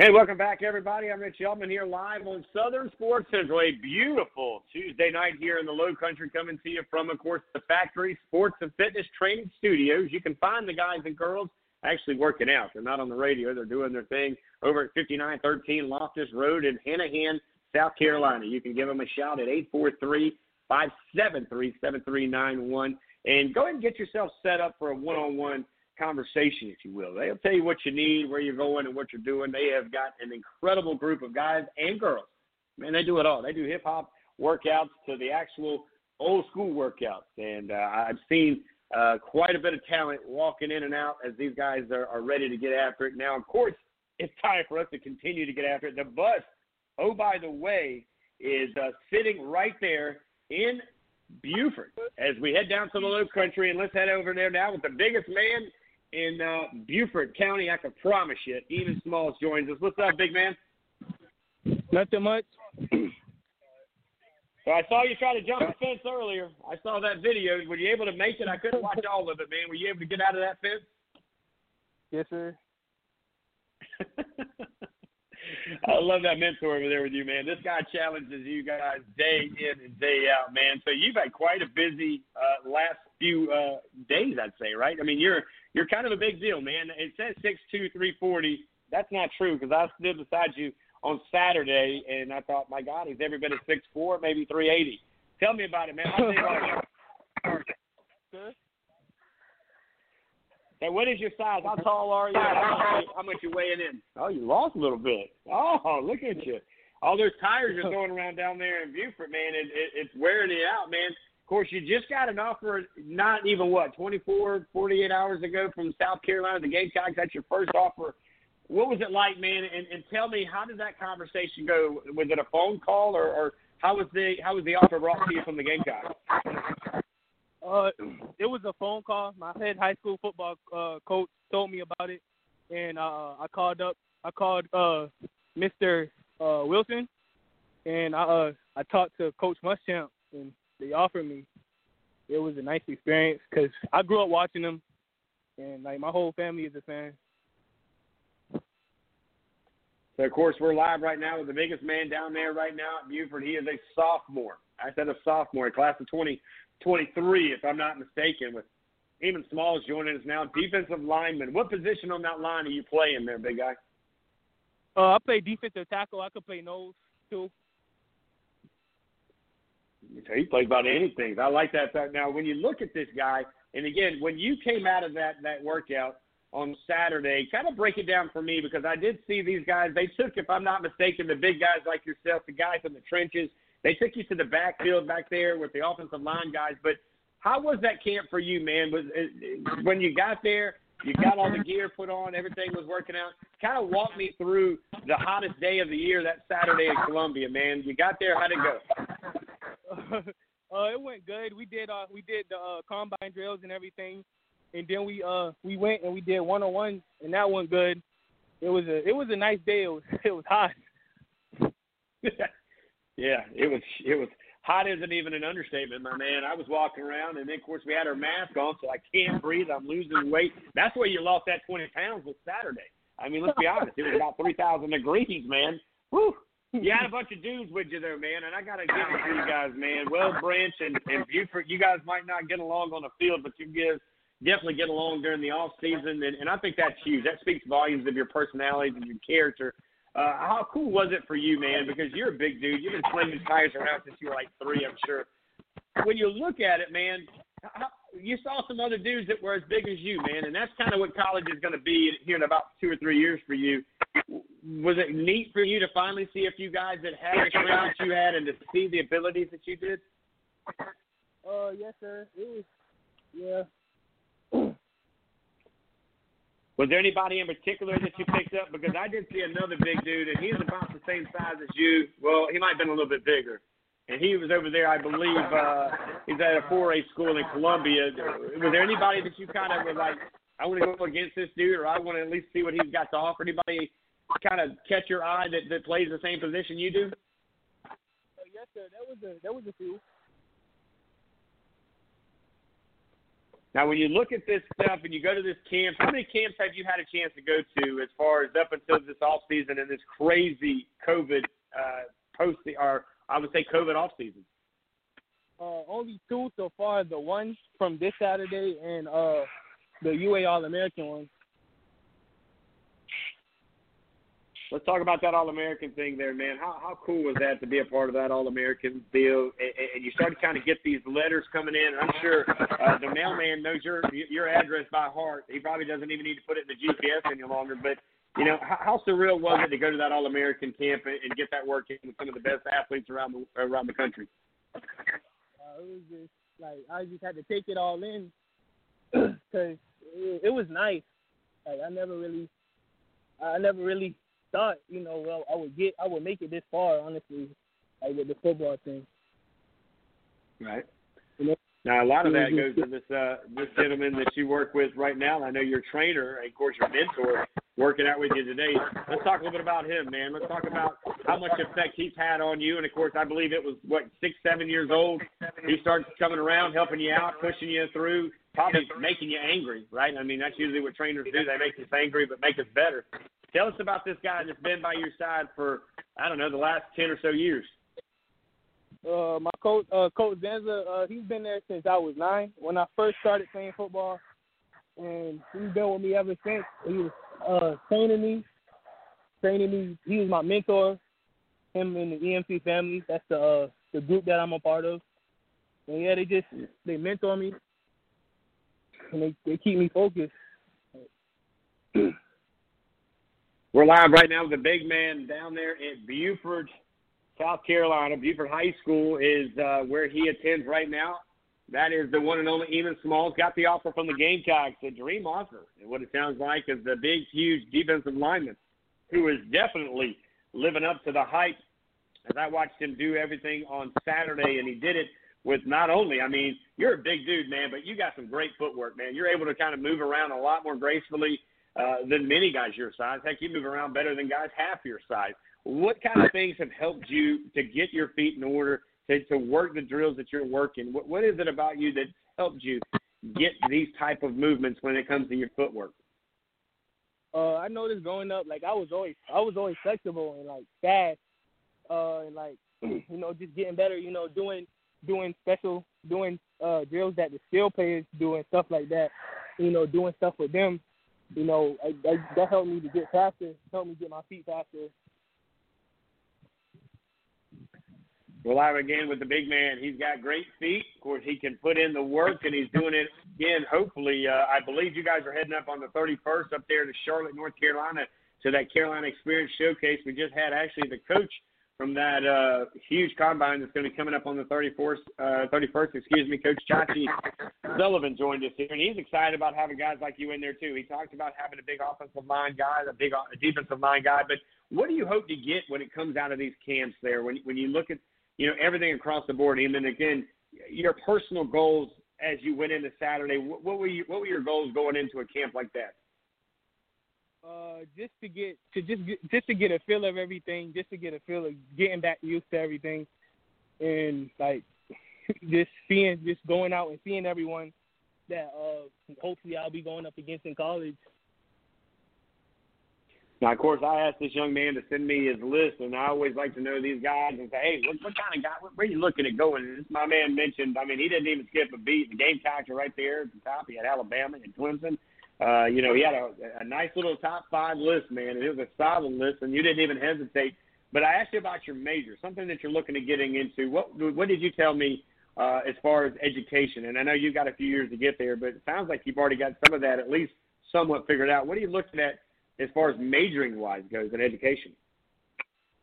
Hey, welcome back, everybody. I'm Rich Elman here live on Southern Sports Central. A beautiful Tuesday night here in the Low Country, coming to you from, of course, the Factory Sports and Fitness Training Studios. You can find the guys and girls actually working out. They're not on the radio; they're doing their thing over at 5913 Loftus Road in Hanahan, South Carolina. You can give them a shout at 843 573 7391 and go ahead and get yourself set up for a one-on-one conversation, if you will. They'll tell you what you need, where you're going, and what you're doing. They have got an incredible group of guys and girls. Man, they do it all. They do hip hop workouts to the actual old school workouts, and uh, I've seen uh, quite a bit of talent walking in and out as these guys are, are ready to get after it. Now, of course, it's time for us to continue to get after it. The bus, oh by the way, is uh, sitting right there in Beaufort as we head down to the Low Country, and let's head over there now with the biggest man in uh, Beaufort County. I can promise you, Even Smalls joins us. What's up, big man? Nothing much. So I saw you try to jump the fence earlier. I saw that video. Were you able to make it? I couldn't watch all of it, man. Were you able to get out of that fence? Yes, sir. I love that mentor over there with you, man. This guy challenges you guys day in and day out, man. So you've had quite a busy uh, last few uh, days, I'd say, right? I mean, you're you're kind of a big deal, man. It says six two, three forty. That's not true because I stood beside you on Saturday, and I thought, my God, he's every bit of six four, maybe three eighty. Tell me about it, man. How big are you? Sir? Hey, what is your size? How tall are you? How much, how much you weighing in? Oh, you lost a little bit. Oh, look at you. All those tires you're throwing around down there in Beaufort, man, it, it, it's wearing you out, man. Course, you just got an offer not even, what, 24, 48 hours ago from South Carolina, the Gamecocks. That's your first offer. What was it like, man? And, and tell me, how did that conversation go? Was it a phone call, or, or how was the how was the offer brought to you from the Gamecocks? Uh, it was a phone call. My head high school football uh, coach told me about it, and uh, I called up. I called uh, Mr. Uh, Wilson, and I uh, I talked to Coach Muschamp, and they offered me. It was a nice experience because I grew up watching them, and like my whole family is a fan. So of course we're live right now with the biggest man down there right now at Beaufort. He is a sophomore. I said a sophomore, class of 2023, if I'm not mistaken. With even Smalls joining us now, defensive lineman. What position on that line are you playing there, big guy? Uh, I play defensive tackle. I could play nose too. He plays about anything. I like that. Now, when you look at this guy, and again, when you came out of that that workout on Saturday, kind of break it down for me because I did see these guys. They took, if I'm not mistaken, the big guys like yourself, the guys in the trenches. They took you to the backfield back there with the offensive line guys. But how was that camp for you, man? Was uh, when you got there, you got all the gear put on, everything was working out. Kind of walk me through the hottest day of the year, that Saturday in Columbia, man. You got there, how'd it go? uh, it went good. We did uh we did the uh, combine drills and everything, and then we uh we went and we did one on one, and that went good. It was a it was a nice day. It was it was hot. yeah, it was it was hot isn't even an understatement, my man. I was walking around, and then of course we had our mask on, so I can't breathe. I'm losing weight. That's where you lost that 20 pounds was Saturday. I mean, let's be honest. It was about 3,000 degrees, man. Whew. You had a bunch of dudes with you there, man, and I got to give it to you guys, man. Well, Branch and, and Beaufort, you guys might not get along on the field, but you guys definitely get along during the off season, and, and I think that's huge. That speaks volumes of your personalities and your character. Uh, how cool was it for you, man? Because you're a big dude. You've been slinging tires around since you were like three, I'm sure. When you look at it, man, you saw some other dudes that were as big as you, man, and that's kind of what college is going to be here in about two or three years for you. Was it neat for you to finally see a few guys that had the experience you had and to see the abilities that you did? Uh, yes, sir. It was, yeah. Was there anybody in particular that you picked up? Because I did see another big dude, and he's about the same size as you. Well, he might have been a little bit bigger. And he was over there, I believe. Uh, he's at a 4A school in Columbia. Was there anybody that you kind of were like, I want to go against this dude, or I want to at least see what he's got to offer? Anybody kind of catch your eye that, that plays the same position you do? Uh, yes, sir. That was a that was a few. Now, when you look at this stuff and you go to this camp, how many camps have you had a chance to go to as far as up until this off season and this crazy COVID uh, post or I would say COVID off season? Uh, only two so far. The one from this Saturday and uh, the UA All American one. Let's talk about that All American thing there, man. How how cool was that to be a part of that All American deal? And, and you started kind of get these letters coming in. I'm sure uh, the mailman knows your your address by heart. He probably doesn't even need to put it in the GPS any longer. But you know, how, how surreal was it to go to that All American camp and, and get that work in with some of the best athletes around the around the country? Uh, it was just like I just had to take it all in because it, it was nice. Like I never really, I never really thought, you know, well, I would get, I would make it this far, honestly, like with the football thing. Right. You know, Now, a lot of that Mhm. goes to this uh, this gentleman that you work with right now. I know your trainer, and of course your mentor, working out with you today. Let's talk a little bit about him, man. Let's talk about how much effect he's had on you. And of course, I believe it was what six, seven years old. He starts coming around, helping you out, pushing you through, probably making you angry, right? I mean, that's usually what trainers do. They make us angry, but make us better. Tell us about this guy that's been by your side for I don't know the last ten or so years. Uh, my coach, uh, Coach Zenza, uh, he's been there since I was nine when I first started playing football, and he's been with me ever since. He was uh, training me, training me. He was my mentor. Him and the EMC family. That's the uh, the group that I'm a part of. And yeah, they just they mentor me, and they they keep me focused. We're live right now with the big man down there at Beaufort, South Carolina. Beaufort High School is uh, where he attends right now. That is the one and only Eamon Smalls. Got the offer from the Gamecocks, a dream offer. And what it sounds like is the big, huge defensive lineman who is definitely living up to the hype. As I watched him do everything on Saturday, and he did it with not only, I mean, you're a big dude, man, but you got some great footwork, man. You're able to kind of move around a lot more gracefully uh, than many guys your size. Heck, you move around better than guys half your size. What kind of things have helped you to get your feet in order to, to work the drills that you're working? What, what is it about you that helped you get these type of movements when it comes to your footwork? uh I noticed growing up, like I was always I was always flexible and like fast, uh and like you know just getting better, you know doing doing special doing uh drills that the skill players do and stuff like that, you know doing stuff with them, you know I, I, that helped me to get faster, helped me get my feet faster. We're live again with the big man. He's got great feet. Of course, he can put in the work, and he's doing it again. Hopefully, uh, I believe you guys are heading up on the 31st up there to Charlotte, North Carolina, to that Carolina Xperience Showcase. We just had actually the coach from that uh, huge combine that's going to be coming up on the 31st. Uh, 31st, excuse me, Coach Chachi Sullivan joined us here, and he's excited about having guys like you in there too. He talked about having a big offensive line guy, a big a defensive line guy, but what do you hope to get when it comes out of these camps there? When when you look at you know everything across the board, and then again, your personal goals as you went into Saturday. What, what were you, what were your goals going into a camp like that? Uh, just to get to just get, just to get a feel of everything, just to get a feel of getting back used to everything, and like just seeing, just going out and seeing everyone that uh hopefully I'll be going up against in college. Now, of course, I asked this young man to send me his list, and I always like to know these guys and say, hey, what, what kind of guy, where, are you looking at going? This my man mentioned, I mean, he didn't even skip a beat. The Gamecocks are right there at the top. He had Alabama and Clemson. Uh, you know, he had a, a nice little top five list, man, and it was a solid list, and you didn't even hesitate. But I asked you about your major, something that you're looking at getting into. What what did you tell me uh, as far as education? And I know you've got a few years to get there, but it sounds like you've already got some of that at least somewhat figured out. What are you looking at as far as majoring wise goes in education?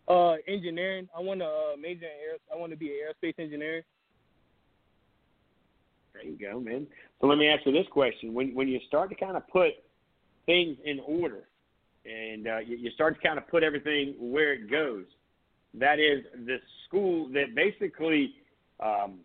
Uh, engineering. I want to uh, major in air. I want to be an aerospace engineer. There you go, man. So let me ask you this question: When when you start to kind of put things in order, and uh, you, you start to kind of put everything where it goes, that is the school that basically um,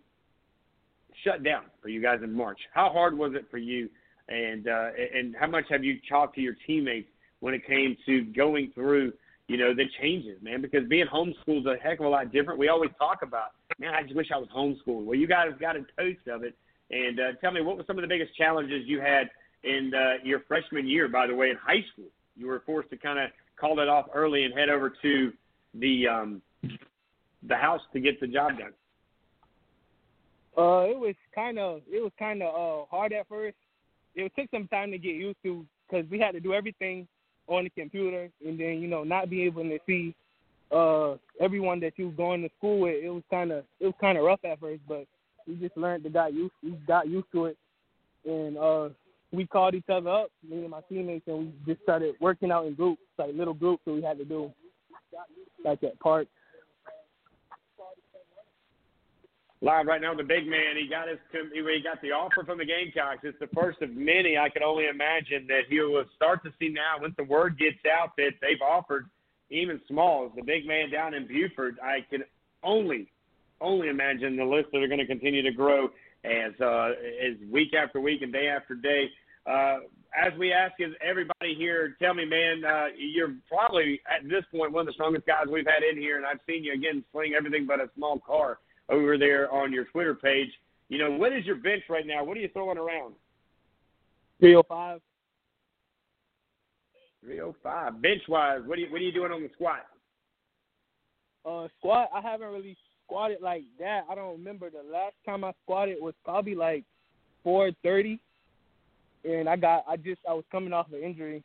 shut down for you guys in March. How hard was it for you, and uh, and how much have you talked to your teammates when it came to going through? You know the changes, man. Because being homeschooled is a heck of a lot different. We always talk about, man, I just wish I was homeschooled. Well, you guys got a taste of it, and uh, tell me, what were some of the biggest challenges you had in uh, your freshman year, by the way, in high school? You were forced to kind of call it off early and head over to the um, the house to get the job done. Uh, it was kind of it was kind of uh, hard at first. It took some time to get used to because we had to do everything on the computer, and then you know not be able to see uh, everyone that you was going to school with. It was kind of it was kind of rough at first, but we just learned to got used we got used to it, and uh, we called each other up, me and my teammates, and we just started working out in groups, like little groups that we had to do, like at parks. Live right now, the big man. He got his. He got the offer from the Gamecocks. It's the first of many. I could only imagine that he will start to see now once the word gets out that they've offered even Smalls, the big man down in Beaufort. I can only, only imagine the list that are going to continue to grow as uh, as week after week and day after day. Uh, as we ask is everybody here, tell me, man, uh, you're probably at this point one of the strongest guys we've had in here, and I've seen you again sling everything but a small car over there on your Twitter page. You know, what is your bench right now? What are you throwing around? 305. 305. Bench wise, what are you what are you doing on the squat? Uh, squat. I haven't really squatted like that. I don't remember the last time I squatted was probably like 430, and I got I just I was coming off an injury.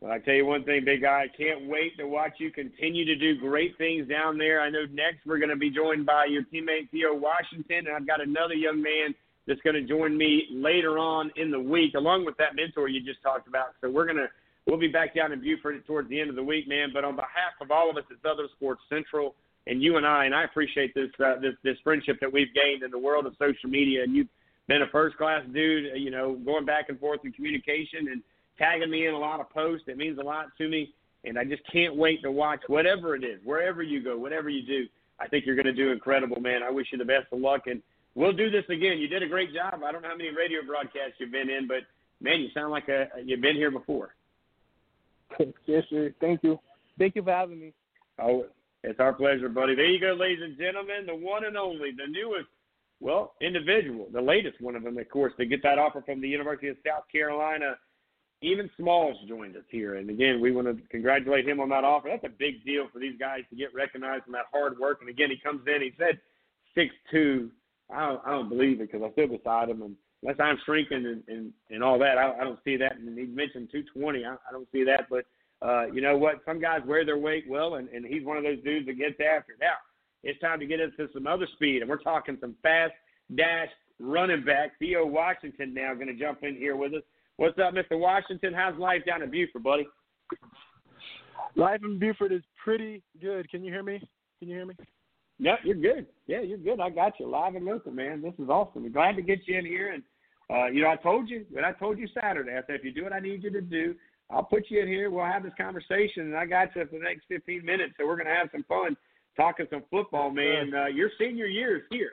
Well, I tell you one thing, big guy. I can't wait to watch you continue to do great things down there. I know next we're going to be joined by your teammate Theo Washington, and I've got another young man that's going to join me later on in the week, along with that mentor you just talked about. So we're going to we'll be back down in Beaufort towards the end of the week, man. But on behalf of all of us at Southern Sports Central and you and I, and I appreciate this uh, this this friendship that we've gained in the world of social media, and you've been a first class dude. You know, going back and forth in communication and tagging me in a lot of posts. It means a lot to me, and I just can't wait to watch whatever it is, wherever you go, whatever you do. I think you're going to do incredible, man. I wish you the best of luck, and we'll do this again. You did a great job. I don't know how many radio broadcasts you've been in, but man, you sound like a you've been here before. yes, sir. Thank you. Thank you for having me. Oh, it's our pleasure, buddy. There you go, ladies and gentlemen, the one and only, the newest, well, individual, the latest one of them, of course, to get that offer from the University of South Carolina. Even Smalls joined us here, and again, we want to congratulate him on that offer. That's a big deal for these guys to get recognized for that hard work. And again, he comes in, he said six two. I don't, I don't believe it because I stood beside him, and unless I'm shrinking and, and, and all that, I, I don't see that. And he mentioned 220. I, I don't see that. But uh, you know what? Some guys wear their weight well, and, and he's one of those dudes that gets after. Now, it's time to get into some other speed, and we're talking some fast dash running back. Theo Washington now going to jump in here with us. What's up, Mr. Washington? How's life down in Beaufort, buddy? Life in Beaufort is pretty good. Can you hear me? Can you hear me? Yeah, you're good. Yeah, you're good. I got you live and local, man. This is awesome. We're glad to get you in here. And uh, you know, I told you, but I told you Saturday. I said, if you do what I need you to do, I'll put you in here. We'll have this conversation, and I got you for the next 15 minutes. So we're gonna have some fun talking some football, man. Uh, your senior year is here.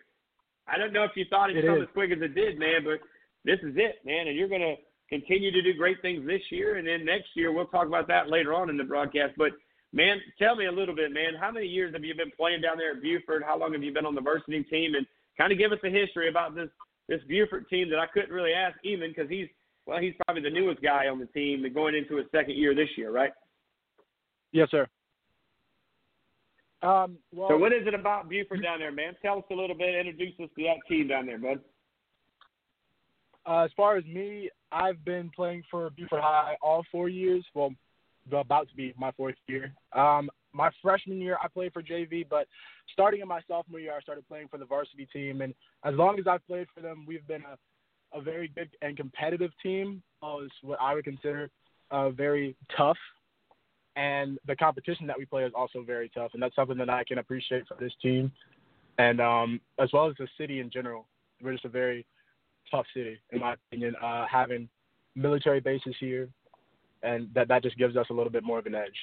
I don't know if you thought it'd It come as quick as it did, man, but this is it, man. And you're gonna continue to do great things this year, and then next year we'll talk about that later on in the broadcast. But man, tell me a little bit, man. How many years have you been playing down there at Beaufort? How long have you been on the varsity team? And kind of give us a history about this this Beaufort team that I couldn't really ask even because he's well, he's probably the newest guy on the team and going into his second year this year, right? Yes, sir. Um, well, so what is it about Beaufort down there, man? Tell us a little bit. Introduce us to that team down there, bud. Uh, as far as me, I've been playing for Beaufort High all four years. Well, about to be my fourth year. Um, my freshman year, I played for JV, but starting in my sophomore year, I started playing for the varsity team. And as long as I've played for them, we've been a, a very good and competitive team. Is what I would consider uh, very tough. And the competition that we play is also very tough, and that's something that I can appreciate for this team, and um, as well as the city in general. We're just a very tough city, in my opinion. Uh, having military bases here, and that that just gives us a little bit more of an edge.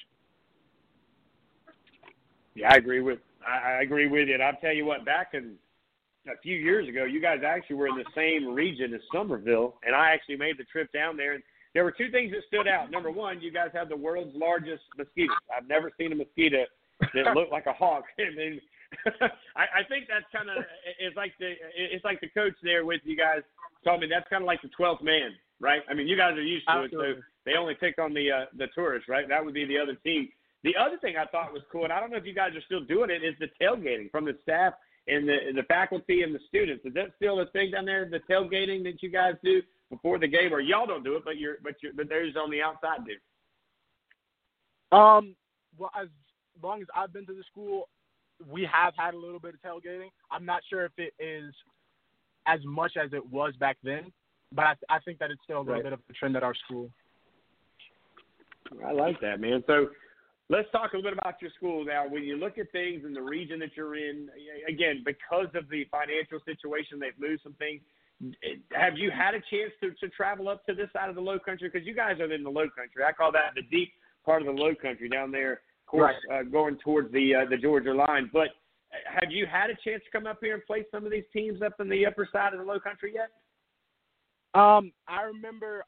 Yeah, I agree with I, agree with you. And I'll tell you what, back in a few years ago, you guys actually were in the same region as Summerville, and I actually made the trip down there. And there were two things that stood out. Number one, you guys have the world's largest mosquitoes. I've never seen a mosquito that looked like a hawk. I mean, I, I think that's kind of it's like the it's like the coach there with you guys told me that's kind of like the twelfth man, right? I mean, you guys are used to it, so they only pick on the uh, the tourists, right? That would be the other team. The other thing I thought was cool, and I don't know if you guys are still doing it, is the tailgating from the staff and the the faculty and the students. Is that still a thing down there? The tailgating that you guys do before the game, or y'all don't do it, but you're but you're but those on the outside do. Um, well, as long as I've been to the school, we have had a little bit of tailgating. I'm not sure if it is as much as it was back then, but I, I think that it's still a little Right. bit of a trend at our school. I like that, man. So let's talk a little bit about your school now. When you look at things in the region that you're in, again, because of the financial situation, they've moved some things. Have you had a chance to, to travel up to this side of the low country? Because you guys are in the low country. I call that the deep part of the low country down there, course, uh, going towards the uh, the Georgia line. But have you had a chance to come up here and play some of these teams up in the upper side of the Low Country yet? Um, I remember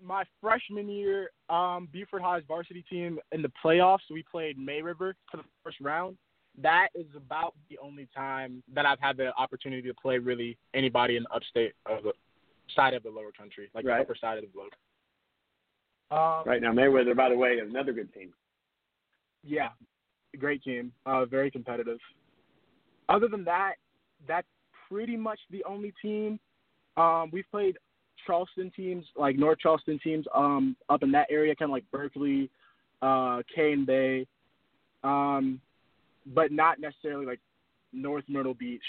my freshman year, um, Beaufort High's varsity team in the playoffs. We played May River for the first round. That is about the only time that I've had the opportunity to play really anybody in the upstate of the side of the lower country, like Right. the upper side of the globe. Um, Right now, May River, by the way, is another good team. Yeah, great team. Uh, very competitive. Other than that, that's pretty much the only team. Um, we've played Charleston teams, like North Charleston teams, um, up in that area, kind of like Berkeley, uh, Cane Bay, um, but not necessarily like North Myrtle Beach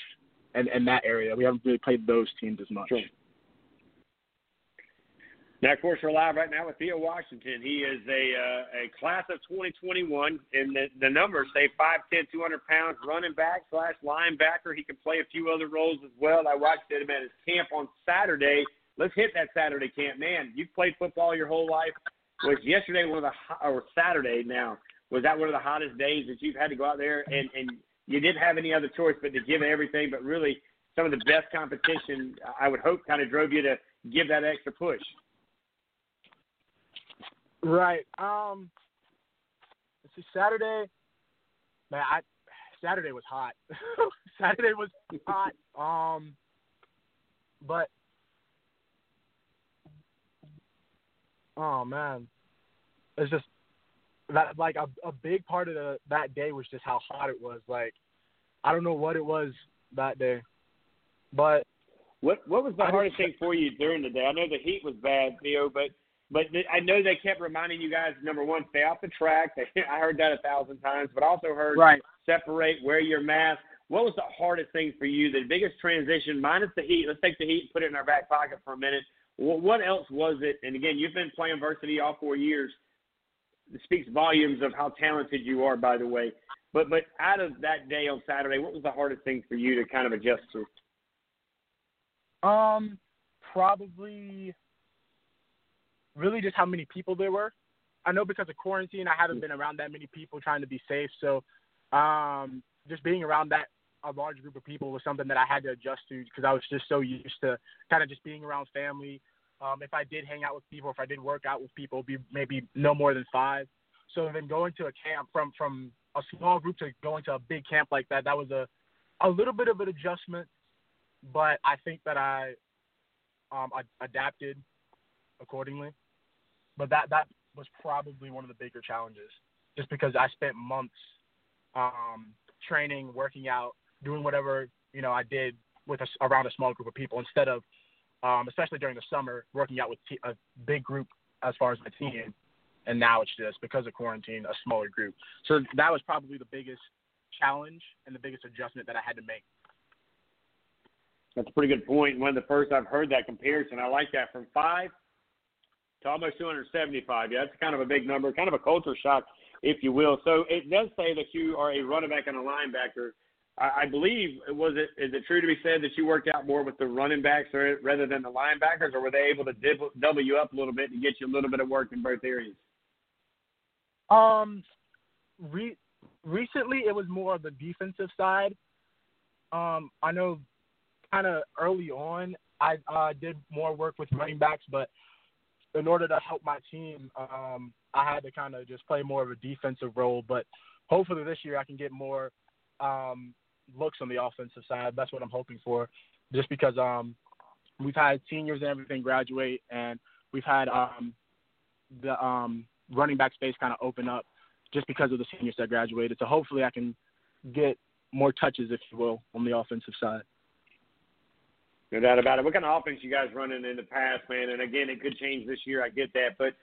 and, and that area. We haven't really played those teams as much. Now, of course, we're live right now with Theo Washington. He is a uh, a class of 2021, and the, the numbers say 5'10", 200 pounds, running back slash linebacker. He can play a few other roles as well. I watched him at his camp on Saturday. Let's hit that Saturday camp, man. You've played football your whole life. Was yesterday one of the or Saturday now? Was that one of the hottest days that you've had to go out there and and you didn't have any other choice but to give everything? But really, some of the best competition, I would hope, kind of drove you to give that extra push. Right. Um. Let's see. Saturday. Man, I Saturday was hot. Saturday was hot. Um. But. Oh man, it's just that like a a big part of the that day was just how hot it was. Like, I don't know what it was that day, but What what was the I hardest thing for you during the day? I know the heat was bad, Theo, but but th- I know they kept reminding you guys number one, stay off the track. I heard that a thousand times, but also heard Right. separate, wear your mask. What was the hardest thing for you? The biggest transition, minus the heat. Let's take the heat and put it in our back pocket for a minute. What, what else was it? And again, you've been playing varsity all four years. It speaks volumes of how talented you are, by the way. But but out of that day on Saturday, what was the hardest thing for you to kind of adjust to? Um, probably really just how many people there were. I know because of quarantine, I haven't been around that many people trying to be safe. So, um, just being around that a large group of people was something that I had to adjust to because I was just so used to kind of just being around family. Um, if I did hang out with people, if I did work out with people, be maybe no more than five. So then going to a camp from from a small group to going to a big camp like that, that was a a little bit of an adjustment but I think that I um I adapted accordingly. But that that was probably one of the bigger challenges, just because I spent months um training, working out, doing whatever you know I did with a, around a small group of people instead of um especially during the summer working out with a big group as far as my team. And now it's just because of quarantine, a smaller group. So that was probably the biggest challenge and the biggest adjustment that I had to make. That's a pretty good point. One of the first I've heard that comparison. I like that from five to almost 275. Yeah, that's kind of a big number, kind of a culture shock, if you will. So it does say that you are a running back and a linebacker. I, I believe was it is it true to be said that you worked out more with the running backs or, rather than the linebackers, or were they able to double, double you up a little bit to get you a little bit of work in both areas? Um, re- recently it was more of the defensive side. Um, I know kind of early on I uh, did more work with running backs, but in order to help my team, um, I had to kind of just play more of a defensive role. But hopefully this year I can get more um, looks on the offensive side. That's what I'm hoping for, just because um, we've had seniors and everything graduate, and we've had um, the um, running back space kind of open up just because of the seniors that graduated. So hopefully I can get more touches, if you will, on the offensive side. No doubt about it. What kind of offense you guys running in the past, man? And again, it could change this year. I get that, but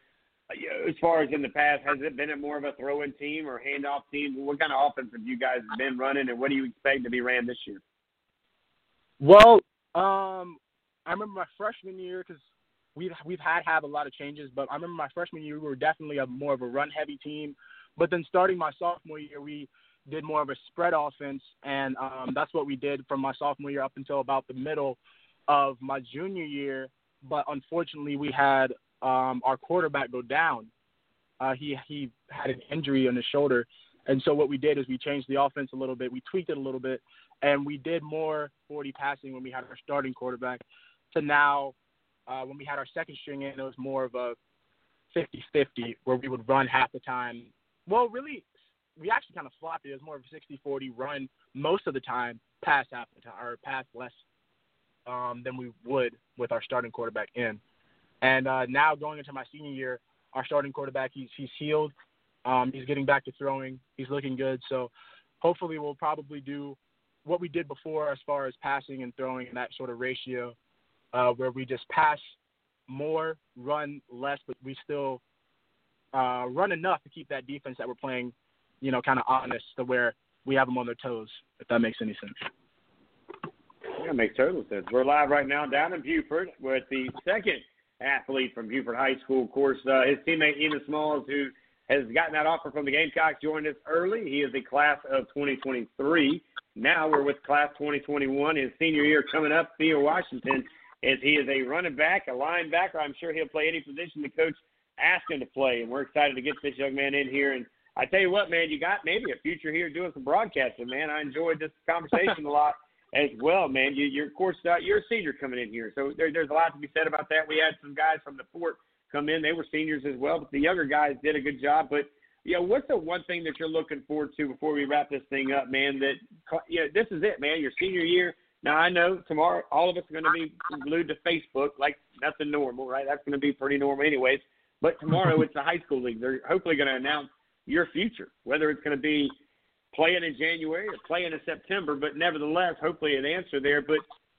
uh, as far as in the past, has it been a more of a throw-in team or handoff team? What kind of offense have you guys been running, and what do you expect to be ran this year? Well, um, I remember my freshman year because we've we've had have a lot of changes, but I remember my freshman year we were definitely a more of a run-heavy team. But then starting my sophomore year, we did more of a spread offense, and um, that's what we did from my sophomore year up until about the middle of my junior year. But unfortunately, we had um, our quarterback go down. Uh, he he had an injury on his shoulder, And so what we did is we changed the offense a little bit, we tweaked it a little bit, and we did more 40 passing when we had our starting quarterback. To now, uh, when we had our second string in, it was more of a 50-50 where we would run half the time. Well, really, we actually kind of flopped it. It was more of a 60-40 run most of the time, pass half the time, or pass less um, than we would with our starting quarterback in. And uh, now going into my senior year, our starting quarterback he's he's healed. Um, he's getting back to throwing. He's looking good. So hopefully we'll probably do what we did before as far as passing and throwing in that sort of ratio, uh, where we just pass more, run less, but we still uh, run enough to keep that defense that we're playing, you know, kind of honest to where we have them on their toes. If that makes any sense. Yeah, it makes total sense. We're live right now down in Beaufort with the second athlete from Beaufort High School. Of course, uh, his teammate Enos Smalls, who has gotten that offer from the Gamecocks, joined us early. He is the class of 2023. Now we're with class 2021. His senior year coming up. Theo Washington, as he is a running back, a linebacker. I'm sure he'll play any position the coach asks him to play, and we're excited to get this young man in here. And I tell you what, man, you got maybe a future here doing some broadcasting, man. I enjoyed this conversation a lot as well, man. You, you're of course uh, you're a senior coming in here, so there, there's a lot to be said about that. We had some guys from the fort come in; they were seniors as well, but the younger guys did a good job. But you know, what's the one thing that you're looking forward to before we wrap this thing up, man? That know, this is it, man. Your senior year. Now I know tomorrow all of us are going to be glued to Facebook like nothing normal, right? That's going to be pretty normal, anyways. But tomorrow it's the high school league. They're hopefully going to announce your future, whether it's going to be playing in January or playing in September, but nevertheless, hopefully an answer there. But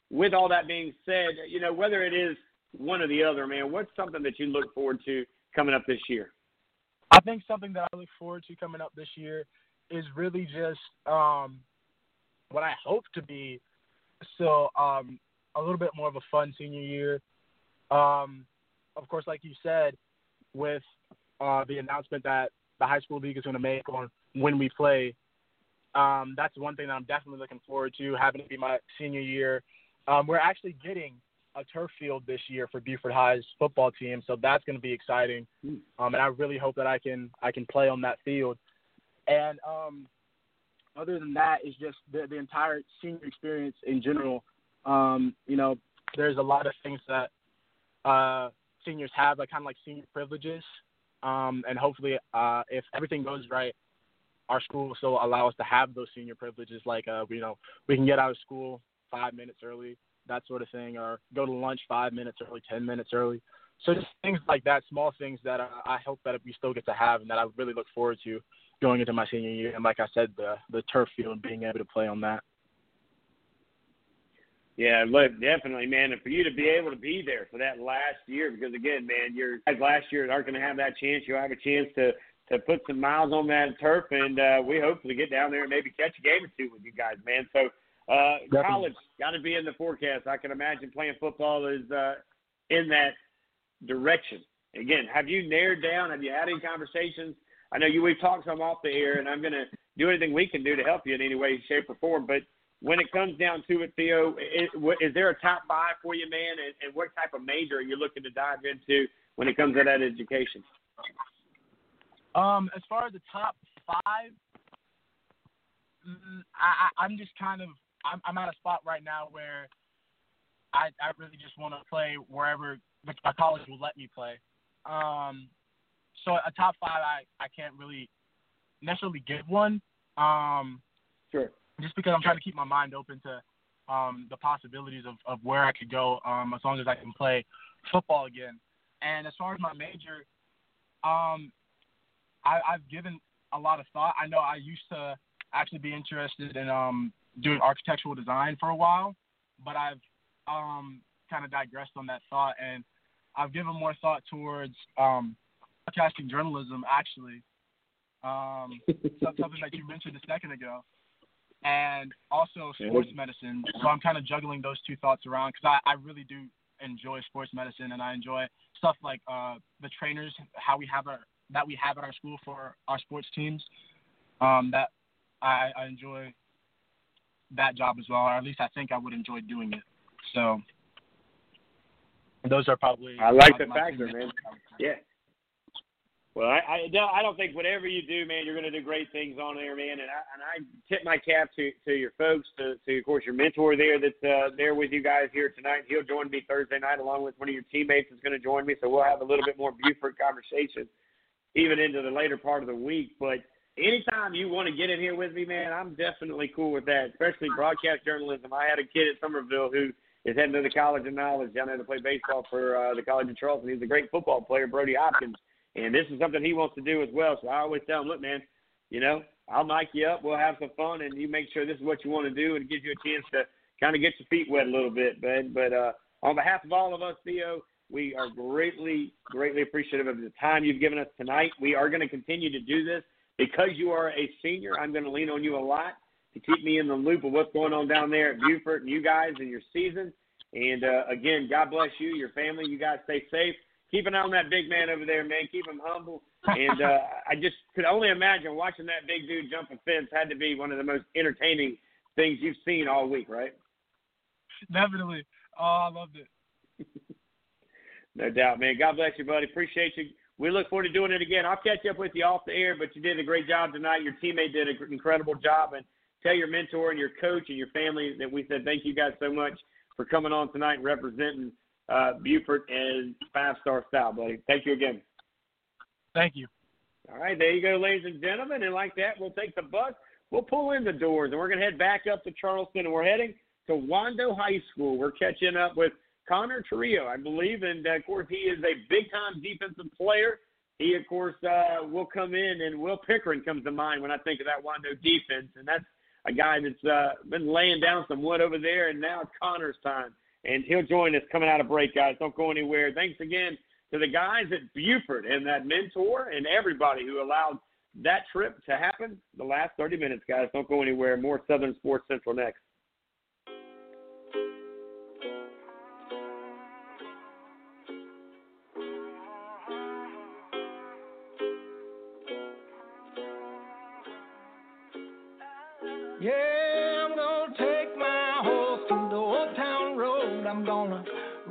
with all that being said, you know, whether it is one or the other, man, what's something that you look forward to coming up this year? I think something that I look forward to coming up this year is really just um, what I hope to be still um, a little bit more of a fun senior year. Um, of course, like you said, with uh, the announcement that the high school league is going to make on when we play, um, that's one thing that I'm definitely looking forward to having to be my senior year. Um, we're actually getting a turf field this year for Beaufort High's football team, so that's going to be exciting. Um, and I really hope that I can I can play on that field. And um, other than that, is just the, the entire senior experience in general. Um, you know, there's a lot of things that uh, seniors have, like kind of like senior privileges. Um, and hopefully, uh, if everything goes right, our school will still allow us to have those senior privileges, like uh, you know, we can get out of school five minutes early, that sort of thing, or go to lunch five minutes early, ten minutes early. So just things like that, small things that uh, I hope that we still get to have, and that I really look forward to going into my senior year. And like I said, the the turf field, and being able to play on that. Yeah, look, definitely, man. And for you to be able to be there for that last year, because again, man, your guys last year aren't going to have that chance. You'll have a chance to to put some miles on that turf, and uh, we hopefully get down there and maybe catch a game or two with you guys, man. So uh, college got to be in the forecast. I can imagine playing football is uh, in that direction. Again, have you narrowed down? Have you had any conversations? I know you we've talked some off the air, and I'm going to do anything we can do to help you in any way, shape, or form. But when it comes down to it, Theo, is, is there a top five for you, man? And, and what type of major are you looking to dive into when it comes to that education? Um, as far as the top five, mm, I, I, I'm just kind of I'm, I'm at a spot right now where I I really just want to play wherever a college will let me play. Um, so a top five, I I can't really necessarily give one. Um, sure. Just because I'm trying to keep my mind open to um, the possibilities of, of where I could go um, as long as I can play football again. And as far as my major, um, I, I've given a lot of thought. I know I used to actually be interested in um, doing architectural design for a while, but I've um, kind of digressed on that thought, and I've given more thought towards um, broadcasting journalism, actually. Um, something that you mentioned a second ago, and also sports medicine. So I'm kind of juggling those two thoughts around because I, I really do enjoy sports medicine, and I enjoy stuff like uh, the trainers, how we have our that we have at our school for our sports teams. Um, that I, I enjoy that job as well, or at least I think I would enjoy doing it. So those are probably I like the factor, man. Yeah. Well, I, I don't I don't think whatever you do, man, you're going to do great things on there, man. And I and I tip my cap to to your folks, to, to of course your mentor there that's uh, there with you guys here tonight. He'll join me Thursday night along with one of your teammates is going to join me, so we'll have a little bit more Beaufort conversation even into the later part of the week. But anytime you want to get in here with me, man, I'm definitely cool with that. Especially broadcast journalism. I had a kid at Summerville who is heading to the College of Knowledge down there to play baseball for uh, the College of Charleston. He's a great football player, Brody Hopkins and this is something he wants to do as well. So I always tell him, look, man, you know, I'll mic you up. We'll have some fun, and you make sure this is what you want to do, and it gives you a chance to kind of get your feet wet a little bit, bud. But uh, on behalf of all of us, Theo, we are greatly, greatly appreciative of the time you've given us tonight. We are going to continue to do this because you are a senior. I'm going to lean on you a lot to keep me in the loop of what's going on down there at Beaufort and you guys and your season. And uh, again, God bless you, your family. You guys stay safe keep an eye on that big man over there, man. Keep him humble. And uh, I just could only imagine watching that big dude jump a fence had to be one of the most entertaining things you've seen all week, right? Definitely. Oh, I loved it. no doubt, man. God bless you, buddy. Appreciate you. We look forward to doing it again. I'll catch up with you off the air, but you did a great job tonight. Your teammate did an incredible job. And tell your mentor and your coach and your family that we said thank you guys so much for coming on tonight and representing uh, Beaufort and five star style, buddy. Thank you again. Thank you. All right, there you go, ladies and gentlemen. And like that, we'll take the bus. We'll pull in the doors, and we're going to head back up to Charleston, and we're heading to Wando High School. We're catching up with Connor Trio, I believe, and uh, of course he is a big time defensive player. He, of course, uh, will come in, and Will Pickering comes to mind when I think of that Wando defense, and that's a guy that's uh, been laying down some wood over there, and now it's Connor's time and he'll join us coming out of break, guys. Don't go anywhere. Thanks again to the guys at Beaufort and that mentor and everybody who allowed that trip to happen the last 30 minutes, guys. Don't go anywhere. More Southern Sports Central next.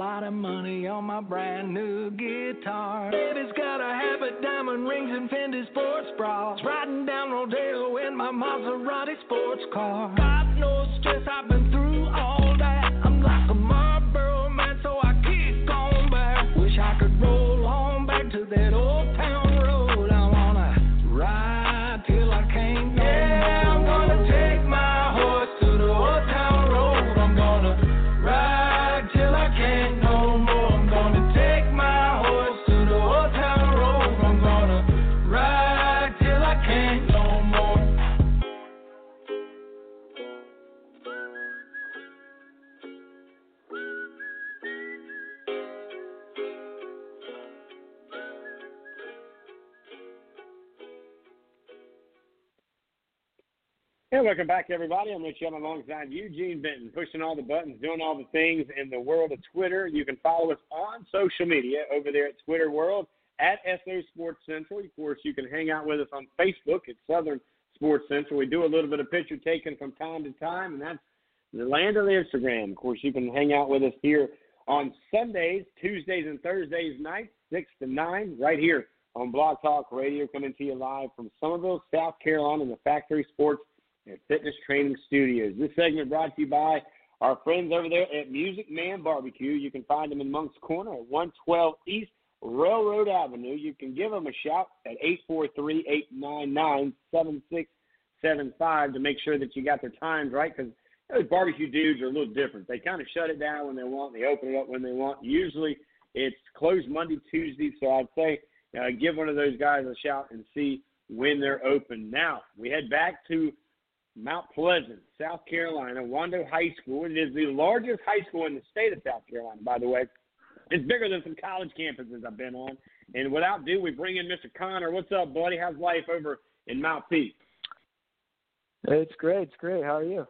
lot of money on my brand new guitar. Baby's got a habit, diamond rings, and Fendi sports bras. Riding down Rodeo in my Maserati sports car. Got no stress, I've been through all that. I'm like a Marlboro Welcome back, everybody. I'm Rich Young alongside Eugene Benton, pushing all the buttons, doing all the things in the world of Twitter. You can follow us on social media over there at Twitter World at SO Sports Central. Of course, you can hang out with us on Facebook at Southern Sports Central. We do a little bit of picture taking from time to time, and that's the land of the Instagram. Of course, you can hang out with us here on Sundays, Tuesdays, and Thursdays nights, 6 to 9, right here on Blog Talk Radio, coming to you live from Summerville, South Carolina, in the Factory Sports and Fitness Training Studios. This segment brought to you by our friends over there at Music Man Barbecue. You can find them in Moncks Corner at 112 East Railroad Avenue. You can give them a shout at 843-899-7675 to make sure that you got their times right because those barbecue dudes are a little different. They kind of shut it down when they want. They open it up when they want. Usually it's closed Monday, Tuesday. So I'd say uh, give one of those guys a shout and see when they're open. Now we head back to Mount Pleasant, South Carolina, Wando High School. It is the largest high school in the state of South Carolina, by the way. It's bigger than some college campuses I've been on. And without ado, we bring in Mr. Connor. What's up, buddy? How's life over in Mount Peak? It's great. It's great. How are you?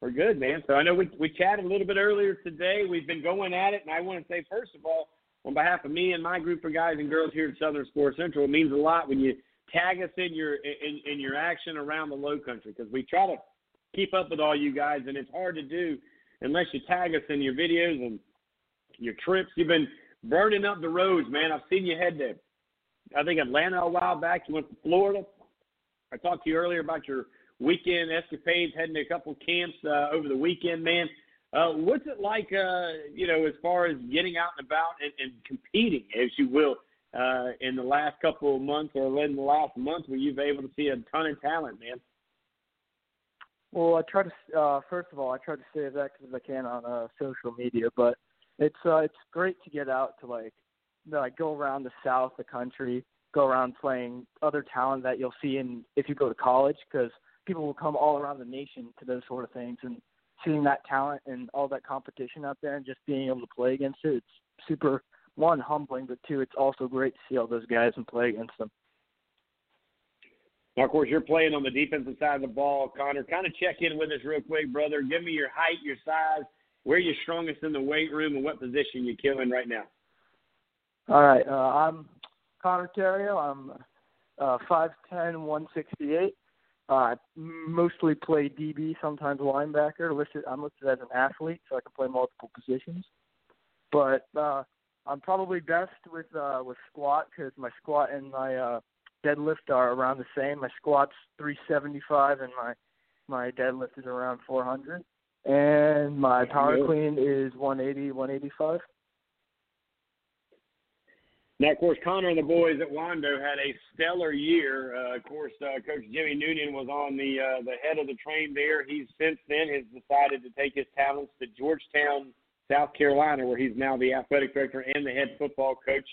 We're good, man. So I know we we chatted a little bit earlier today. We've been going at it, and I want to say first of all, on behalf of me and my group of guys and girls here at Southern Sports Central, it means a lot when you tag us in your in, in your action around the Low Country because we try to keep up with all you guys, and it's hard to do unless you tag us in your videos and your trips. You've been burning up the roads, man. I've seen you head to, I think Atlanta a while back. You went to Florida. I talked to you earlier about your weekend escapades, heading to a couple camps uh, over the weekend, man. Uh, what's it like, uh, you know, as far as getting out and about and, and competing, as you will, uh, in the last couple of months or in the last month where you've been able to see a ton of talent, man? Well, I try to uh, first of all, I try to stay as active as I can on uh, social media, but it's uh, it's great to get out to like you know, like go around the south, the country, go around playing other talent that you'll see in if you go to college because people will come all around the nation to those sort of things and seeing that talent and all that competition out there and just being able to play against it, it's super one humbling, but two, it's also great to see all those guys and play against them. Now, of course, you're playing on the defensive side of the ball, Connor. Kind of check in with us real quick, brother. Give me your height, your size, where you're strongest in the weight room, and what position you're killing right now. All right, uh, I'm Connor Terrio. I'm uh, 5'10", 168. Uh, mostly play DB, sometimes linebacker. Listed, I'm listed as an athlete, so I can play multiple positions. But uh, I'm probably best with uh, with squat because my squat and my uh, deadlift are around the same. My squat's 375 and my my deadlift is around 400, and my power clean is 180, 185. Now, of course, Connor and the boys at Wando had a stellar year. Uh, of course, uh, Coach Jimmy Noonan was on the uh, the head of the train there. He's since then has decided to take his talents to Georgetown, South Carolina, where he's now the athletic director and the head football coach.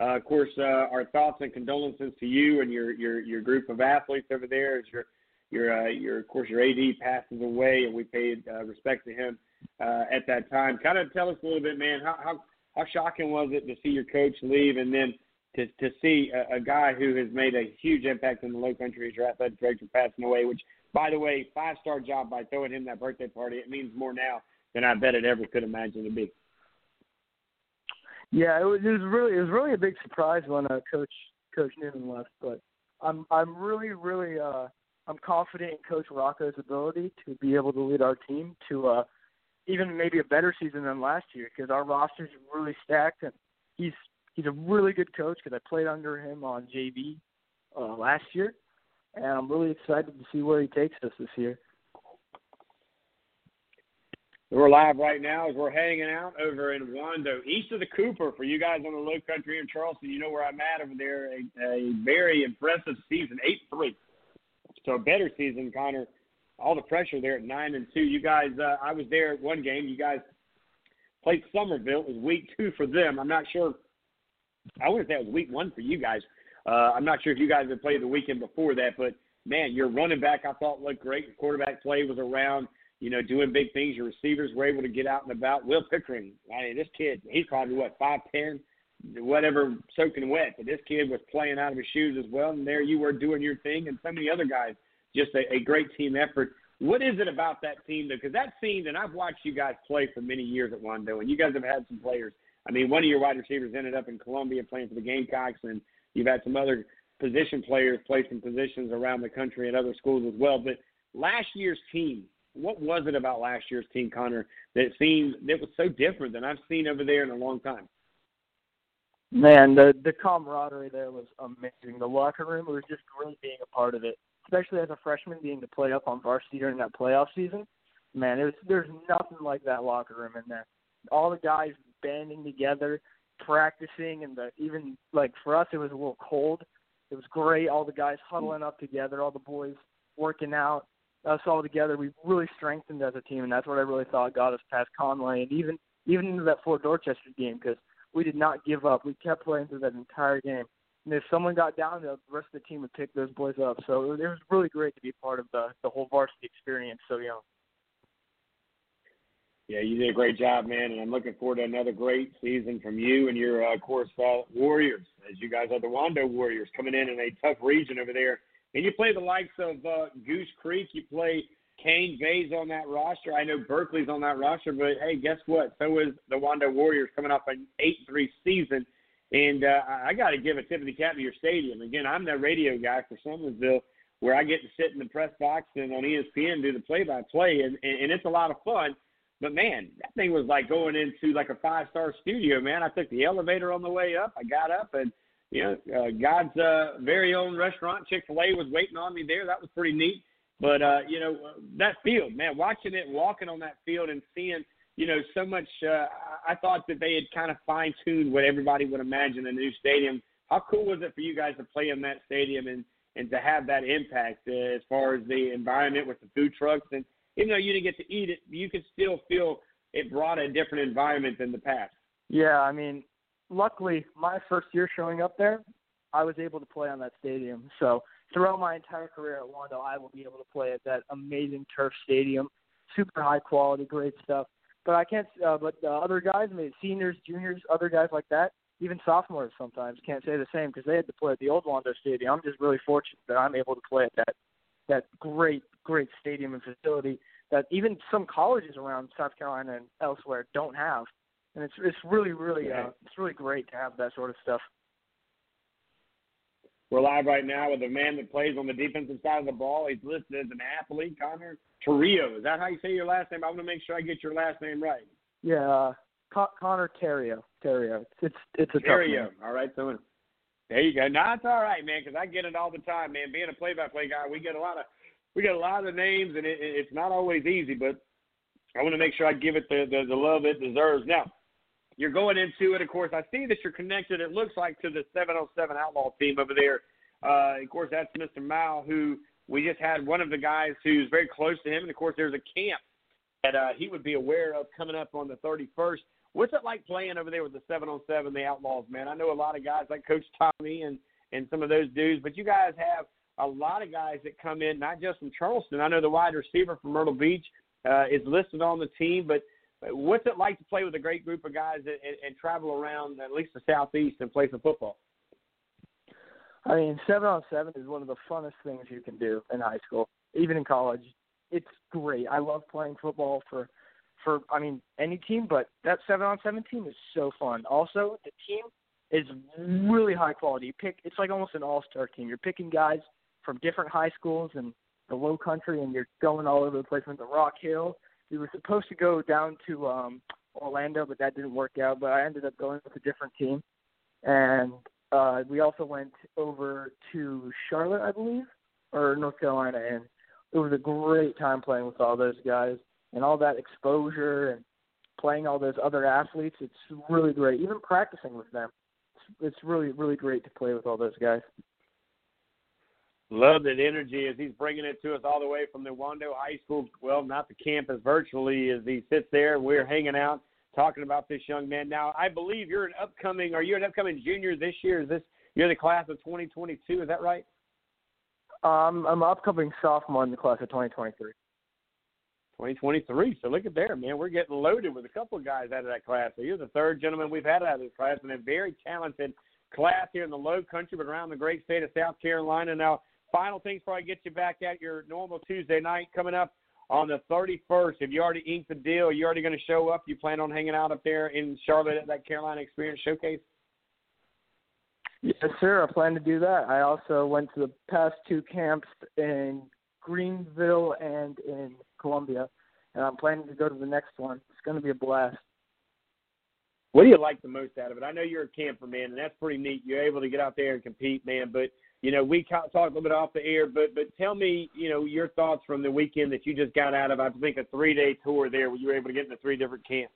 Uh, of course, uh, our thoughts and condolences to you and your your your group of athletes over there. As your your uh, your of course your AD passes away, and we paid uh, respect to him uh, at that time. Kind of tell us a little bit, man. How how how shocking was it to see your coach leave and then to to see a, a guy who has made a huge impact in the Low Country as your athletic director passing away? Which, by the way, five star job by throwing him that birthday party. It means more now than I bet it ever could imagine to be. Yeah, it was, it was really it was really a big surprise when uh, Coach Coach Noonan left, but I'm I'm really really uh I'm confident in Coach Rocco's ability to be able to lead our team to uh even maybe a better season than last year because our roster's really stacked and he's he's a really good coach because I played under him on JV uh, last year, and I'm really excited to see where he takes us this year. We're live right now as we're hanging out over in Wando, east of the Cooper. For you guys on the Low Country in Charleston, you know where I'm at over there. A, a very impressive season, eight three. So a better season, Connor all the pressure there at nine and two. You guys, uh, I was there at one game. You guys played Summerville. It was week two for them. I'm not sure. I wouldn't say it was week one for you guys. Uh, I'm not sure if you guys had played the weekend before that, but man, your running back I thought looked great. Quarterback play was around, you know, doing big things. Your receivers were able to get out and about. Will Pickering, I mean, this kid, he's probably what five ten, whatever, soaking wet. But this kid was playing out of his shoes as well, and there you were doing your thing, and so many other guys just a, a great team effort. What is it about that team, though? Because that team, and I've watched you guys play for many years at Wando, and you guys have had some players. I mean, one of your wide receivers ended up in Columbia playing for the Gamecocks, and you've had some other position players play some positions around the country and other schools as well. But last year's team, what was it about last year's team, Connor, that seemed that was so different than I've seen over there in a long time? Man, the the camaraderie there was amazing. The locker room was just great being a part of it, especially as a freshman being to play up on varsity during that playoff season. Man, it was there's nothing like that locker room in there. All the guys banding together, practicing, and the even like for us it was a little cold. It was great. All the guys huddling up together, all the boys working out, us all together. We really strengthened as a team, and that's what I really thought got us past Conway and even even into that Fort Dorchester game because we did not give up. We kept playing through that entire game. And if someone got down, the rest of the team would pick those boys up. So it was really great to be part of the the whole varsity experience so young. Yeah, you did a great job, man, and I'm looking forward to another great season from you and your, uh, course, Warriors, as you guys are the Wando Warriors coming in in a tough region over there. And you play the likes of uh, Goose Creek, you play Cane Bay's on that roster. I know Berkeley's on that roster, but hey, guess what? So is the Wando Warriors coming off an 8-3 season. And uh, I got to give a tip of the cap to your stadium. Again, I'm the radio guy for Summerville, where I get to sit in the press box and on ESPN do the play-by-play, and, and it's a lot of fun. But man, that thing was like going into like a five star studio, man. I took the elevator on the way up. I got up and you know, uh, God's uh, very own restaurant, Chick Fil A, was waiting on me there. That was pretty neat. But uh, you know, that field, man, watching it, walking on that field, and seeing, you know, so much. Uh, I thought that they had kind of fine tuned what everybody would imagine a new stadium. How cool was it for you guys to play in that stadium and and to have that impact uh, as far as the environment with the food trucks and even though you didn't get to eat it, you could still feel it brought a different environment than the past. Yeah, I mean, luckily my first year showing up there, I was able to play on that stadium. So throughout my entire career at Wando, I will be able to play at that amazing turf stadium, super high quality, great stuff. But I can't. Uh, but the other guys, I mean, seniors, juniors, other guys like that, even sophomores sometimes can't say the same because they had to play at the old Wando Stadium. I'm just really fortunate that I'm able to play at that that great, great stadium and facility that even some colleges around South Carolina and elsewhere don't have. And it's it's really, really uh, it's really great to have that sort of stuff. We're live right now with a man that plays on the defensive side of the ball. He's listed as an athlete, Connor Terrio. Is that how you say your last name? I want to make sure I get your last name right. Yeah, uh, Con- Connor Terrio. Terrio. It's it's, it's a Terrio. All right, so there you go. No, it's all right, man, because I get it all the time, man. Being a play-by-play guy, we get a lot of we get a lot of names, and it, it's not always easy. But I want to make sure I give it the, the the love it deserves. Now, you're going into it. Of course, I see that you're connected. It looks like to the 707 Outlaw team over there. Uh, of course, that's Mr. Mao, who we just had one of the guys who's very close to him, and of course, there's a camp that uh, he would be aware of coming up on the 31st. What's it like playing over there with the 707, the Outlaws, man? I know a lot of guys like Coach Tommy and and some of those dudes, but you guys have a lot of guys that come in, not just from Charleston. I know the wide receiver from Myrtle Beach uh, is listed on the team, but what's it like to play with a great group of guys and, and, and travel around at least the southeast and play some football? I mean, seven on seven is one of the funnest things you can do in high school, even in college. It's great. I love playing football for, for I mean, any team, but that seven on seven team is so fun. Also, the team is really high quality. You pick, it's like almost an all star team. You're picking guys from different high schools and the low country, and you're going all over the place. Went to Rock Hill. We were supposed to go down to um Orlando, but that didn't work out. But I ended up going with a different team, and uh, we also went over to Charlotte, I believe, or North Carolina, and it was a great time playing with all those guys and all that exposure and playing all those other athletes. It's really great. Even practicing with them, it's, it's really really great to play with all those guys. Love that energy as he's bringing it to us all the way from the Wando High School. Well, not the campus, virtually, as he sits there. We're hanging out talking about this young man. Now, I believe you're an upcoming. Are you an upcoming junior this year? Is this you're the class of 2022? Is that right? Um, I'm an upcoming sophomore in the class of 2023. 2023. So look at there, man. We're getting loaded with a couple of guys out of that class. So you're the third gentleman we've had out of this class, and a very talented class here in the Low Country, but around the great state of South Carolina. Now, final things before I get you back at your normal Tuesday night coming up on the 31st. Have you already inked the deal? Are you already going to show up? You plan on hanging out up there in Charlotte at that Carolina Xperience Showcase? Yes, sir. I plan to do that. I also went to the past two camps in Greenville and in Columbia, and I'm planning to go to the next one. It's going to be a blast. What do you like the most out of it? I know you're a camper man, and that's pretty neat. You're able to get out there and compete, man. But you know, we talked a little bit off the air, but but tell me, you know, your thoughts from the weekend that you just got out of. I think a three day tour there, where you were able to get into three different camps.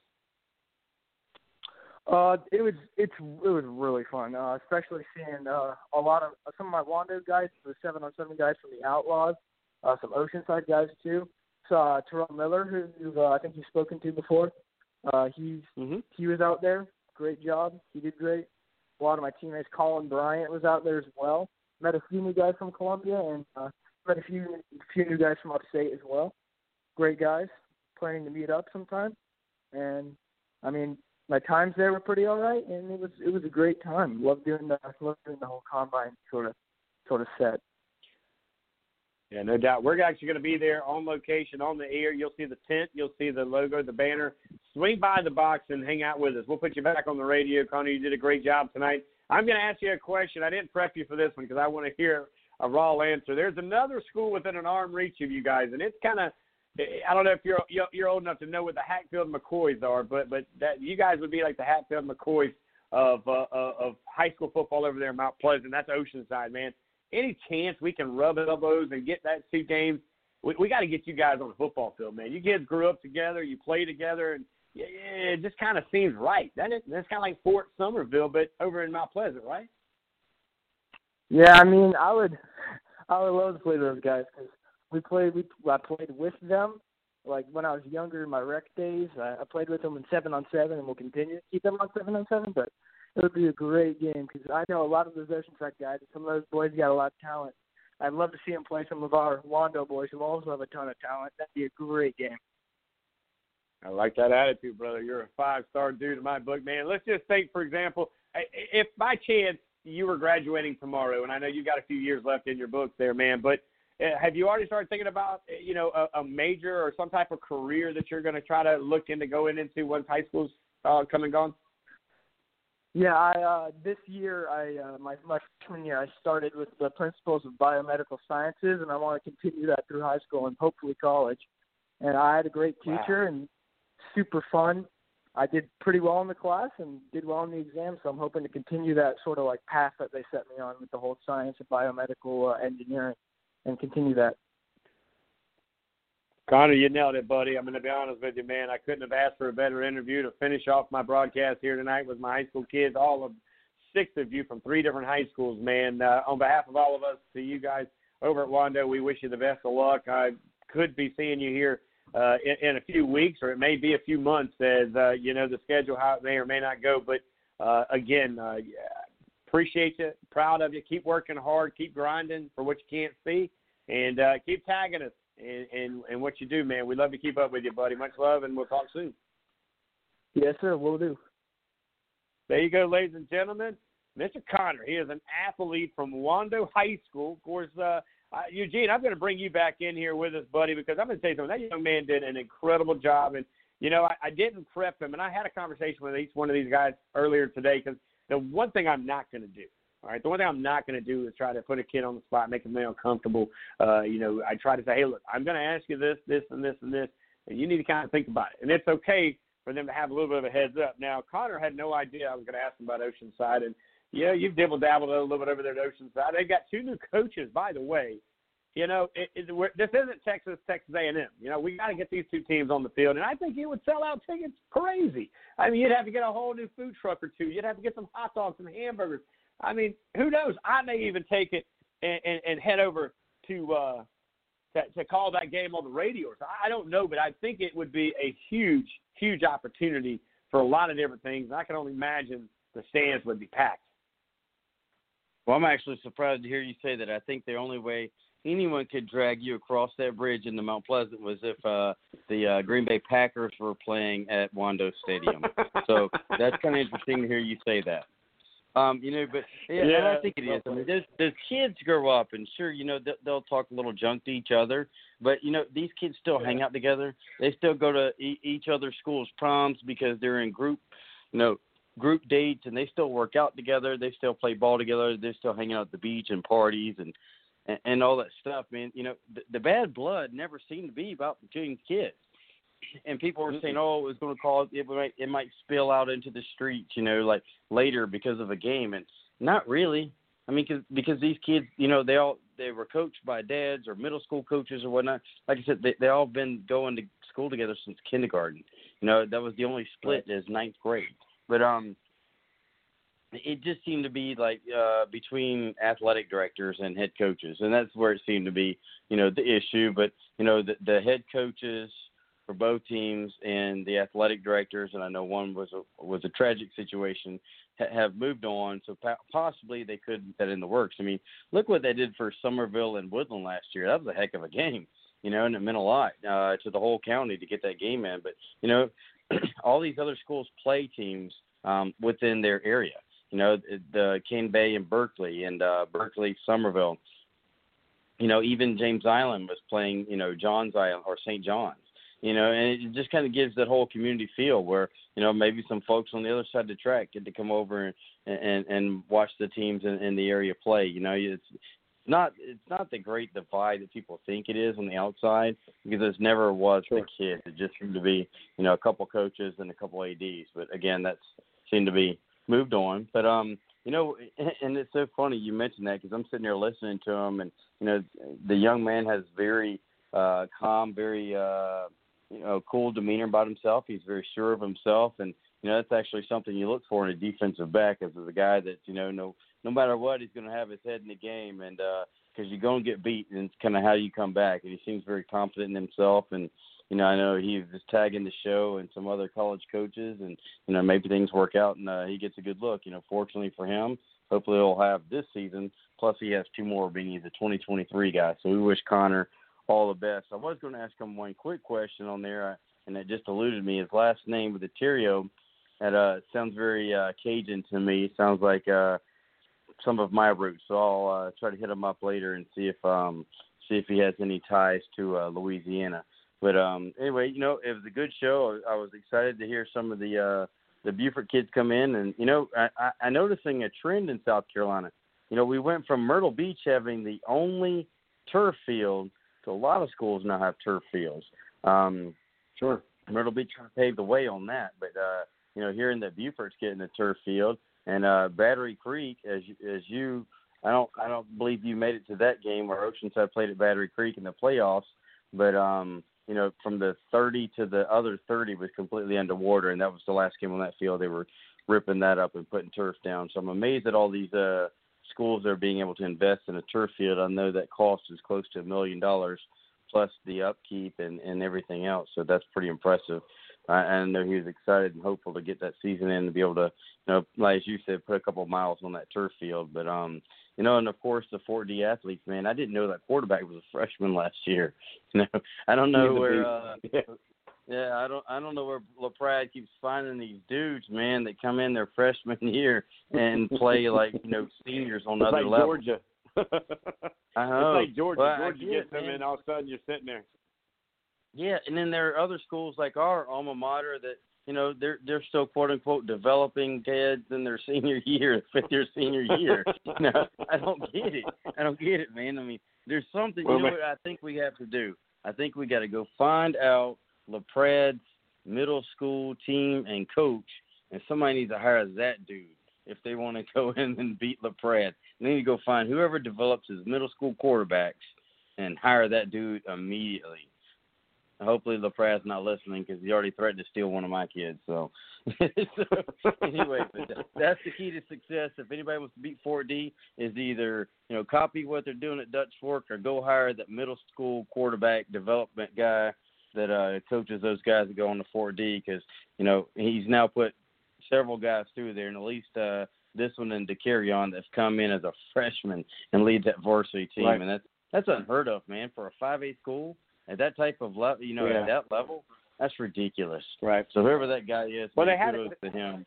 Uh, it was it's it was really fun, uh, especially seeing uh, a lot of some of my Wando guys, the seven on seven guys from the Outlaws, uh, some Oceanside guys too. Saw uh, Terrell Miller, who uh, I think you've spoken to before. Uh, he's mm-hmm. he was out there. Great job. He did great. A lot of my teammates, Colin Bryant was out there as well. Met a few new guys from Columbia and uh, met a few few new guys from upstate as well. Great guys. Planning to meet up sometime. And I mean, my times there were pretty all right, and it was it was a great time. Love doing the love doing the whole combine sort of sort of set. Yeah, no doubt. We're actually going to be there on location, on the air. You'll see the tent, you'll see the logo, the banner. Swing by the box and hang out with us. We'll put you back on the radio, Connor. You did a great job tonight. I'm going to ask you a question. I didn't prep you for this one because I want to hear a raw answer. There's another school within an arm reach of you guys, and it's kind of I don't know if you're you're old enough to know what the Hatfield McCoys are, but but that you guys would be like the Hatfield McCoys of uh, of high school football over there in Mount Pleasant. That's Oceanside, man any chance we can rub elbows and get that two games, we, we got to get you guys on the football field, man. You kids grew up together, you play together, and it just kind of seems right. That is, that's kind of like Fort Summerville, but over in Mount Pleasant, right? Yeah, I mean, I would, I would love to play those guys because we played, we I played with them. Like when I was younger in my rec days, I, I played with them in seven on seven, and we'll continue to keep them on seven on seven. But it would be a great game because I know a lot of those Oceanside guys. Some of those boys got a lot of talent. I'd love to see them play some of our Wando boys who also have a ton of talent. That'd be a great game. I like that attitude, brother. You're a five star dude in my book, man. Let's just think, for example, if by chance you were graduating tomorrow, and I know you got a few years left in your books there, man, but uh, have you already started thinking about, you know, a, a major or some type of career that you're going to try to look into going into once high school's uh, come and gone? Yeah, I uh, this year I uh, my my freshman year I started with the principles of biomedical sciences, and I want to continue that through high school and hopefully college. And I had a great teacher wow. and super fun. I did pretty well in the class and did well in the exam, so I'm hoping to continue that sort of like path that they set me on with the whole science of biomedical uh, engineering and continue that. Connor, you nailed it, buddy. I'm going to be honest with you, man. I couldn't have asked for a better interview to finish off my broadcast here tonight with my high school kids, all of six of you from three different high schools, man. Uh, on behalf of all of us, to you guys over at Wando, we wish you the best of luck. I could be seeing you here uh, in, in a few weeks, or it may be a few months, as uh, you know the schedule how it may or may not go. But uh, again, uh, appreciate you, proud of you. Keep working hard, keep grinding for what you can't see, and uh, keep tagging us and, and and what you do, man. We love to keep up with you, buddy. Much love, and we'll talk soon. Yes, sir. We'll do. There you go, ladies and gentlemen. Mr. Connor, he is an athlete from Wando High School. Of course, uh, uh, Eugene, I'm going to bring you back in here with us, buddy, because I'm going to tell you something. That young man did an incredible job, and you know, I, I didn't prep him, and I had a conversation with each one of these guys earlier today because the one thing I'm not going to do all right. The one thing I'm not going to do is try to put a kid on the spot, make him feel uncomfortable. Uh, you know, I try to say, hey, look, I'm going to ask you this, this, and this, and this, and you need to kind of think about it. And it's okay for them to have a little bit of a heads up. Now, Connor had no idea I was going to ask him about Oceanside, and yeah, you've dibble dabbled a little bit over there at Oceanside. They've got two new coaches, by the way. You know, it, it, this isn't Texas, Texas A&M. You know, we got to get these two teams on the field, and I think you would sell out tickets crazy. I mean, you'd have to get a whole new food truck or two. You'd have to get some hot dogs and hamburgers. I mean, who knows? I may even take it and, and, and head over to, uh, to to call that game on the radio. So I don't know, but I think it would be a huge, huge opportunity for a lot of different things. And I can only imagine the stands would be packed. Well, I'm actually surprised to hear you say that. I think the only way anyone could drag you across that bridge into Mount Pleasant was if uh, the uh, Green Bay Packers were playing at Wando Stadium. so that's kind of interesting to hear you say that. Um, you know, but yeah, yeah and I think it is. I mean, those those kids grow up, and sure, you know, they'll talk a little junk to each other, but you know, these kids still hang out together. They still go to e- each other's schools' proms because they're in group, you know, group dates and they still work out together. They still play ball together. They're still hanging out at the beach and parties and and, and all that stuff, man. You know, the, the bad blood never seemed to be about between kids. And people were saying, "Oh, it was going to cause it might it might spill out into the streets, you know, like later because of a game." And not really. I mean, cause, because these kids, you know, they all they were coached by dads or middle school coaches or whatnot. Like I said, they they all been going to school together since kindergarten. You know, that was the only split is ninth grade. But um, it just seemed to be like uh between athletic directors and head coaches, and that's where it seemed to be, you know, the issue. But you know, the the head coaches for both teams and the athletic directors, and I know one was a was a tragic situation, ha- have moved on. So po- possibly they could that in the works. I mean, look what they did for Summerville and Woodland last year. That was a heck of a game, you know, and it meant a lot uh, to the whole county to get that game in. But you know, all these other schools play teams um, within their area. You know, the Cane Bay and Berkeley and uh, Berkeley Summerville. You know, even James Island was playing. You know, Johns Island or St. John's you know, and it just kind of gives that whole community feel where you know maybe some folks on the other side of the track get to come over and and and watch the teams in, in the area play. You know, it's not it's not the great divide that people think it is on the outside because it never was the kids. It just seemed to be you know a couple coaches and a couple ads. But again, that's seemed to be moved on. But um, you know, and it's so funny you mentioned that because I'm sitting there listening to him, and you know, the young man has very uh calm, very uh you know, cool demeanor about himself. He's very sure of himself, and you know that's actually something you look for in a defensive back, as a guy that you know no no matter what he's going to have his head in the game, and because you're going to get beat, and it's kind of how you come back. And he seems very confident in himself, and you know I know he was tagging the show and some other college coaches, and you know maybe things work out and uh, he gets a good look. You know, fortunately for him, hopefully he'll have this season. Plus he has two more being he's a 2023 guy, so we wish Connor all the best. I was going to ask him one quick question on there, uh, and it just eluded me. His last name with the Terrio, that uh, sounds very uh, Cajun to me. Sounds like uh, some of my roots. So I'll uh, try to hit him up later and see if um, see if he has any ties to uh, Louisiana. But um, anyway, you know, it was a good show. I was excited to hear some of the uh, the Beaufort kids come in, and you know, I, I, I noticing a trend in South Carolina. You know, we went from Myrtle Beach having the only turf field to a lot of schools now have turf fields. Um, sure. Myrtle Beach paved the way on that, but uh, you know, hearing that Beaufort's getting a turf field and uh, Battery Creek, as as you, I don't I don't believe you made it to that game where Oceanside played at Battery Creek in the playoffs, but um, you know, from the 30 to the other 30 was completely underwater, and that was the last game on that field. They were ripping that up and putting turf down. So I'm amazed at all these uh, schools are being able to invest in a turf field. I know that cost is close to a million dollars plus the upkeep and, and everything else. So that's pretty impressive. Uh, and I know he was excited and hopeful to get that season in to be able to, you know, like as you said, put a couple of miles on that turf field. But um, you know, and of course the Fort D athletes, man, I didn't know that quarterback was a freshman last year. You know, I don't know where. Uh, yeah, I don't I don't know where LaPrad keeps finding these dudes, man, that come in their freshman year and play like you know seniors on it's other like levels. Georgia. I know. It's like Georgia. Well, Georgia get gets them, man. and all of a sudden you're sitting there. Yeah, and then there are other schools like our alma mater that you know they're they're still quote unquote developing kids in their senior year, fifth year senior year. know, I don't get it. I don't get it, man. I mean, there's something. Well, you know man- what I think we have to do. I think we got to go find out LaPrad's middle school team and coach, and somebody needs to hire that dude if they want to go in and beat LaPrad. They need to go find whoever develops his middle school quarterbacks and hire that dude immediately. Hopefully LaPrad's not listening because he already threatened to steal one of my kids. So, so anyway, but that- that's the key to success. If anybody wants to beat Fort D, is either you know copy what they're doing at Dutch Fork or go hire that middle school quarterback development guy that uh, coaches those guys that go on the Fort D because you know he's now put several guys through there, and at least uh, this one and DeCarrion that's come in as a freshman and leads that varsity team, Right. and that's that's unheard of, man, for a 5A school at that type of level. You know, Yeah. at that level, that's ridiculous. Right. So whoever that guy is, Well, they had kudos it- to him.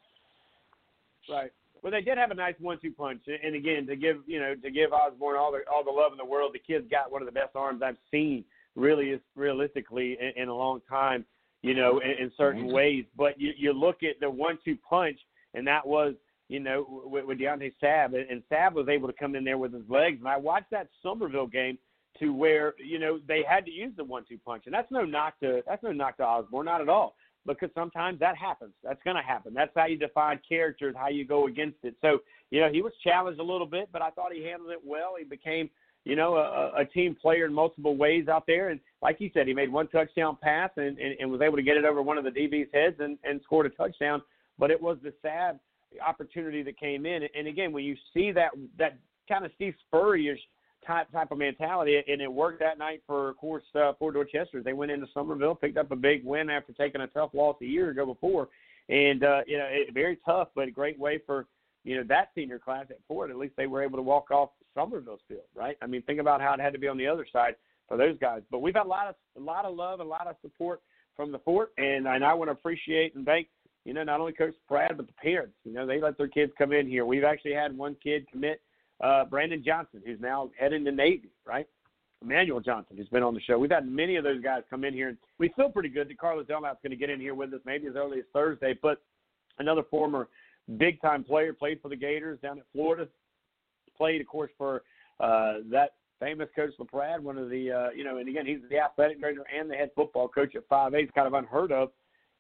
Right. Well, they did have a nice one-two punch, and again, to give you know to give Osborne all the all the love in the world, the kid's got one of the best arms I've seen, really is realistically in, in a long time. You know, in, in certain Mhm. ways. But you you look at the one-two punch, and that was you know with, with Deontay Sab, and, and Sabb was able to come in there with his legs. And I watched that Summerville game to where you know they had to use the one-two punch, and that's no knock to that's no knock to Osborne, not at all. Because sometimes that happens. That's going to happen. That's how you define characters, how you go against it. So, you know, he was challenged a little bit, but I thought he handled it well. He became, you know, a, a team player in multiple ways out there. And like you said, he made one touchdown pass and, and, and was able to get it over one of the DB's heads and, and scored a touchdown. But it was the sad opportunity that came in. And again, when you see that that kind of Steve Spurrier type type of mentality, and it worked that night for, of course, uh, Fort Dorchester. They went into Summerville, picked up a big win after taking a tough loss a year ago before, and uh, you know, it, very tough, but a great way for you know that senior class at Fort. At least they were able to walk off Summerville's field, right? I mean, think about how it had to be on the other side for those guys. But we've had a lot of a lot of love, a lot of support from the fort, and and I want to appreciate and thank you know not only Coach Brad but the parents. You know, they let their kids come in here. We've actually had one kid commit uh, Brandon Johnson, who's now heading to Navy, right? Emmanuel Johnson, who's been on the show. We've had many of those guys come in here, and we feel pretty good that Carlos Dunlap's going to get in here with us maybe as early as Thursday. But another former big time player, played for the Gators down at Florida, played, of course, for uh, that famous coach LaPrad, one of the, uh, you know, and again, he's the athletic director and the head football coach at 5A. It's kind of unheard of.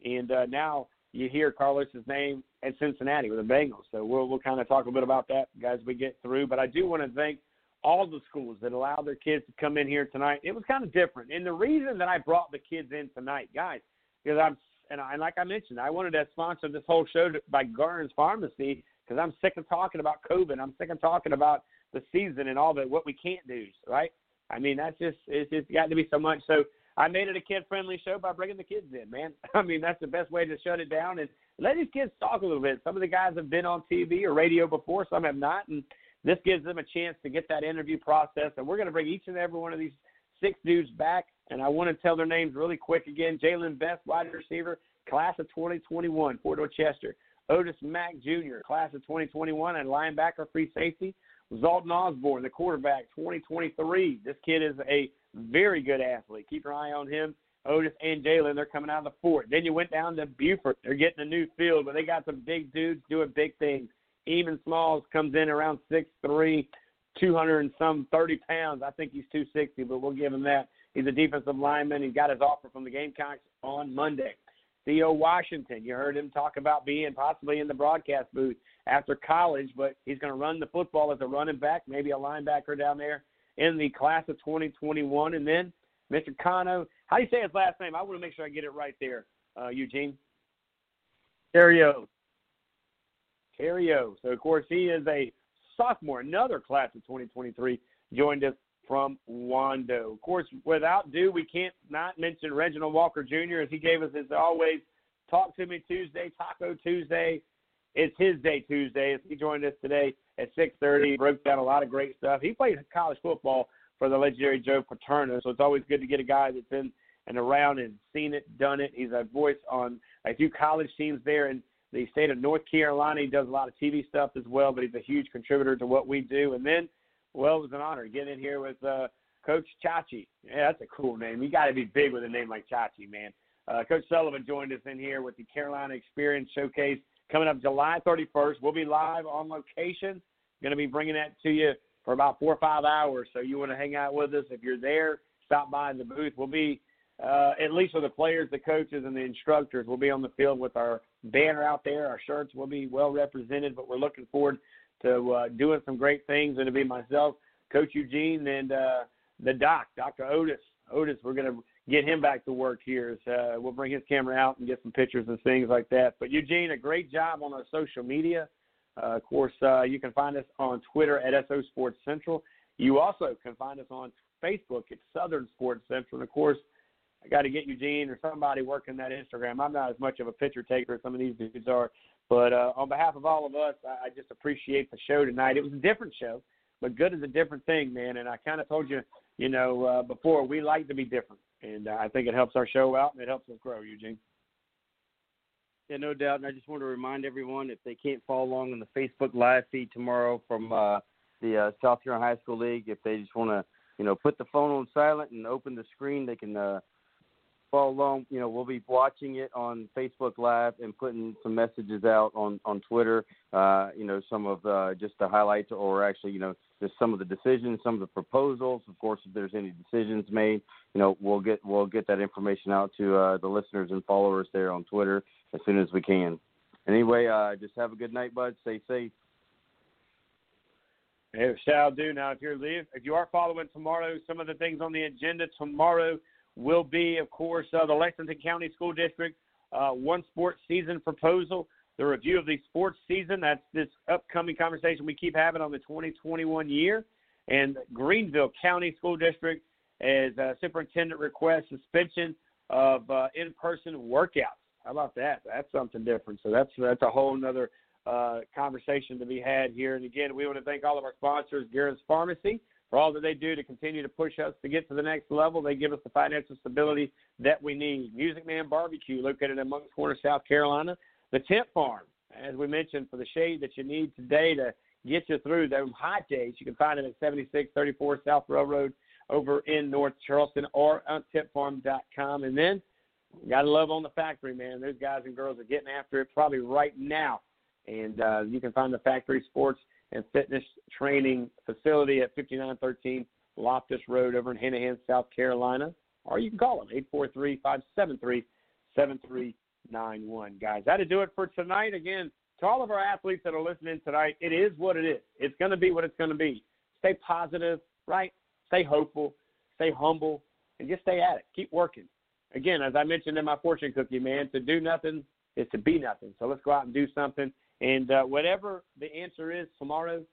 And uh, now you hear Carlos's name at Cincinnati with the Bengals. So we'll we'll kind of talk a bit about that guys we get through. But I do want to thank all the schools that allow their kids to come in here tonight. It was kind of different, and the reason that I brought the kids in tonight, guys, because I'm and, I, and like I mentioned, I wanted to sponsor this whole show by Garden's Pharmacy because I'm sick of talking about COVID. I'm sick of talking about the season and all that what we can't do, right? I mean, that's just it's just got to be so much. So I made it a kid friendly show by bringing the kids in, man. I mean, that's the best way to shut it down and let these kids talk a little bit. Some of the guys have been on TV or radio before, some have not, and this gives them a chance to get that interview process. And we're going to bring each and every one of these six dudes back. And I want to tell their names really quick again. Jalen Best, wide receiver, class of 2021, Fort Dorchester. Otis Mack Jr., class of 2021, and linebacker, free safety. Zalton Osborne, the quarterback, 2023. This kid is a very good athlete. Keep your eye on him. Otis and Jalen, they're coming out of the fort. Then you went down to Beaufort. They're getting a new field, but they got some big dudes doing big things. Even Smalls comes in around six three, two hundred and some 30 pounds. I think he's 260, but we'll give him that. He's a defensive lineman. He got his offer from the Gamecocks on Monday. Theo Washington, you heard him talk about being possibly in the broadcast booth after college, but he's going to run the football as a running back, maybe a linebacker down there in the class of 2021. And then Mr. Connor, how do you say his last name? I want to make sure I get it right there, uh, Eugene. Terrio. Terrio. So, of course, he is a sophomore, another class of 2023, joined us from Wando. Of course, without due, we can't not mention Reginald Walker Jr. as he gave us as always Talk to Me Tuesday, Taco Tuesday. It's his day Tuesday as he joined us today at 6:30. Broke down a lot of great stuff. He played college football for the legendary Joe Paterno, so it's always good to get a guy that's been and around and seen it, done it. He's a voice on a few college teams there in the state of North Carolina. He does a lot of TV stuff as well, but he's a huge contributor to what we do. And then, well, it was an honor to get in here with uh, Coach Chachi. Yeah, that's a cool name. You got to be big with a name like Chachi, man. Uh, Coach Sullivan joined us in here with the Carolina Xperience Showcase coming up July 31st. We'll be live on location. Going to be bringing that to you for about four or five hours. So you want to hang out with us. If you're there, stop by the booth. We'll be, uh, at least with the players, the coaches, and the instructors, we'll be on the field with our banner out there. Our shirts will be well represented, but we're looking forward to uh, doing some great things. And to be myself, Coach Eugene, and uh, the doc, Dr. Otis. Otis, we're going to get him back to work here. So, we'll bring his camera out and get some pictures and things like that. But Eugene, a great job on our social media. Uh, of course, uh, you can find us on Twitter at SO Sports Central. You also can find us on Facebook at Southern Sports Central. And of course, I got to get Eugene or somebody working that Instagram. I'm not as much of a picture taker as some of these dudes are. But uh, on behalf of all of us, I, I just appreciate the show tonight. It was a different show, but good is a different thing, man. And I kind of told you, you know, uh, before we like to be different, and uh, I think it helps our show out and it helps us grow, Eugene. Yeah, no doubt. And I just want to remind everyone if they can't follow along on the Facebook live feed tomorrow from uh, the uh, South Carolina High School League, if they just want to, you know, put the phone on silent and open the screen, they can uh, follow along. You know, we'll be watching it on Facebook Live and putting some messages out on on Twitter. Uh, you know, some of uh, just the highlights, or actually, you know, just some of the decisions, some of the proposals. Of course, if there's any decisions made, you know, we'll get we'll get that information out to uh, the listeners and followers there on Twitter as soon as we can. Anyway, uh, just have a good night, bud. Stay safe. It shall do. Now, if you're live, if you are following tomorrow, some of the things on the agenda tomorrow will be, of course, uh, the Lexington County School District uh, one sports season proposal, the review of the sports season. That's this upcoming conversation we keep having on the 2021 year, and Greenville County School District as uh, superintendent requests suspension of uh, in-person workouts. How about that? That's something different. So that's that's a whole other uh, conversation to be had here. And again, we want to thank all of our sponsors, Garrett's Pharmacy, for all that they do to continue to push us to get to the next level. They give us the financial stability that we need. Music Man Barbecue, located in Moncks Corner, South Carolina. The Tint Farm, as we mentioned, for the shade that you need today to get you through those hot days. You can find it at 7634 South Railroad over in North Charleston or on tintfarm.com. And then got to love on the factory, man. Those guys and girls are getting after it probably right now and uh, you can find the Factory Sports and Fitness Training Facility at 5913 Loftus Road over in Hanahan, South Carolina. Or you can call them 843 573 7391. Guys, that'll do it for tonight. Again, to all of our athletes that are listening tonight, it is what it is. It's going to be what it's going to be. Stay positive, right? Stay hopeful, stay humble, and just stay at it. Keep working. Again, as I mentioned in my fortune cookie, man, to do nothing is to be nothing. So let's go out and do something. And uh, whatever the answer is tomorrow,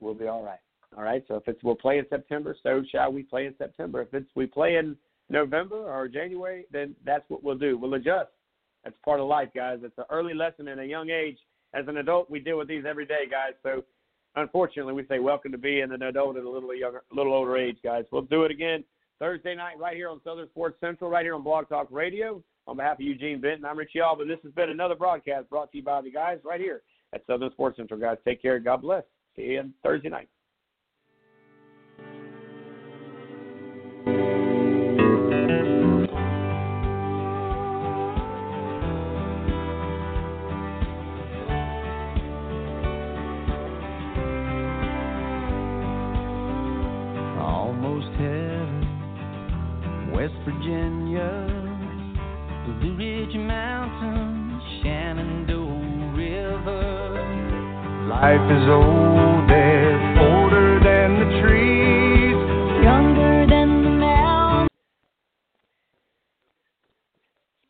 we'll be all right. All right. So if it's we'll play in September, so shall we play in September. If it's we play in November or January, then that's what we'll do. We'll adjust. That's part of life, guys. It's an early lesson in a young age. As an adult, we deal with these every day, guys. So unfortunately, we say welcome to being an adult at a little younger, little older age, guys. We'll do it again Thursday night right here on Southern Sports Central, right here on Blog Talk Radio. On behalf of Eugene Benton, I'm Richie Alba. This has been another broadcast brought to you by the guys right here at Southern Sports Central. Guys, take care. God bless. See you on Thursday night.